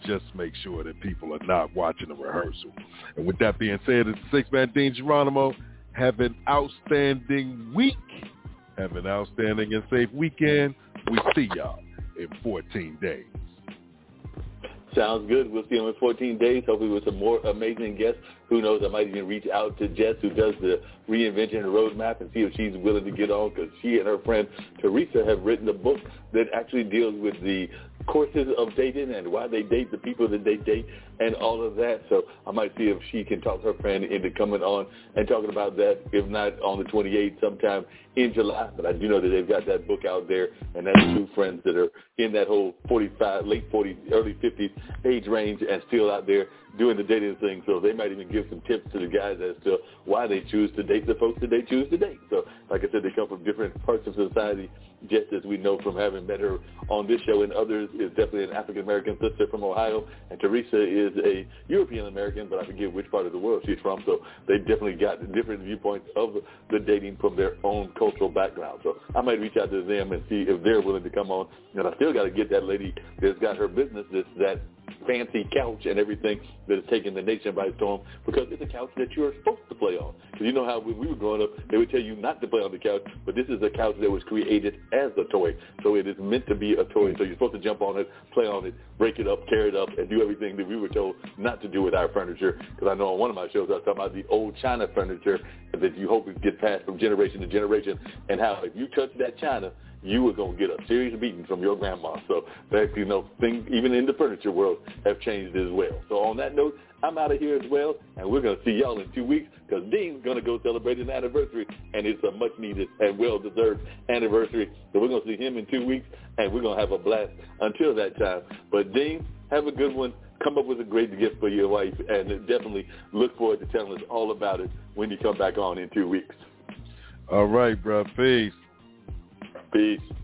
Just make sure that people are not watching the rehearsal. And with that being said, it's six-man Dean Geronimo. Have an outstanding week. Have an outstanding and safe weekend. We see y'all in 14 days. Sounds good. We'll see him in 14 days, hopefully with some more amazing guests. Who knows, I might even reach out to Jess, who does the reinvention roadmap, and see if she's willing to get on, because she and her friend Teresa have written a book that actually deals with the courses of dating and why they date the people that they date and all of that. So I might see if she can talk her friend into coming on and talking about that, if not on the 28th, sometime in July. But I do know that they've got that book out there, and that's two friends that are in that whole 45, late 40s, early 50s age range and still out there doing the dating thing. So they might even give some tips to the guys as to why they choose to date the folks that they choose to date. So like I said, they come from different parts of society, just as we know from having met her on this show and others is definitely an African-American sister from Ohio, and Teresa is a European-American, but I forget which part of the world she's from. So they definitely got different viewpoints of the dating from their own cultural background. So I might reach out to them and see if they're willing to come on. And I still got to get that lady that's got her business that's that fancy couch and everything that is taking the nation by storm because it's a couch that you're supposed to play on. Because you know how when we were growing up, they would tell you not to play on the couch, but this is a couch that was created as a toy. So it is meant to be a toy. So you're supposed to jump on it, play on it, break it up, tear it up, and do everything that we were told not to do with our furniture. Because I know on one of my shows I was talking about the old China furniture that you hope it get passed from generation to generation and how if you touch that China, you were going to get a serious beating from your grandma. So that, you know, things even in the furniture world have changed as well. So on that note, I'm out of here as well, and we're going to see y'all in two weeks because Dean's going to go celebrate an anniversary, and it's a much-needed and well-deserved anniversary. So we're going to see him in two weeks, and we're going to have a blast until that time. But Dean, have a good one. Come up with a great gift for your wife, and definitely look forward to telling us all about it when you come back on in two weeks. All right, bro. Peace. Peace.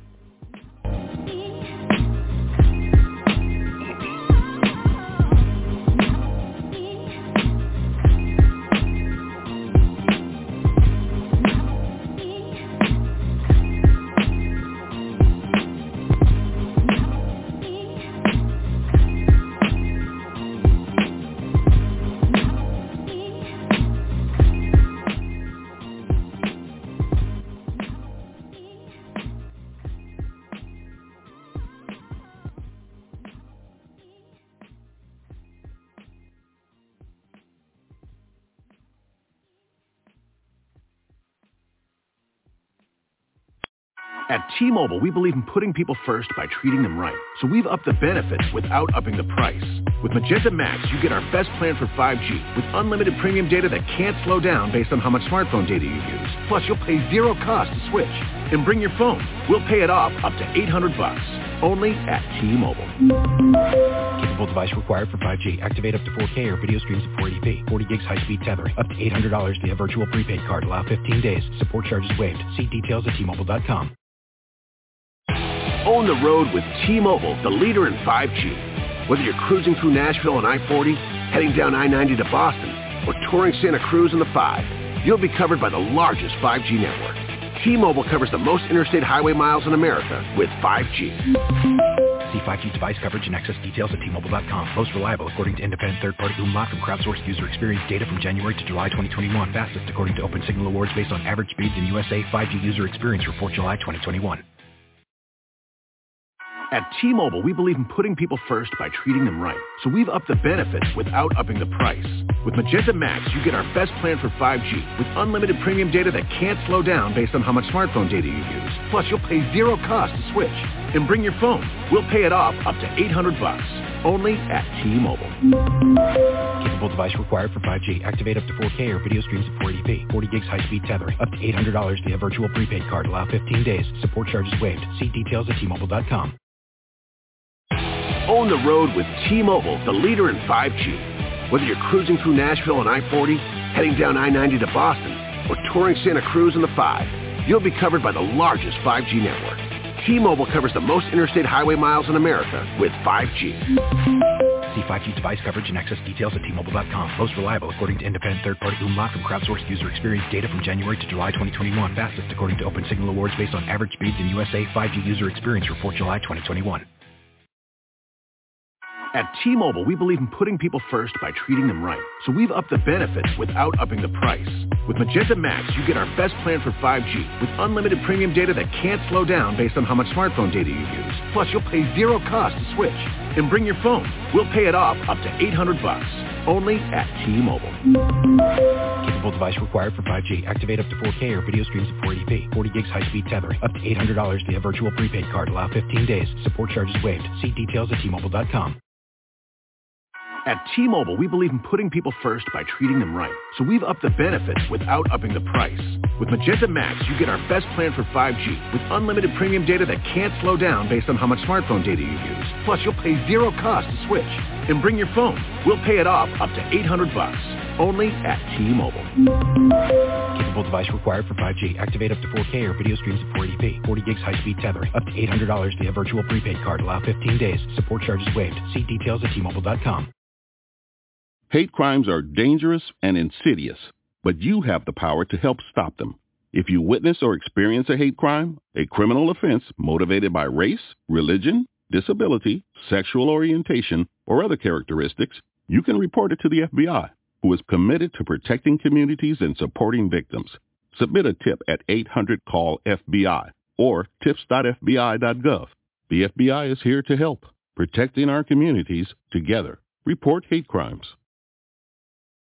T-Mobile, we believe in putting people first by treating them right. So we've upped the benefits without upping the price. With Magenta Max, you get our best plan for 5G with unlimited premium data that can't slow down based on how much smartphone data you use. Plus, you'll pay zero cost to switch. And bring your phone. We'll pay it off up to 800 bucks. Only at T-Mobile. Capable device required for 5G. Activate up to 4K or video streams at 480p. 40 gigs high-speed tethering. Up to $800 via virtual prepaid card. Allow 15 days. Support charges waived. See details at T-Mobile.com. Own the road with T-Mobile, the leader in 5G. Whether you're cruising through Nashville on I-40, heading down I-90 to Boston, or touring Santa Cruz in the 5, you'll be covered by the largest 5G network. T-Mobile covers the most interstate highway miles in America with 5G. See 5G device coverage and access details at T-Mobile.com. Most reliable according to independent third-party Umlaut from crowdsourced user experience data from January to July 2021. Fastest according to Open Signal Awards based on average speeds in USA 5G user experience report July 2021. At T-Mobile, we believe in putting people first by treating them right. So we've upped the benefits without upping the price. With Magenta Max, you get our best plan for 5G with unlimited premium data that can't slow down based on how much smartphone data you use. Plus, you'll pay zero cost to switch. And bring your phone. We'll pay it off up to 800 bucks. Only at T-Mobile. Capable device required for 5G. Activate up to 4K or video streams at 480p. 40 gigs high-speed tethering. Up to $800 via virtual prepaid card. Allow 15 days. Support charges waived. See details at T-Mobile.com. Own the road with T-Mobile, the leader in 5G. Whether you're cruising through Nashville on I-40, heading down I-90 to Boston, or touring Santa Cruz in the 5, you'll be covered by the largest 5G network. T-Mobile covers the most interstate highway miles in America with 5G. See 5G device coverage and access details at T-Mobile.com. Most reliable according to independent third-party Umlaut from crowdsourced user experience data from January to July 2021. Fastest according to Open Signal Awards based on average speeds in USA 5G user experience report July 2021. At T-Mobile, we believe in putting people first by treating them right. So we've upped the benefits without upping the price. With Magenta Max, you get our best plan for 5G with unlimited premium data that can't slow down based on how much smartphone data you use. Plus, you'll pay zero cost to switch. And bring your phone. We'll pay it off up to 800 bucks. Only at T-Mobile. Capable device required for 5G. Activate up to 4K or video streams at 480p. 40 gigs high-speed tethering. Up to $800 via virtual prepaid card. Allow 15 days. Support charges waived. See details at T-Mobile.com. At T-Mobile, we believe in putting people first by treating them right. So we've upped the benefits without upping the price. With Magenta Max, you get our best plan for 5G with unlimited premium data that can't slow down based on how much smartphone data you use. Plus, you'll pay zero cost to switch. And bring your phone. We'll pay it off up to 800 bucks. Only at T-Mobile. Capable device required for 5G. Activate up to 4K or video streams at 480p. 40 gigs high-speed tethering. Up to $800 via virtual prepaid card. Allow 15 days. Support charges waived. See details at T-Mobile.com. Hate crimes are dangerous and insidious, but you have the power to help stop them. If you witness or experience a hate crime, a criminal offense motivated by race, religion, disability, sexual orientation, or other characteristics, you can report it to the FBI, who is committed to protecting communities and supporting victims. Submit a tip at 800-CALL-FBI or tips.fbi.gov. The FBI is here to help, protecting our communities together. Report hate crimes.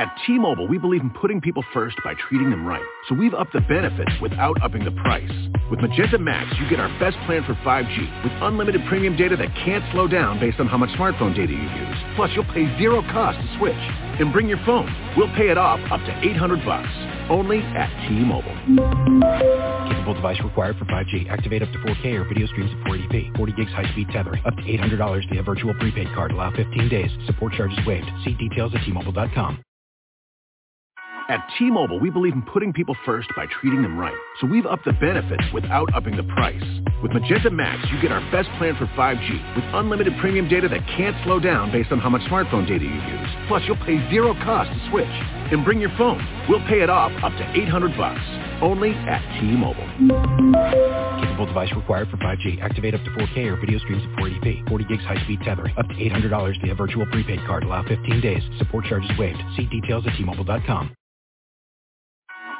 At T-Mobile, we believe in putting people first by treating them right. So we've upped the benefits without upping the price. With Magenta Max, you get our best plan for 5G with unlimited premium data that can't slow down based on how much smartphone data you use. Plus, you'll pay zero cost to switch. And bring your phone. We'll pay it off up to 800 bucks. Only at T-Mobile. Capable device required for 5G. Activate up to 4K or video streams at 480p. 40 gigs high-speed tethering. Up to $800 via virtual prepaid card. Allow 15 days. Support charges waived. See details at T-Mobile.com. At T-Mobile, we believe in putting people first by treating them right. So we've upped the benefits without upping the price. With Magenta Max, you get our best plan for 5G with unlimited premium data that can't slow down based on how much smartphone data you use. Plus, you'll pay zero cost to switch. And bring your phone. We'll pay it off up to 800 bucks. Only at T-Mobile. Capable device required for 5G. Activate up to 4K or video streams at 480p. 40 gigs high-speed tethering. Up to $800 via virtual prepaid card. Allow 15 days. Support charges waived. See details at T-Mobile.com.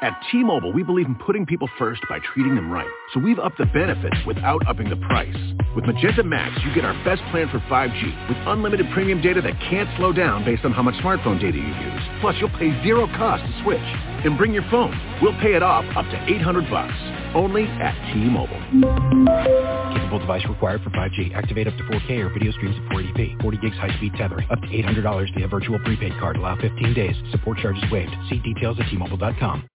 At T-Mobile, we believe in putting people first by treating them right. So we've upped the benefits without upping the price. With Magenta Max, you get our best plan for 5G with unlimited premium data that can't slow down based on how much smartphone data you use. Plus, you'll pay zero cost to switch. And bring your phone. We'll pay it off up to 800 bucks. Only at T-Mobile. Capable device required for 5G. Activate up to 4K or video streams at 480p. 40 gigs high-speed tethering. Up to $800 via virtual prepaid card. Allow 15 days. Support charges waived. See details at T-Mobile.com.